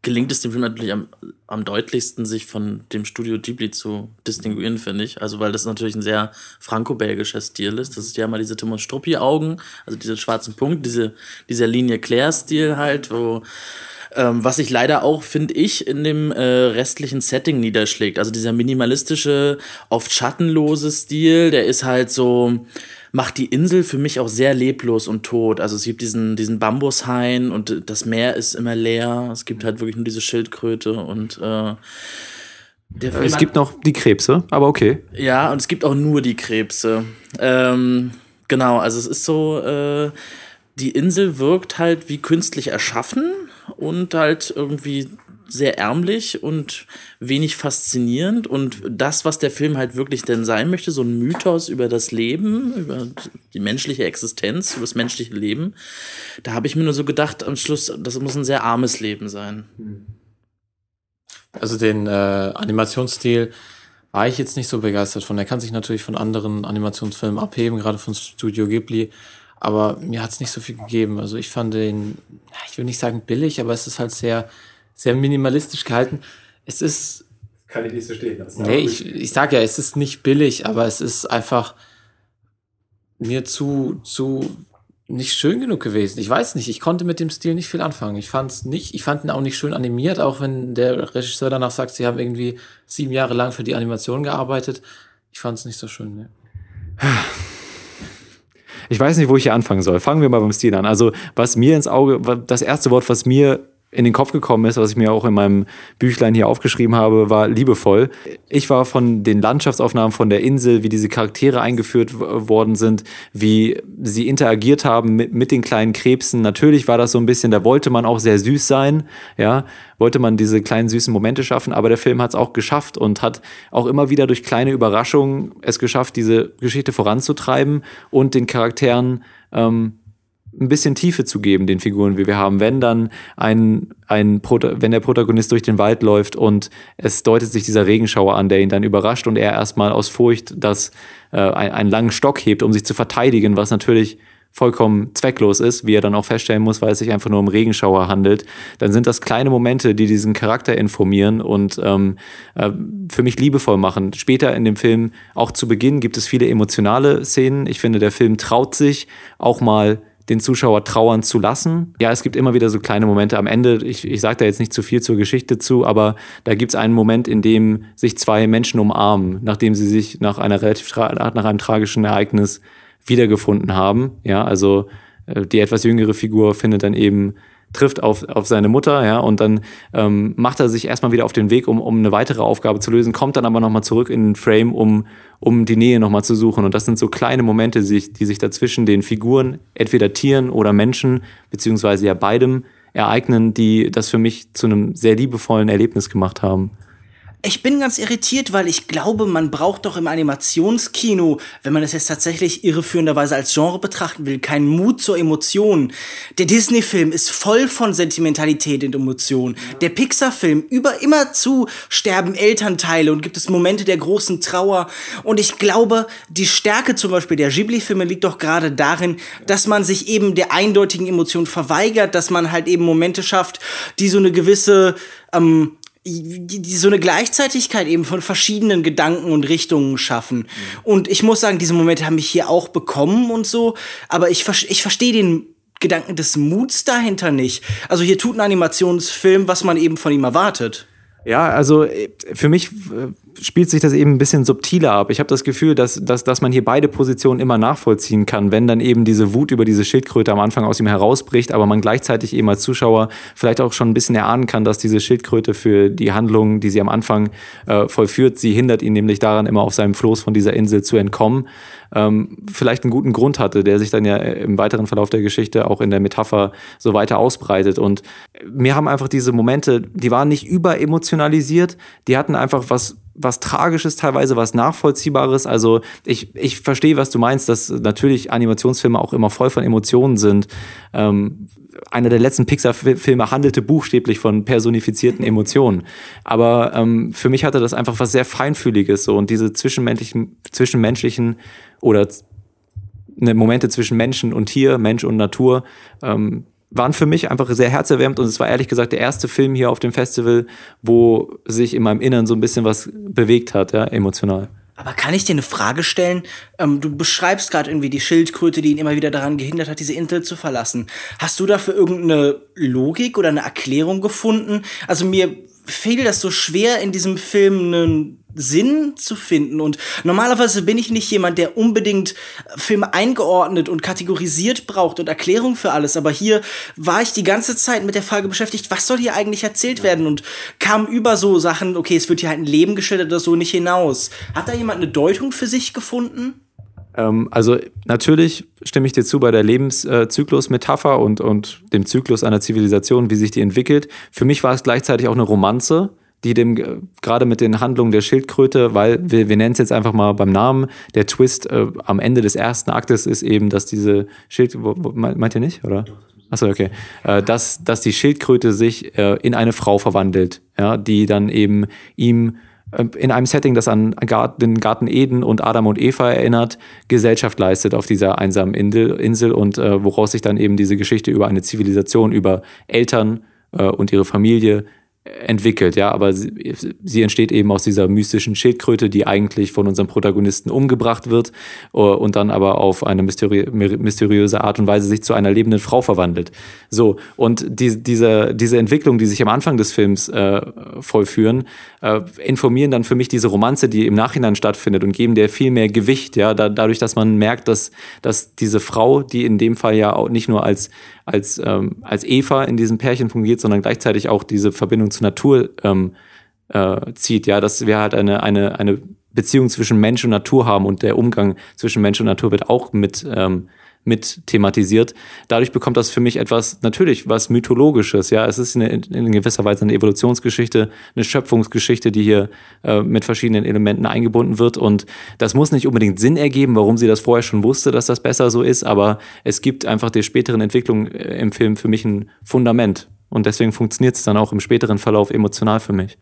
Speaker 4: gelingt es dem Film natürlich am, am deutlichsten, sich von dem Studio Ghibli zu distinguieren, finde ich. Also, weil das natürlich ein sehr franco-belgischer Stil ist. Das ist ja mal diese Tim und Struppi-Augen, also diese schwarzen Punkte, diese, dieser Linie Claire-Stil halt, wo, ähm, was sich leider auch, finde ich, in dem äh, restlichen Setting niederschlägt. Also dieser minimalistische, oft schattenlose Stil, der ist halt so, macht die Insel für mich auch sehr leblos und tot. Also es gibt diesen, diesen Bambushain und das Meer ist immer leer. Es gibt halt wirklich nur diese Schildkröte und äh,
Speaker 1: es gibt noch die Krebse, aber okay.
Speaker 4: Ja, und es gibt auch nur die Krebse. Ähm, genau, also es ist so, äh, die Insel wirkt halt wie künstlich erschaffen und halt irgendwie sehr ärmlich und wenig faszinierend. Und das, was der Film halt wirklich denn sein möchte, so ein Mythos über das Leben, über die menschliche Existenz, über das menschliche Leben, da habe ich mir nur so gedacht, am Schluss, das muss ein sehr armes Leben sein.
Speaker 3: Also den äh, Animationsstil war ich jetzt nicht so begeistert von. Der kann sich natürlich von anderen Animationsfilmen abheben, gerade von Studio Ghibli. Aber mir hat es nicht so viel gegeben. Also ich fand den, ich will nicht sagen billig, aber es ist halt sehr sehr minimalistisch gehalten. Es ist.
Speaker 1: Kann ich nicht so stehen lassen.
Speaker 3: Nee, ich, ich sag ja, es ist nicht billig, aber es ist einfach mir zu, zu nicht schön genug gewesen. Ich weiß nicht, ich konnte mit dem Stil nicht viel anfangen. Ich fand's nicht, ich fand ihn auch nicht schön animiert, auch wenn der Regisseur danach sagt, sie haben irgendwie sieben Jahre lang für die Animation gearbeitet. Ich fand's nicht so schön. Ne.
Speaker 1: Ich weiß nicht, wo ich hier anfangen soll. Fangen wir mal beim Stil an. Also, was mir ins Auge, das erste Wort, was mir in den Kopf gekommen ist, was ich mir auch in meinem Büchlein hier aufgeschrieben habe, war liebevoll. Ich war von den Landschaftsaufnahmen von der Insel, wie diese Charaktere eingeführt worden sind, wie sie interagiert haben mit, mit den kleinen Krebsen. Natürlich war das so ein bisschen, da wollte man auch sehr süß sein, ja, wollte man diese kleinen süßen Momente schaffen, aber der Film hat es auch geschafft und hat auch immer wieder durch kleine Überraschungen es geschafft, diese Geschichte voranzutreiben und den Charakteren ähm, ein bisschen Tiefe zu geben, den Figuren, wie wir haben. Wenn dann ein, ein wenn der Protagonist durch den Wald läuft und es deutet sich dieser Regenschauer an, der ihn dann überrascht und er erstmal aus Furcht das, äh, einen, einen langen Stock hebt, um sich zu verteidigen, was natürlich vollkommen zwecklos ist, wie er dann auch feststellen muss, weil es sich einfach nur um Regenschauer handelt, dann sind das kleine Momente, die diesen Charakter informieren und ähm, äh, für mich liebevoll machen. Später in dem Film, auch zu Beginn, gibt es viele emotionale Szenen. Ich finde, der Film traut sich auch mal den Zuschauer trauern zu lassen. Ja, es gibt immer wieder so kleine Momente am Ende. Ich, ich sage da jetzt nicht zu viel zur Geschichte zu, aber da gibt es einen Moment, in dem sich zwei Menschen umarmen, nachdem sie sich nach einer relativ nach einem tragischen Ereignis wiedergefunden haben. Ja, also äh, die etwas jüngere Figur findet dann eben trifft auf, auf seine Mutter, ja, und dann ähm, macht er sich erstmal wieder auf den Weg, um, um eine weitere Aufgabe zu lösen, kommt dann aber nochmal zurück in den Frame, um, um die Nähe nochmal zu suchen. Und das sind so kleine Momente, die sich, die sich dazwischen den Figuren, entweder Tieren oder Menschen, beziehungsweise ja beidem, ereignen, die das für mich zu einem sehr liebevollen Erlebnis gemacht haben.
Speaker 2: Ich bin ganz irritiert, weil ich glaube, man braucht doch im Animationskino, wenn man es jetzt tatsächlich irreführenderweise als Genre betrachten will, keinen Mut zur Emotion. Der Disney-Film ist voll von Sentimentalität und Emotion. Der Pixar-Film, über immer zu sterben Elternteile und gibt es Momente der großen Trauer. Und ich glaube, die Stärke zum Beispiel der Ghibli-Filme liegt doch gerade darin, dass man sich eben der eindeutigen Emotion verweigert, dass man halt eben Momente schafft, die so eine gewisse ähm, die, die, so eine Gleichzeitigkeit eben von verschiedenen Gedanken und Richtungen schaffen. Mhm. Und ich muss sagen, diese Momente haben mich hier auch bekommen und so, aber ich, ich verstehe den Gedanken des Muts dahinter nicht. Also hier tut ein Animationsfilm, was man eben von ihm erwartet.
Speaker 1: Ja, also äh, für mich äh, spielt sich das eben ein bisschen subtiler ab. Ich habe das Gefühl, dass, dass, dass man hier beide Positionen immer nachvollziehen kann, wenn dann eben diese Wut über diese Schildkröte am Anfang aus ihm herausbricht, aber man gleichzeitig eben als Zuschauer vielleicht auch schon ein bisschen erahnen kann, dass diese Schildkröte für die Handlung, die sie am Anfang äh, vollführt, sie hindert ihn nämlich daran, immer auf seinem Floß von dieser Insel zu entkommen ähm, vielleicht einen guten Grund hatte, der sich dann ja im weiteren Verlauf der Geschichte auch in der Metapher so weiter ausbreitet. Und mir haben einfach diese Momente, die waren nicht überemotionalisiert, die hatten einfach was was Tragisches teilweise, was Nachvollziehbares. Also ich, ich verstehe, was du meinst, dass natürlich Animationsfilme auch immer voll von Emotionen sind. Ähm, einer der letzten Pixar-Filme handelte buchstäblich von personifizierten Emotionen. Aber ähm, für mich hatte das einfach was sehr Feinfühliges so und diese zwischenmenschlichen, zwischenmenschlichen oder ne, Momente zwischen Menschen und Tier, Mensch und Natur, ähm, waren für mich einfach sehr herzerwärmend und es war ehrlich gesagt der erste Film hier auf dem Festival, wo sich in meinem Innern so ein bisschen was bewegt hat, ja, emotional.
Speaker 2: Aber kann ich dir eine Frage stellen? Ähm, du beschreibst gerade irgendwie die Schildkröte, die ihn immer wieder daran gehindert hat, diese Insel zu verlassen. Hast du dafür irgendeine Logik oder eine Erklärung gefunden? Also mir fiel das so schwer, in diesem Film einen Sinn zu finden. Und normalerweise bin ich nicht jemand, der unbedingt Filme eingeordnet und kategorisiert braucht und Erklärung für alles. Aber hier war ich die ganze Zeit mit der Frage beschäftigt, was soll hier eigentlich erzählt werden? Und kam über so Sachen, okay, es wird hier halt ein Leben geschildert oder so nicht hinaus. Hat da jemand eine Deutung für sich gefunden?
Speaker 1: Ähm, also natürlich stimme ich dir zu bei der Lebenszyklusmetapher und, und dem Zyklus einer Zivilisation, wie sich die entwickelt. Für mich war es gleichzeitig auch eine Romanze, die dem äh, gerade mit den Handlungen der Schildkröte, weil wir, wir nennen es jetzt einfach mal beim Namen, der Twist äh, am Ende des ersten Aktes ist eben, dass diese Schildkröte, meint ihr nicht, oder? Achso, okay. Äh, dass, dass die Schildkröte sich äh, in eine Frau verwandelt, ja, die dann eben ihm äh, in einem Setting, das an den Garten Eden und Adam und Eva erinnert, Gesellschaft leistet auf dieser einsamen Insel und äh, woraus sich dann eben diese Geschichte über eine Zivilisation, über Eltern äh, und ihre Familie entwickelt, ja, aber sie, sie, entsteht eben aus dieser mystischen Schildkröte, die eigentlich von unserem Protagonisten umgebracht wird uh, und dann aber auf eine mysteri mysteriöse Art und Weise sich zu einer lebenden Frau verwandelt. So, und die, diese, diese Entwicklung, die sich am Anfang des Films äh, vollführen, äh, informieren dann für mich diese Romanze, die im Nachhinein stattfindet und geben der viel mehr Gewicht, ja, da, dadurch, dass man merkt, dass, dass diese Frau, die in dem Fall ja auch nicht nur als als, ähm, als Eva in diesem Pärchen fungiert, sondern gleichzeitig auch diese Verbindung zur Natur ähm, äh, zieht. Ja, dass wir halt eine, eine, eine Beziehung zwischen Mensch und Natur haben und der Umgang zwischen Mensch und Natur wird auch mit ähm, mit thematisiert. Dadurch bekommt das für mich etwas, natürlich, was Mythologisches. Ja, es ist eine, in gewisser Weise eine Evolutionsgeschichte, eine Schöpfungsgeschichte, die hier äh, mit verschiedenen Elementen eingebunden wird. Und das muss nicht unbedingt Sinn ergeben, warum sie das vorher schon wusste, dass das besser so ist, aber es gibt einfach der späteren Entwicklung äh, im Film für mich ein Fundament. Und deswegen funktioniert es dann auch im späteren Verlauf emotional für mich.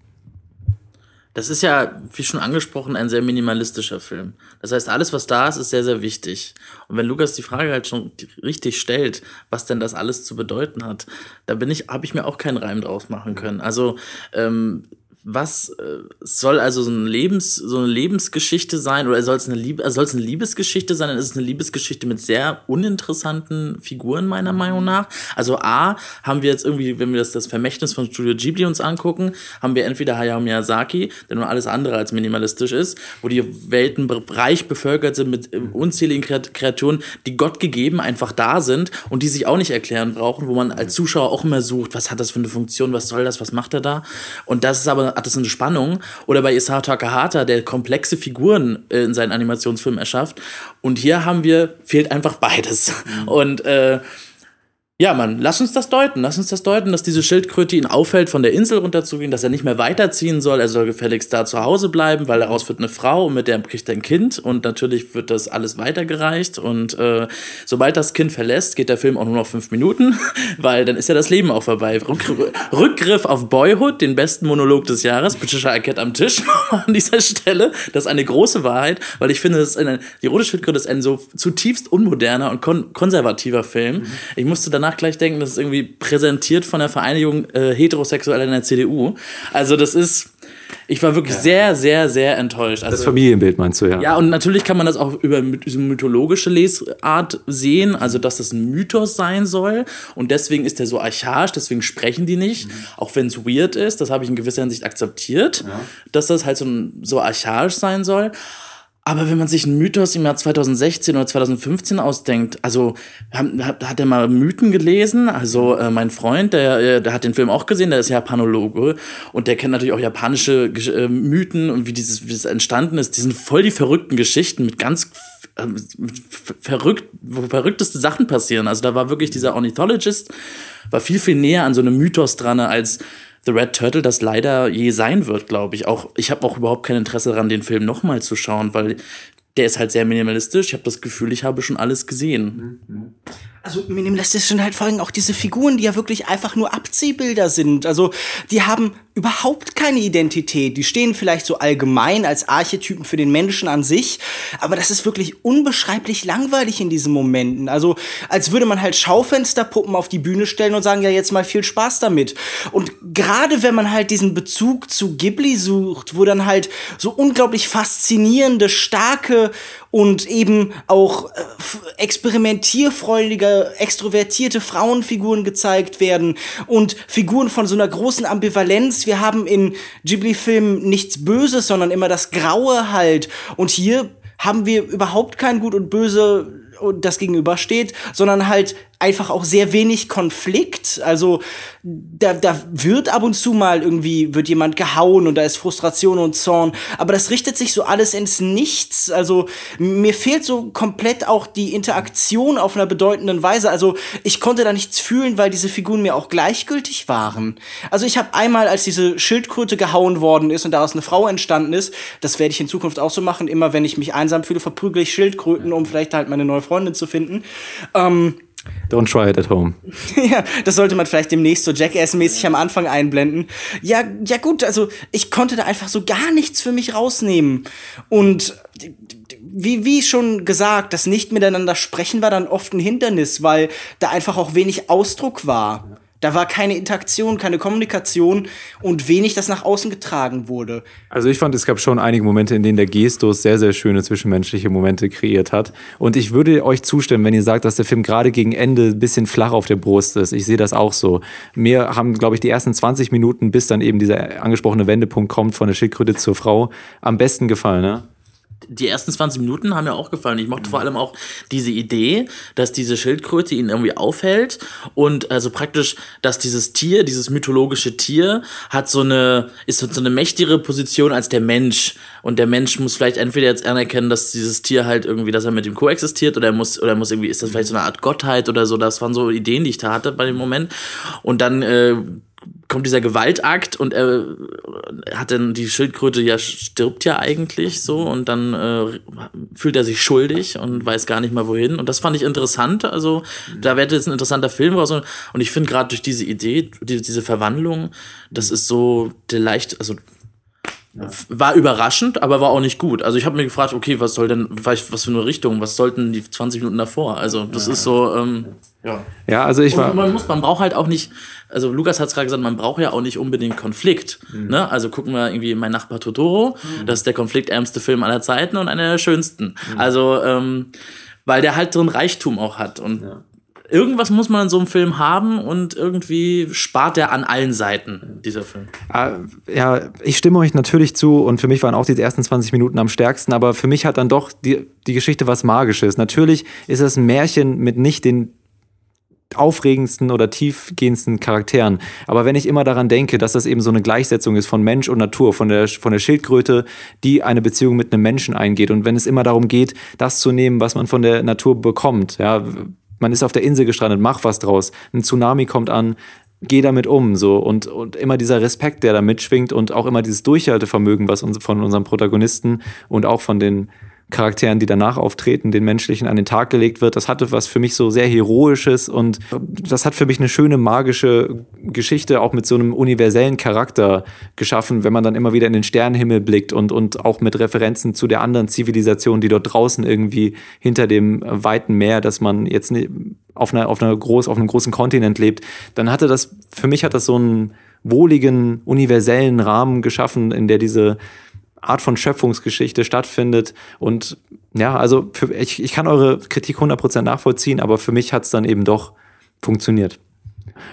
Speaker 4: Das ist ja, wie schon angesprochen, ein sehr minimalistischer Film. Das heißt, alles, was da ist, ist sehr, sehr wichtig. Und wenn Lukas die Frage halt schon richtig stellt, was denn das alles zu bedeuten hat, da bin ich, habe ich mir auch keinen Reim draus machen können. Also ähm, was äh, soll also so, ein Lebens, so eine Lebensgeschichte sein oder soll es eine, also soll es eine Liebesgeschichte sein? Dann ist es eine Liebesgeschichte mit sehr uninteressanten Figuren, meiner Meinung nach. Also A, haben wir jetzt irgendwie, wenn wir das, das Vermächtnis von Studio Ghibli uns angucken, haben wir entweder Hayao Miyazaki, der nur alles andere als minimalistisch ist, wo die Welten reich bevölkert sind mit äh, unzähligen Kreaturen, die Gott gegeben einfach da sind und die sich auch nicht erklären brauchen, wo man als Zuschauer auch immer sucht, was hat das für eine Funktion, was soll das, was macht er da? Und das ist aber hat das eine Spannung. Oder bei Isao Takahata, der komplexe Figuren äh, in seinen Animationsfilmen erschafft. Und hier haben wir, fehlt einfach beides. Mhm. Und äh, ja, Mann, lass uns das deuten. Lass uns das deuten, dass diese Schildkröte ihn auffällt, von der Insel runterzugehen, dass er nicht mehr weiterziehen soll. Er soll gefälligst da zu Hause bleiben, weil daraus wird eine Frau und mit der kriegt er ein Kind. Und natürlich wird das alles weitergereicht. Und äh, sobald das Kind verlässt, geht der Film auch nur noch fünf Minuten, weil dann ist ja das Leben auch vorbei. Rückgriff auf Boyhood, den besten Monolog des Jahres. Patricia Arquette am Tisch an dieser Stelle. Das ist eine große Wahrheit, weil ich finde, das eine, die Rote Schildkröte ist ein so zutiefst unmoderner und kon konservativer Film. Mhm. Ich musste danach gleich denken, das ist irgendwie präsentiert von der Vereinigung äh, Heterosexueller in der CDU. Also das ist, ich war wirklich ja. sehr, sehr, sehr enttäuscht. Also,
Speaker 1: das Familienbild meinst du, ja?
Speaker 4: Ja, und natürlich kann man das auch über diese mythologische Lesart sehen, also dass das ein Mythos sein soll. Und deswegen ist der so archaisch, deswegen sprechen die nicht. Mhm. Auch wenn es weird ist, das habe ich in gewisser Hinsicht akzeptiert, ja. dass das halt so, so archaisch sein soll. Aber wenn man sich einen Mythos im Jahr 2016 oder 2015 ausdenkt, also hat, hat er mal Mythen gelesen? Also äh, mein Freund, der, äh, der hat den Film auch gesehen, der ist Japanologe und der kennt natürlich auch japanische äh, Mythen und wie dieses, wie das entstanden ist. Die sind voll die verrückten Geschichten mit ganz äh, verrückt, wo verrückteste Sachen passieren. Also da war wirklich dieser Ornithologist, war viel, viel näher an so einem Mythos dran als The Red Turtle das leider je sein wird, glaube ich. Auch ich habe auch überhaupt kein Interesse daran, den Film nochmal zu schauen, weil der ist halt sehr minimalistisch. Ich habe das Gefühl, ich habe schon alles gesehen. Mhm.
Speaker 2: Also minimalistisch sind halt vor allem auch diese Figuren, die ja wirklich einfach nur Abziehbilder sind. Also die haben überhaupt keine Identität. Die stehen vielleicht so allgemein als Archetypen für den Menschen an sich, aber das ist wirklich unbeschreiblich langweilig in diesen Momenten. Also als würde man halt Schaufensterpuppen auf die Bühne stellen und sagen, ja jetzt mal viel Spaß damit. Und gerade wenn man halt diesen Bezug zu Ghibli sucht, wo dann halt so unglaublich faszinierende, starke und eben auch äh, extrovertierte Frauenfiguren gezeigt werden und Figuren von so einer großen Ambivalenz. Wir haben in Ghibli-Filmen nichts Böses, sondern immer das Graue halt. Und hier haben wir überhaupt kein Gut und Böse das gegenübersteht, sondern halt einfach auch sehr wenig Konflikt. Also da, da wird ab und zu mal irgendwie, wird jemand gehauen und da ist Frustration und Zorn. Aber das richtet sich so alles ins Nichts. Also mir fehlt so komplett auch die Interaktion auf einer bedeutenden Weise. Also ich konnte da nichts fühlen, weil diese Figuren mir auch gleichgültig waren. Also ich habe einmal, als diese Schildkröte gehauen worden ist und daraus eine Frau entstanden ist, das werde ich in Zukunft auch so machen. Immer wenn ich mich einsam fühle, verprügle ich Schildkröten, um vielleicht halt meine neue Freundin zu finden. Ähm,
Speaker 1: Don't try it at home.
Speaker 2: ja, das sollte man vielleicht demnächst so Jackass-mäßig am Anfang einblenden. Ja, ja gut, also ich konnte da einfach so gar nichts für mich rausnehmen. Und wie, wie schon gesagt, das nicht miteinander sprechen war dann oft ein Hindernis, weil da einfach auch wenig Ausdruck war. Da war keine Interaktion, keine Kommunikation und wenig, das nach außen getragen wurde.
Speaker 1: Also ich fand, es gab schon einige Momente, in denen der Gestus sehr, sehr schöne zwischenmenschliche Momente kreiert hat. Und ich würde euch zustimmen, wenn ihr sagt, dass der Film gerade gegen Ende ein bisschen flach auf der Brust ist. Ich sehe das auch so. Mir haben, glaube ich, die ersten 20 Minuten, bis dann eben dieser angesprochene Wendepunkt kommt von der Schildkröte zur Frau, am besten gefallen. Ne?
Speaker 4: Die ersten 20 Minuten haben mir auch gefallen. Ich mochte vor allem auch diese Idee, dass diese Schildkröte ihn irgendwie aufhält und also praktisch, dass dieses Tier, dieses mythologische Tier hat so eine, ist so eine mächtigere Position als der Mensch. Und der Mensch muss vielleicht entweder jetzt anerkennen, dass dieses Tier halt irgendwie, dass er mit ihm koexistiert oder er muss, oder er muss irgendwie, ist das vielleicht so eine Art Gottheit oder so. Das waren so Ideen, die ich da hatte bei dem Moment. Und dann, äh, kommt dieser Gewaltakt und er hat dann die Schildkröte ja stirbt ja eigentlich so und dann äh, fühlt er sich schuldig und weiß gar nicht mal wohin und das fand ich interessant also da wäre jetzt ein interessanter Film raus und ich finde gerade durch diese Idee die, diese Verwandlung das ist so der leicht also ja. War überraschend, aber war auch nicht gut. Also ich habe mir gefragt, okay, was soll denn, was für eine Richtung, was sollten die 20 Minuten davor? Also das ja. ist so, ähm,
Speaker 1: ja. Ja, also ich war.
Speaker 4: Man muss, man braucht halt auch nicht, also Lukas hat es gerade gesagt, man braucht ja auch nicht unbedingt Konflikt. Mhm. Ne? Also gucken wir irgendwie mein Nachbar Totoro, mhm. das ist der konfliktärmste Film aller Zeiten und einer der schönsten. Mhm. Also, ähm, weil der halt drin Reichtum auch hat. Und ja irgendwas muss man in so einem Film haben und irgendwie spart er an allen Seiten, dieser Film.
Speaker 1: Ah, ja, ich stimme euch natürlich zu und für mich waren auch die ersten 20 Minuten am stärksten, aber für mich hat dann doch die, die Geschichte was Magisches. Natürlich ist es ein Märchen mit nicht den aufregendsten oder tiefgehendsten Charakteren. Aber wenn ich immer daran denke, dass das eben so eine Gleichsetzung ist von Mensch und Natur, von der, von der Schildkröte, die eine Beziehung mit einem Menschen eingeht und wenn es immer darum geht, das zu nehmen, was man von der Natur bekommt, ja, man ist auf der Insel gestrandet, mach was draus. Ein Tsunami kommt an, geh damit um, so und, und immer dieser Respekt, der da mitschwingt und auch immer dieses Durchhaltevermögen, was uns von unseren Protagonisten und auch von den Charakteren, die danach auftreten, den menschlichen an den Tag gelegt wird. Das hatte was für mich so sehr heroisches und das hat für mich eine schöne magische Geschichte auch mit so einem universellen Charakter geschaffen, wenn man dann immer wieder in den Sternenhimmel blickt und, und auch mit Referenzen zu der anderen Zivilisation, die dort draußen irgendwie hinter dem weiten Meer, dass man jetzt auf einer, auf einer groß, auf einem großen Kontinent lebt, dann hatte das, für mich hat das so einen wohligen, universellen Rahmen geschaffen, in der diese Art von Schöpfungsgeschichte stattfindet. Und ja, also für, ich, ich kann eure Kritik 100% nachvollziehen, aber für mich hat es dann eben doch funktioniert.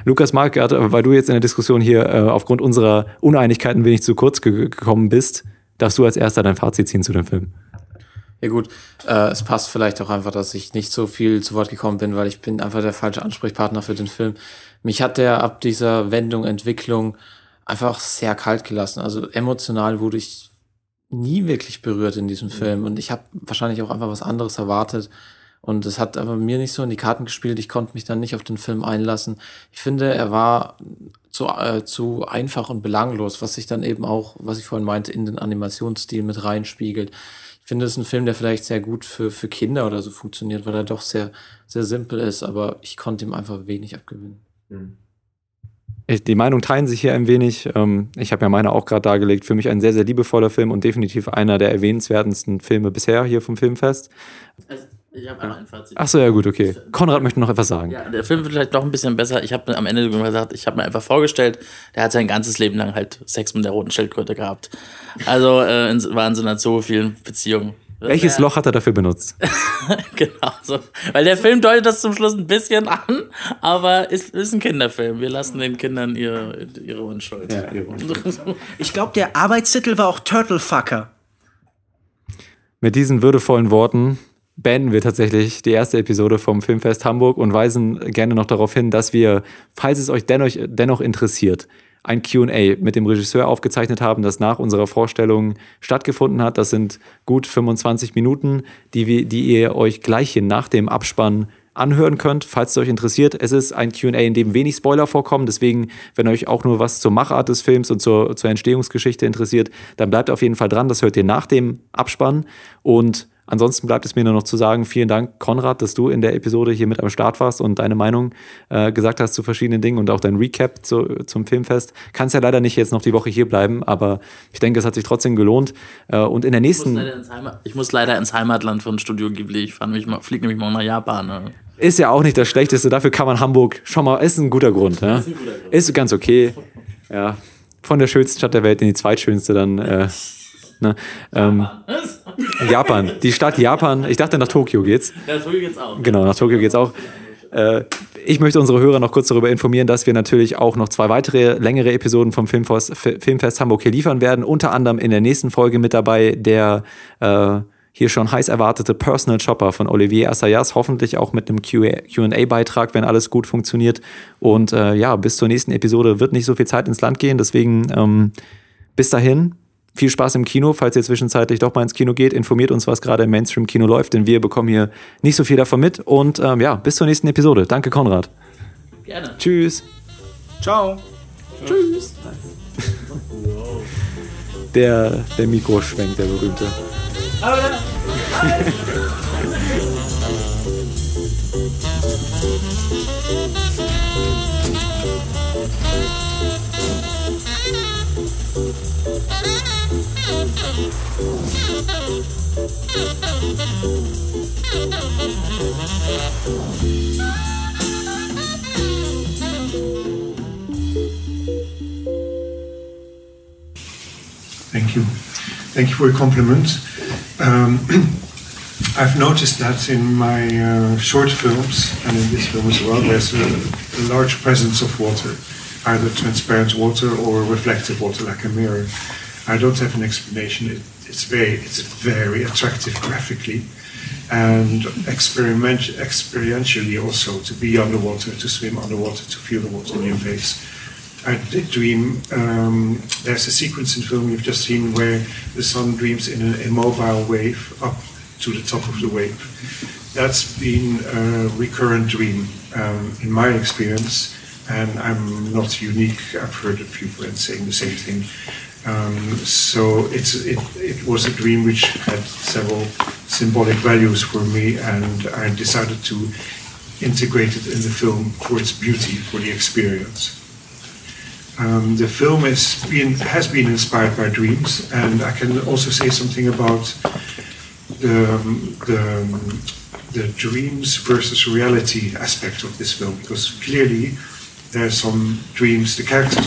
Speaker 1: Lukas Mark, weil du jetzt in der Diskussion hier äh, aufgrund unserer Uneinigkeiten wenig zu kurz ge gekommen bist, darfst du als erster dein Fazit ziehen zu dem Film.
Speaker 3: Ja gut, äh, es passt vielleicht auch einfach, dass ich nicht so viel zu Wort gekommen bin, weil ich bin einfach der falsche Ansprechpartner für den Film. Mich hat der ab dieser Wendung, Entwicklung einfach sehr kalt gelassen. Also emotional wurde ich nie wirklich berührt in diesem Film und ich habe wahrscheinlich auch einfach was anderes erwartet und es hat aber mir nicht so in die Karten gespielt. Ich konnte mich dann nicht auf den Film einlassen. Ich finde, er war zu, äh, zu einfach und belanglos, was sich dann eben auch, was ich vorhin meinte, in den Animationsstil mit reinspiegelt. Ich finde, es ist ein Film, der vielleicht sehr gut für, für Kinder oder so funktioniert, weil er doch sehr, sehr simpel ist, aber ich konnte ihm einfach wenig abgewinnen. Mhm
Speaker 1: die Meinungen teilen sich hier ein wenig. Ähm, ich habe ja meine auch gerade dargelegt. Für mich ein sehr, sehr liebevoller Film und definitiv einer der erwähnenswertesten Filme bisher hier vom Filmfest. Also, ich habe einmal ein Fazit. Achso, ja gut, okay. Konrad möchte noch etwas sagen.
Speaker 4: Ja, der Film wird vielleicht noch ein bisschen besser. Ich habe am Ende gesagt, ich habe mir einfach vorgestellt, der hat sein ganzes Leben lang halt Sex mit der roten Schildkröte gehabt. Also äh, in, war in so vielen Beziehungen.
Speaker 1: Welches Loch hat er dafür benutzt?
Speaker 4: genau so. Weil der Film deutet das zum Schluss ein bisschen an, aber ist, ist ein Kinderfilm. Wir lassen den Kindern ihre, ihre Unschuld. Ja, ihre
Speaker 2: Unschuld. ich glaube, der Arbeitstitel war auch Turtlefucker.
Speaker 1: Mit diesen würdevollen Worten beenden wir tatsächlich die erste Episode vom Filmfest Hamburg und weisen gerne noch darauf hin, dass wir, falls es euch dennoch, dennoch interessiert, ein QA mit dem Regisseur aufgezeichnet haben, das nach unserer Vorstellung stattgefunden hat. Das sind gut 25 Minuten, die, wir, die ihr euch gleich hier nach dem Abspann anhören könnt, falls es euch interessiert. Es ist ein QA, in dem wenig Spoiler vorkommen. Deswegen, wenn euch auch nur was zur Machart des Films und zur, zur Entstehungsgeschichte interessiert, dann bleibt auf jeden Fall dran. Das hört ihr nach dem Abspann. Und ansonsten bleibt es mir nur noch zu sagen, vielen Dank, Konrad, dass du in der Episode hier mit am Start warst und deine Meinung äh, gesagt hast zu verschiedenen Dingen und auch dein Recap zu, zum Filmfest. Kannst ja leider nicht jetzt noch die Woche hier bleiben, aber ich denke, es hat sich trotzdem gelohnt. Äh, und in der nächsten.
Speaker 4: Ich muss, ich muss, leider ins Heimatland von Studio Ghibli. Ich fliege nämlich mal nach Japan. Ne?
Speaker 1: Ist ja auch nicht das Schlechteste, dafür kann man Hamburg schon mal, ist ein guter Grund. Ja? Ist, ein guter Grund. ist ganz okay. Ja, von der schönsten Stadt der Welt in die zweitschönste dann. Äh, ne? ähm, Japan, die Stadt Japan. Ich dachte, nach Tokio geht's. Ja, Tokio geht's auch. Genau, nach Tokio geht's auch. Äh, ich möchte unsere Hörer noch kurz darüber informieren, dass wir natürlich auch noch zwei weitere längere Episoden vom Filmfest, Filmfest Hamburg hier liefern werden. Unter anderem in der nächsten Folge mit dabei der äh, hier schon heiß erwartete Personal Shopper von Olivier Assayas, hoffentlich auch mit einem QA-Beitrag, wenn alles gut funktioniert. Und äh, ja, bis zur nächsten Episode wird nicht so viel Zeit ins Land gehen. Deswegen ähm, bis dahin, viel Spaß im Kino. Falls ihr zwischenzeitlich doch mal ins Kino geht, informiert uns, was gerade im Mainstream-Kino läuft, denn wir bekommen hier nicht so viel davon mit. Und ähm, ja, bis zur nächsten Episode. Danke, Konrad.
Speaker 4: Gerne.
Speaker 1: Tschüss.
Speaker 2: Ciao.
Speaker 1: Tschüss. der, der Mikroschwenk, der berühmte.
Speaker 5: Thank you. Thank you for your compliment. Um, I've noticed that in my uh, short films and in this film as well, there's a, a, large presence of water, either transparent water or reflective water, like a mirror. I don't have an explanation. It, it's very, it's very attractive graphically, and experiment, experientially also to be underwater, to swim underwater, to feel the water in your face. I did dream. Um, there's a sequence in film you've just seen where the sun dreams in an immobile wave up to the top of the wave. That's been a recurrent dream um, in my experience, and I'm not unique. I've heard a few friends saying the same thing. Um, so it, it was a dream which had several symbolic values for me, and I decided to integrate it in the film for its beauty, for the experience. Um, the film has been, has been inspired by dreams, and I can also say something about the, um, the, um, the dreams versus reality aspect of this film, because clearly there are some dreams, the characters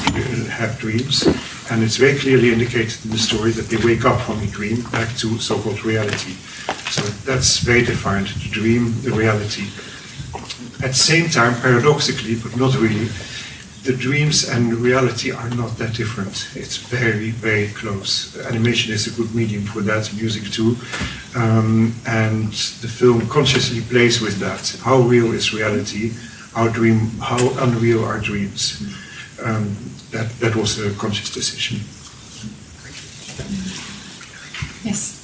Speaker 5: have dreams, and it's very clearly indicated in the story that they wake up from a dream back to so called reality. So that's very defined the dream, the reality. At the same time, paradoxically, but not really, the dreams and reality are not that different. It's very, very close. Animation is a good medium for that, music too. Um, and the film consciously plays with that. How real is reality? How dream? How unreal are dreams? Um, that that was a conscious decision.
Speaker 6: Yes.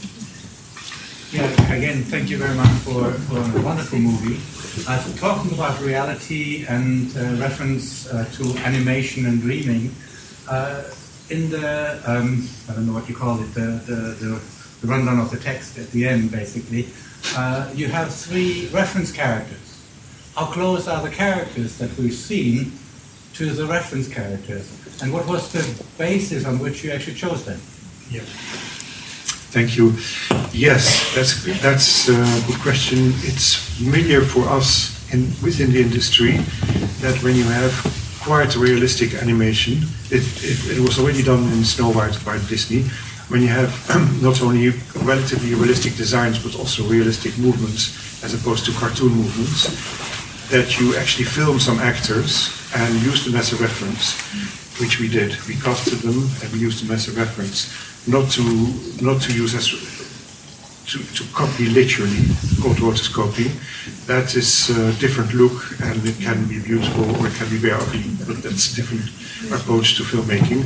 Speaker 7: Yeah. Again, thank you very much for, for a wonderful movie. Uh, talking about reality and uh, reference uh, to animation and dreaming, uh, in the, um, I don't know what you call it, the, the, the, the rundown of the text at the end, basically, uh, you have three reference characters. How close are the characters that we've seen to the reference characters? And what was the basis on which you actually chose them?
Speaker 5: Yeah. Thank you. Yes, that's that's a good question. It's familiar for us in, within the industry that when you have quite realistic animation, it, it, it was already done in Snow White by Disney. When you have not only relatively realistic designs but also realistic movements as opposed to cartoon movements, that you actually film some actors and use them as a reference, which we did. We casted them and we used them as a reference not to not to use as to, to copy literally called rotoscoping. That is a different look and it can be beautiful or it can be very ugly, but that's a different approach to filmmaking.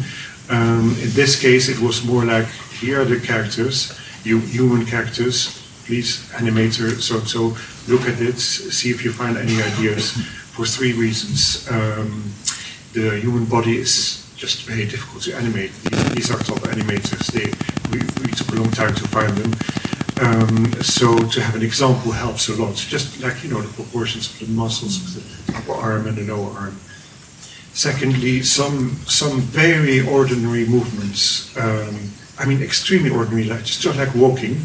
Speaker 5: Um, in this case, it was more like here are the characters, you human characters. Please, animator, so so look at it, see if you find any ideas. For three reasons, um, the human body is just very difficult to animate. These are top animators. They we, we took a long time to find them. Um, so to have an example helps a lot, just like you know the proportions of the muscles of the upper arm and the lower arm. Secondly, some some very ordinary movements. Um, I mean, extremely ordinary, like just like walking,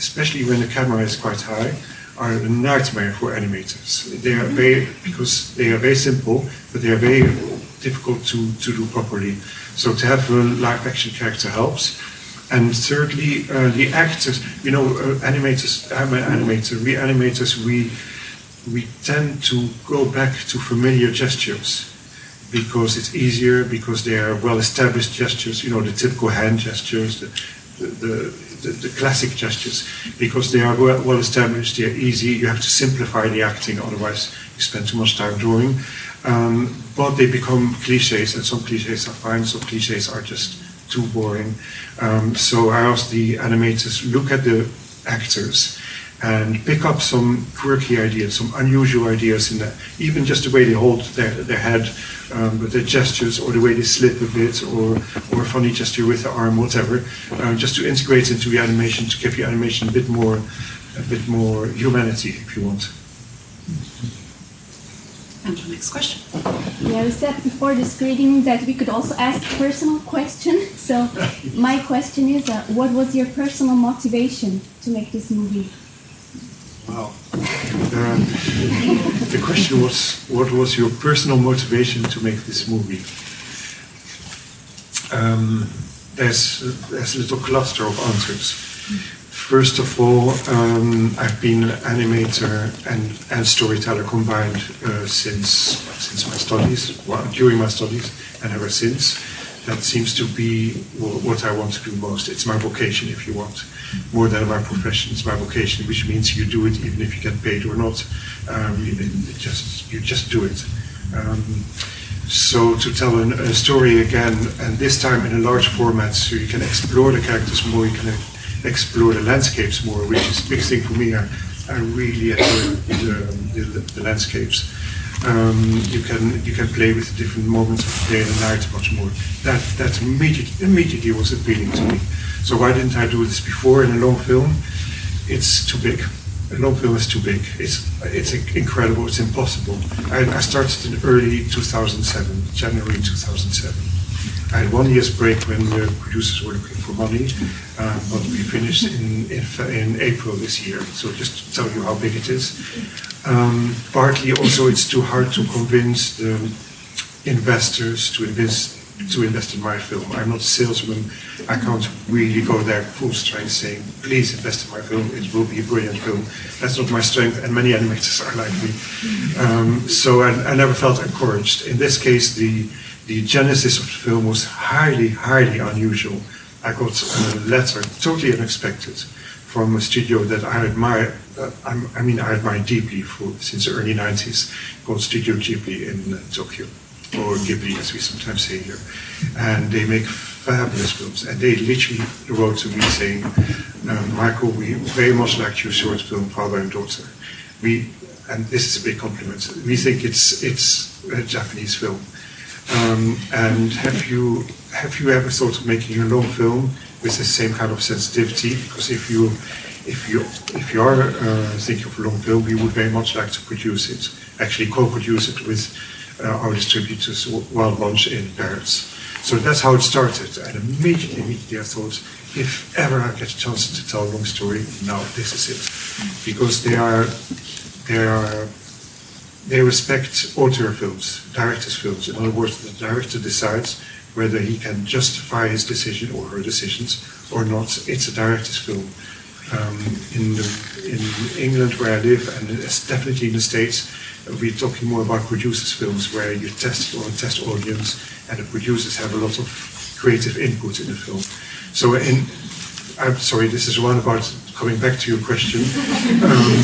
Speaker 5: especially when the camera is quite high, are a nightmare for animators. They are very because they are very simple, but they are very difficult to, to do properly. So to have a live action character helps. And thirdly, uh, the actors, you know, uh, animators, I'm an animator, we animators, we, we tend to go back to familiar gestures because it's easier, because they are well established gestures, you know, the typical hand gestures, the, the, the, the classic gestures, because they are well, well established, they're easy, you have to simplify the acting, otherwise you spend too much time drawing. Um, but they become cliches, and some cliches are fine, some cliches are just too boring. Um, so I asked the animators look at the actors and pick up some quirky ideas, some unusual ideas in that, even just the way they hold their, their head um, with their gestures, or the way they slip a bit, or or a funny gesture with the arm, whatever, uh, just to integrate into the animation to give the animation a bit more, a bit more humanity, if you want.
Speaker 6: And the next question.
Speaker 8: Yeah, we said before the screening that we could also ask personal question. So my question is, uh, what was your personal motivation to make this movie?
Speaker 5: Wow. Uh, the question was, what was your personal motivation to make this movie? Um, there's, there's a little cluster of answers. First of all, um, I've been an animator and, and storyteller combined uh, since since my studies, well, during my studies, and ever since. That seems to be what I want to do most. It's my vocation, if you want, more than my profession. It's my vocation, which means you do it even if you get paid or not. Um, you, just you just do it. Um, so to tell an, a story again, and this time in a large format, so you can explore the characters more, you can explore the landscapes more, which is big thing for me. I, I really enjoy the, the, the landscapes. Um, you can you can play with the different moments of the day and night much more. That that immediately immediately was appealing to me. So why didn't I do this before in a long film? It's too big. A long film is too big. It's it's incredible. It's impossible. I, I started in early 2007, January 2007. I had one year's break when the producers were looking for money, um, but we finished in, in, in April this year. So just to tell you how big it is. Um, partly also it's too hard to convince the investors to invest to invest in my film. I'm not a salesman. I can't really go there full strength saying, please invest in my film. It will be a brilliant film. That's not my strength, and many animators are like me. Um, so I, I never felt encouraged. In this case, the the genesis of the film was highly, highly unusual. I got a letter, totally unexpected, from a studio that I admire. Uh, I mean, I admire deeply for since the early '90s, called Studio Ghibli in uh, Tokyo, or Ghibli as we sometimes say here, and they make fabulous films. And they literally wrote to me saying, um, "Michael, we very much liked your short film, Father and Daughter. We, and this is a big compliment. We think it's it's a Japanese film." Um, and have you have you ever thought of making a long film with the same kind of sensitivity? Because if you if you if you are uh, thinking of a long film, we would very much like to produce it. Actually, co-produce it with uh, our distributors, Wild Bunch in Paris. So that's how it started. And immediately, immediately I thought, if ever I get a chance to tell a long story, now this is it, because they are they are they respect auteur films, director's films. In other words, the director decides whether he can justify his decision or her decisions or not. It's a director's film. Um, in, the, in England, where I live, and it's definitely in the States, we're talking more about producers' films where you test or test audience, and the producers have a lot of creative input in the film. So, in, I'm sorry, this is one about coming back to your question. Um,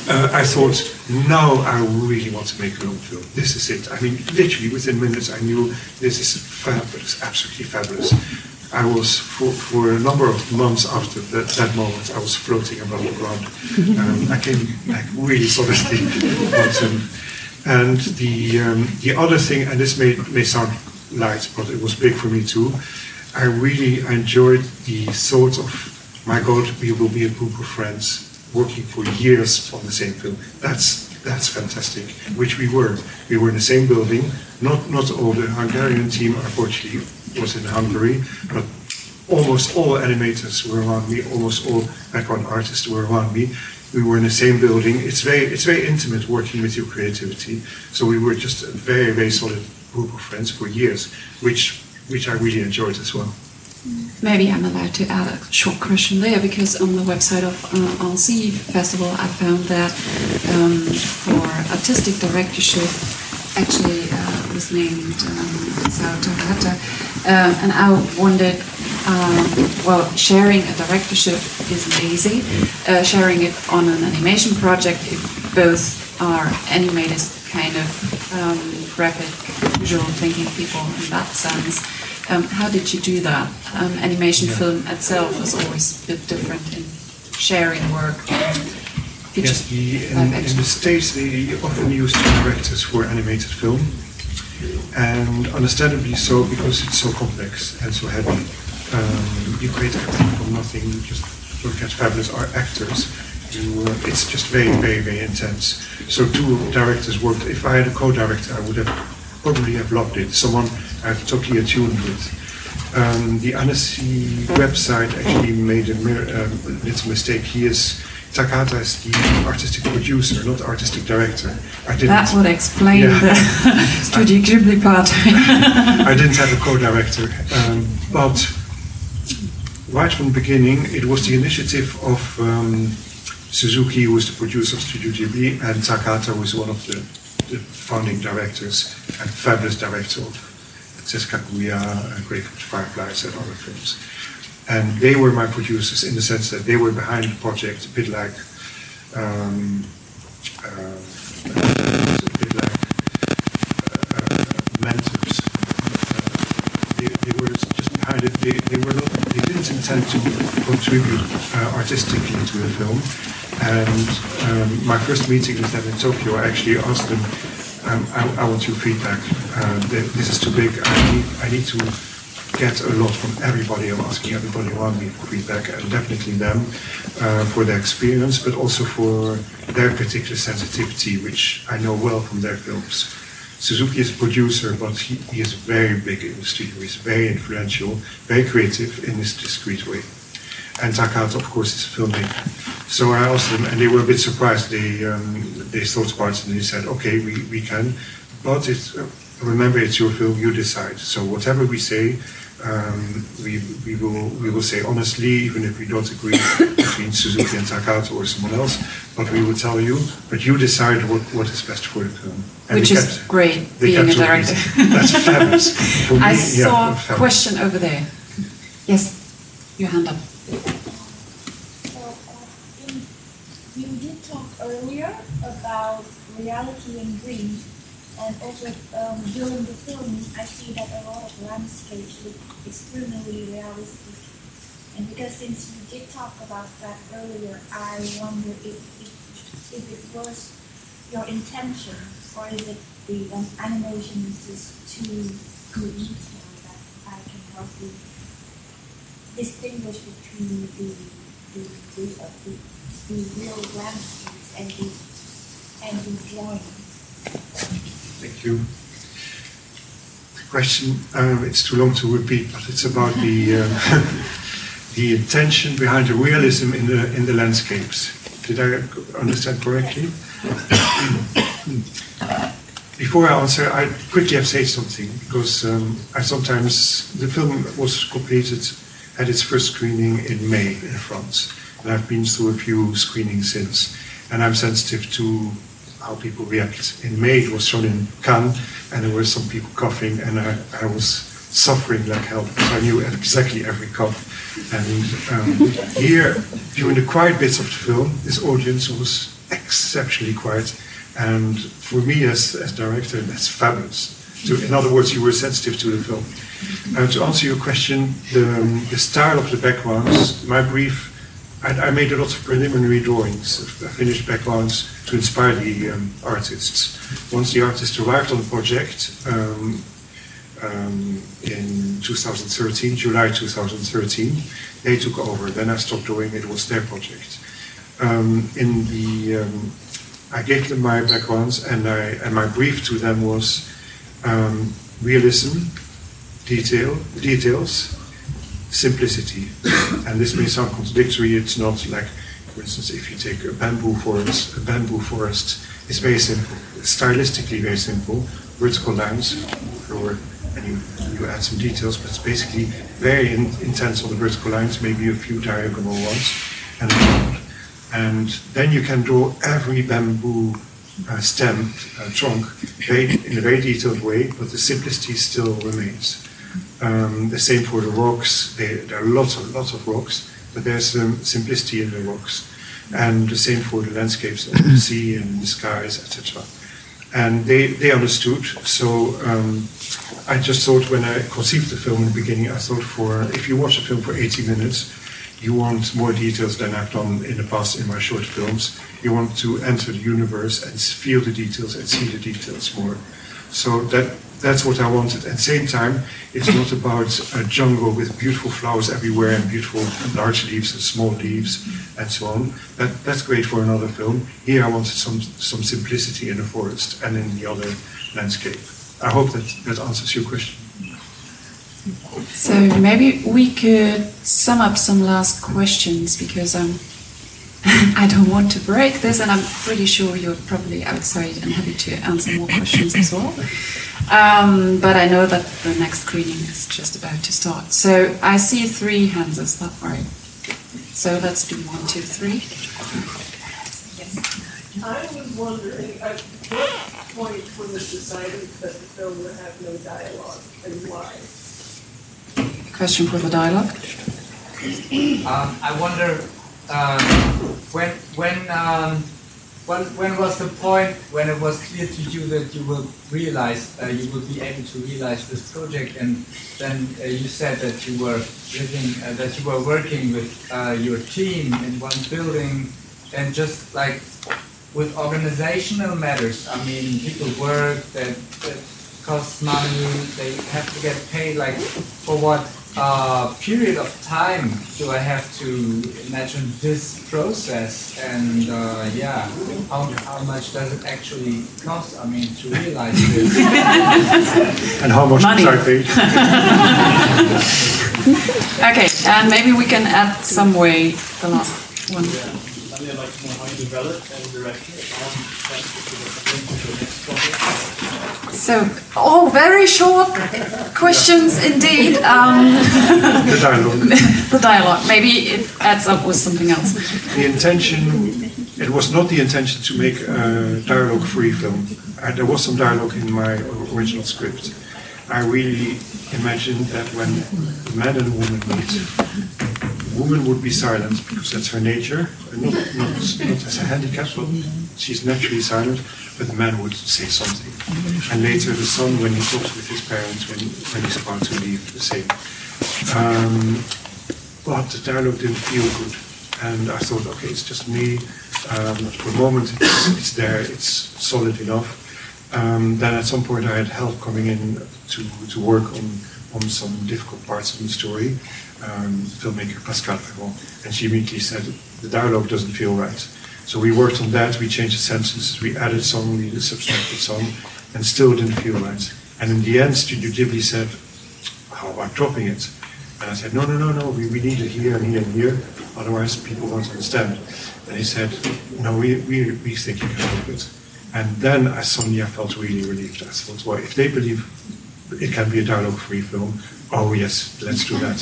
Speaker 5: uh, I thought, now I really want to make a long film. This is it. I mean, literally within minutes, I knew this is fabulous, absolutely fabulous. I was, for, for a number of months after that, that moment, I was floating above the ground. Um, I came back really solidly. but, um, and the, um, the other thing, and this may, may sound light, but it was big for me too, I really enjoyed the thought of my God, we will be a group of friends working for years on the same film. That's that's fantastic. Which we were. We were in the same building. Not not all the Hungarian team, unfortunately, was in Hungary, but almost all animators were around me. Almost all background artists were around me. We were in the same building. It's very it's very intimate working with your creativity. So we were just a very very solid group of friends for years, which which I really enjoyed as well.
Speaker 6: Maybe I'm allowed to add a short question there because on the website of uh, Festival I found that um, for artistic directorship actually uh, was named um, Sao um, and I wondered um, well sharing a directorship isn't easy. Uh, sharing it on an animation project if both are animators kind of um, graphic visual thinking people in that sense um, how did you do that? Um, animation film itself is always a bit different in sharing work.
Speaker 5: Yes, the, in, in, the States they often use directors for animated film, and understandably so because it's so complex and so heavy. Um, you create everything from nothing, you just look at fabulous art actors. You, uh, it's just very, very, very intense. So two directors worked. If I had a co-director, I would have probably have loved it. Someone I've totally attuned with. Um, the Annecy website actually made a um, little mistake. He is Takata is the artistic producer, not artistic director.
Speaker 6: I didn't, that would explain yeah. the Studio Ghibli part.
Speaker 5: I didn't have a co-director, um, but right from the beginning, it was the initiative of um, Suzuki, who was the producer of Studio Ghibli, and Takata was one of the, the founding directors and fabulous director of Jessica Guia, Great Fireflies, and other films. And they were my producers in the sense that they were behind the project, a bit like, um, uh, a bit like uh, mentors. Uh, they, they, were just behind it. They, they were not. They didn't intend to contribute uh, artistically to the film. And um, my first meeting with them in Tokyo, I actually asked them um, I, I, want your feedback. Uh, this is too big. I need, I need to get a lot from everybody. I'm asking everybody around me for feedback, and definitely them uh, for their experience, but also for their particular sensitivity, which I know well from their films. Suzuki is a producer, but he, he is very big in the studio. He's very influential, very creative in his discreet way. And Takata, of course, is filming. So I asked them, and they were a bit surprised. They um, they thought about it and they said, "Okay, we, we can, but it's, uh, remember it's your film. You decide. So whatever we say, um, we we will we will say honestly, even if we don't agree between Suzuki and Takata or someone else. But we will tell you. But you decide what, what is best for the film.
Speaker 6: And Which is kept, great, being a director.
Speaker 5: That's fabulous.
Speaker 6: Me, I saw yeah, a question over there. Yes, your hand up.
Speaker 9: About reality and dreams. And also um, during the film, I see that a lot of landscapes look extremely realistic. And because since you did talk about that earlier, I wonder if, if, if it was your intention or is it the um, animation is just too good that I can help you distinguish between the the, the, uh, the, the real landscapes and the and enjoying.
Speaker 5: Thank you. The question, uh, it's too long to repeat, but it's about the uh, the intention behind the realism in the in the landscapes. Did I understand correctly? Before I answer, I quickly have to say something because um, I sometimes the film was completed at its first screening in May in France, and I've been through a few screenings since, and I'm sensitive to how people react. In May, it was shown in Cannes, and there were some people coughing, and I, I was suffering like hell because I knew exactly every cough. And um, here, during the quiet bits of the film, this audience was exceptionally quiet. And for me, as, as director, that's fabulous. So, in other words, you were sensitive to the film. Uh, to answer your question, the, um, the style of the backgrounds, my brief I, I, made a lot of preliminary drawings, of finished backgrounds to inspire the um, artists. Once the artist arrived on the project, um, um, in 2013, July 2013. They took over. Then I stopped doing it. It was their project. Um, in the, um, I gave them my backgrounds, and I and my brief to them was realism, detail, details, simplicity. And this may sound contradictory. It's not like, for instance, if you take a bamboo forest, a bamboo forest is very simple, stylistically very simple, vertical lines, or and you, you add some details, but it's basically very in, intense on the vertical lines, maybe a few diagonal ones, and and then you can draw every bamboo uh, stem, uh, trunk, very, in a very detailed way, but the simplicity still remains. Um, the same for the rocks. There, there are lots of lots of rocks, but there's some simplicity in the rocks, and the same for the landscapes of the sea and the skies, etc. And they, they understood. So um, I just thought when I conceived the film in the beginning, I thought for if you watch a film for 80 minutes, you want more details than I've done in the past in my short films. You want to enter the universe and feel the details and see the details more. So that that's what I wanted. At the same time, it's not about a jungle with beautiful flowers everywhere and beautiful large leaves and small leaves and so on. That, that's great for another film. Here I wanted some, some simplicity in the forest and in the other landscape. I hope that that answers your question.
Speaker 6: So maybe we could sum up some last questions because um, I don't want to break this, and I'm pretty sure you're probably outside and happy to answer more questions as well. Um, but I know that the next screening is just about to start. So I see three hands, is that right? So let's do one, two, three.
Speaker 10: I was wondering at what point was it decided that the film would have no dialogue and why?
Speaker 6: Question for the dialogue.
Speaker 11: Um, I wonder um, when when um, when when was the point when it was clear to you that you will realize uh, you will be able to realize this project? And then uh, you said that you were living uh, that you were working with uh, your team in one building and just like with organizational matters. I mean people work that, that costs money they have to get paid like for what uh, period of time do I have to imagine this process and uh, yeah how, how much does it actually cost I mean to realize this
Speaker 5: And how much
Speaker 6: Money.
Speaker 5: was I paid?
Speaker 6: Okay, and maybe we can add some way the last one.
Speaker 12: I mean, like more how you develop and direct it. Um, that's the link the next topic.
Speaker 6: So, all very short questions indeed. Um,
Speaker 5: The dialogue.
Speaker 6: the dialogue. Maybe it adds up with something else.
Speaker 5: The intention, it was not the intention to make a dialogue-free film. Uh, there was some dialogue in my original script. I really imagined that when a man and a woman meet, woman would be silent because that's her nature, not, not, not as a handicap, but she's naturally silent, but the man would say something. And later the son, when he talks with his parents, when, when he's about to leave, the same. Um, but the dialogue didn't feel good. And I thought, okay, it's just me. Um, for the moment, it's, it's there, it's solid enough. Um, then at some point, I had help coming in to, to work on, on some difficult parts of the story, um, filmmaker Pascal Perron. And she immediately said, the dialogue doesn't feel right. So we worked on that, we changed the sentences, we added some, we subtracted some, and still didn't feel right. And in the end, Studio Ghibli said, how about dropping it? And I said, no, no, no, no, we, we need it here and here and here, otherwise people won't understand. And he said, no, we, we, we think you can drop it. And then I suddenly I felt really relieved. I thought, well, if they believe it can be a dialogue-free film, oh yes, let's do that.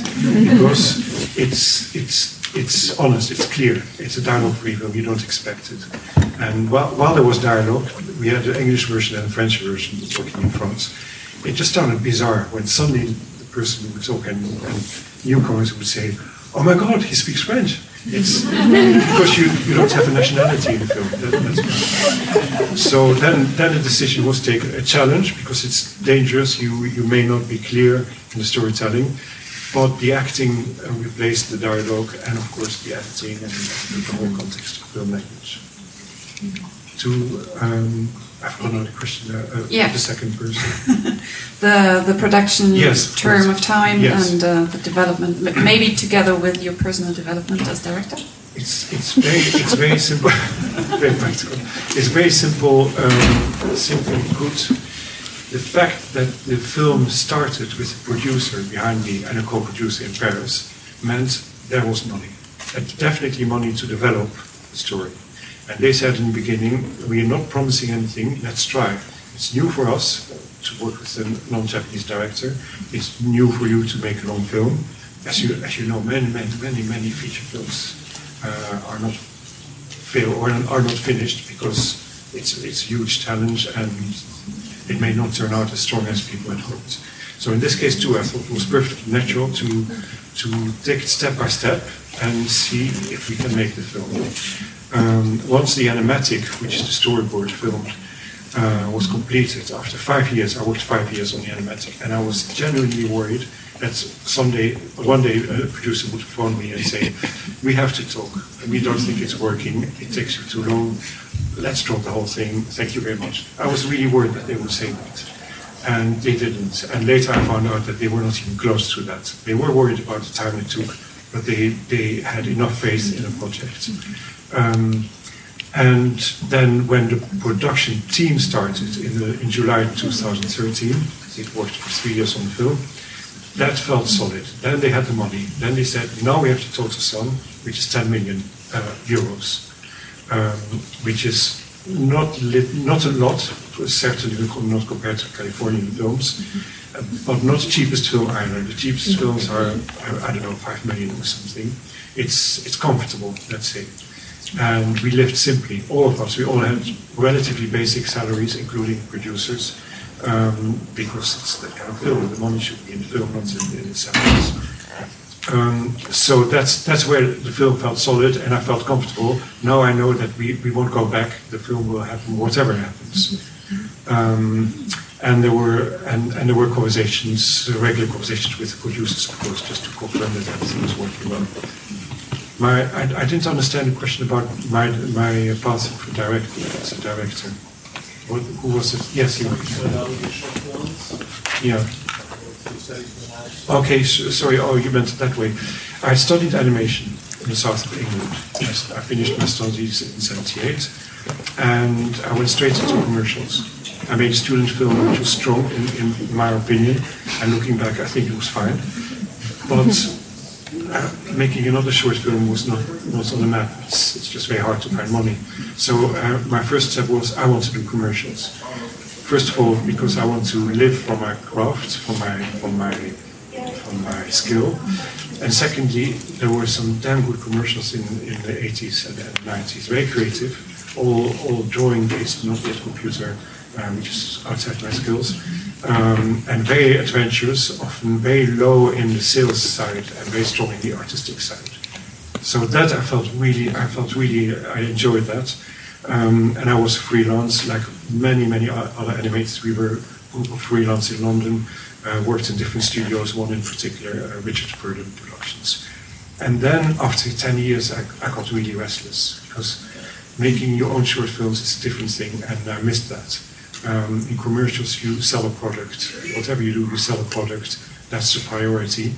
Speaker 5: because it's, it's, it's honest, it's clear, it's a dialogue-free film, you don't expect it. And while, while there was dialogue, we had the English version and the French version working in France. It just sounded bizarre when suddenly the person would talk and, and newcomers would say, oh my God, he speaks French. It's because you, you don't have a nationality in the film. That, so then, then the decision was taken, a challenge because it's dangerous. You, you may not be clear in the storytelling, but the acting uh, replaced the dialogue and of course the editing and the whole context of film language. to um, Forgot the question. Uh, uh,
Speaker 6: Yeah.
Speaker 5: The second person.
Speaker 6: The the production
Speaker 5: Yes,
Speaker 6: term of time
Speaker 5: Yes.
Speaker 6: and uh, the development, m- maybe together with your personal development as director.
Speaker 5: It's it's very it's very simple, very practical. It's very simple, um, simple, good. The fact that the film started with a producer behind me and a co-producer in Paris meant there was money, and definitely money to develop the story. And they said in the beginning, we are not promising anything. Let's try. It's new for us to work with a non-Japanese director. It's new for you to make a long film. As you as you know, many many many many feature films uh, are not fail or are not finished because it's it's a huge challenge and it may not turn out as strong as people had hoped. So in this case too, I thought it was perfectly natural to to take it step by step and see if we can make the film. Um, once the animatic, which is the storyboard filmed, uh, was completed after five years, I worked five years on the animatic, and I was genuinely worried that someday, one day, a producer would phone me and say, "We have to talk. We don't think it's working. It takes you too long. Let's drop the whole thing. Thank you very much." I was really worried that they would say that, and they didn't. And later, I found out that they were not even close to that. They were worried about the time it took, but they they had enough faith in the project. Um, and then when the production team started in, the, in July 2013, it worked for three years on the film, that felt solid. Then they had the money. Then they said, now we have to talk to Sun, which is 10 million uh, euros, um, which is not lit, not a lot, certainly not compared to Californian films, uh, but not the cheapest film either. The cheapest films are, I, I don't know, 5 million or something. It's, it's comfortable, let's say and we lived simply, all of us. We all had relatively basic salaries, including producers, um, because it's that kind of film. The money should be in the film, not in, in the salaries. Um, so that's that's where the film felt solid, and I felt comfortable. Now I know that we, we won't go back. The film will happen, whatever happens. Um, and there were and, and there were conversations, regular conversations with the producers, of course, just to confirm that everything was working well. My, I, I didn't understand the question about my my path for direct as a director. What, who was it? Yes, you. Were. Yeah. Okay, so, sorry. Oh, you meant it that way. I studied animation in the south of England. I finished my studies in '78, and I went straight into commercials. I made a student film which was strong, in, in my opinion. And looking back, I think it was fine. But uh, making another short film was not, not on the map. It's, it's just very hard to find money. So uh, my first step was I want to do commercials. First of all, because I want to live from my craft, from my from my from my skill, and secondly, there were some damn good commercials in, in the 80s and the 90s, very creative, all all drawing based, not yet computer, which is outside my skills, um, and very adventurous, often very low in the sales side and very strong in the artistic side. So that I felt really, I felt really, I enjoyed that. Um, and I was freelance, like many, many other animators. We were a freelance in London, uh, worked in different studios, one in particular, uh, Richard Purdon Productions. And then after 10 years, I, I got really restless because making your own short films is a different thing, and I missed that. Um, in commercials, you sell a product. Whatever you do, you sell a product. That's the priority.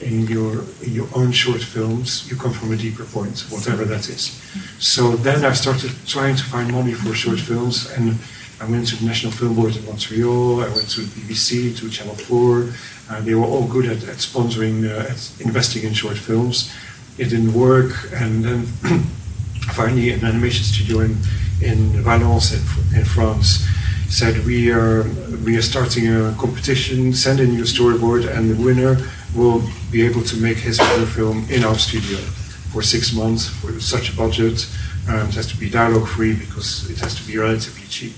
Speaker 5: In your in your own short films, you come from a deeper point, whatever that is. So then I started trying to find money for short films, and I went to the National Film Board in Montreal. I went to BBC, to Channel Four. Uh, they were all good at, at sponsoring, uh, at investing in short films. It didn't work, and then finally an animation studio in, in Valence in, in France said we are we are starting a competition send in your storyboard and the winner will be able to make his feature film in our studio for six months for such a budget um, it has to be dialogue free because it has to be relatively cheap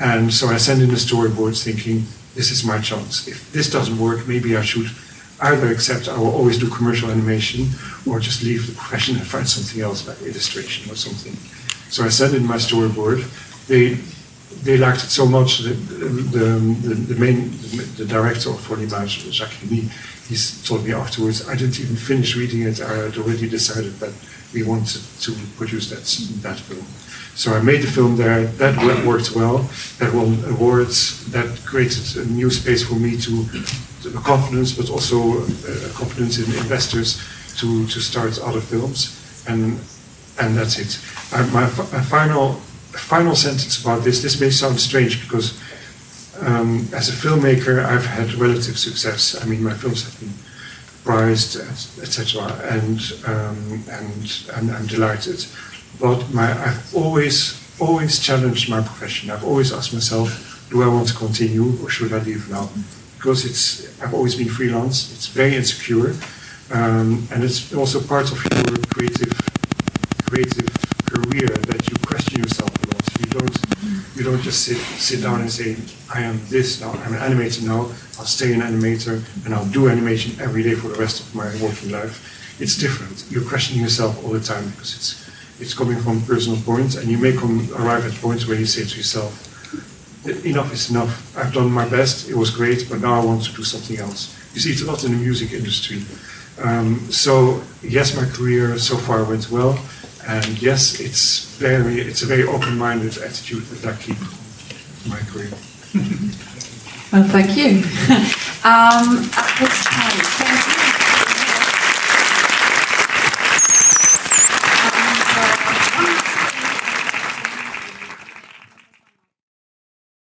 Speaker 5: and so I sent in the storyboards thinking this is my chance if this doesn't work maybe I should either accept I will always do commercial animation or just leave the profession and find something else like illustration or something. So I sent in my storyboard. They they liked it so much that the, the, the main the director of L'Image, Jacques Remy, he's told me afterwards, I didn't even finish reading it. I had already decided that we wanted to produce that that film. So I made the film there. That worked well. That won awards. That created a new space for me to, to confidence, but also confidence in investors to to start other films. And and that's it. Uh, my, my final final sentence about this. This may sound strange because um, as a filmmaker, I've had relative success. I mean, my films have been prized, etc. And um, and and I'm delighted. But my, I've always always challenged my profession. I've always asked myself, do I want to continue or should I leave now? Because it's I've always been freelance. It's very insecure, um, and it's also part of your creative creative career that you question yourself a lot. You don't you don't just sit sit down and say I am this now. I'm an animator now. I'll stay an animator and I'll do animation every day for the rest of my working life. It's different. You're questioning yourself all the time because it's it's coming from personal points, and you may come arrive at points where you say to yourself, enough is enough. I've done my best. It was great, but now I want to do something else. You see, it's a lot in the music industry. Um, so yes, my career so far went well, and yes, it's very, it's a very open-minded attitude that I keep my career.
Speaker 6: Well, thank you. um, at this time, thank you.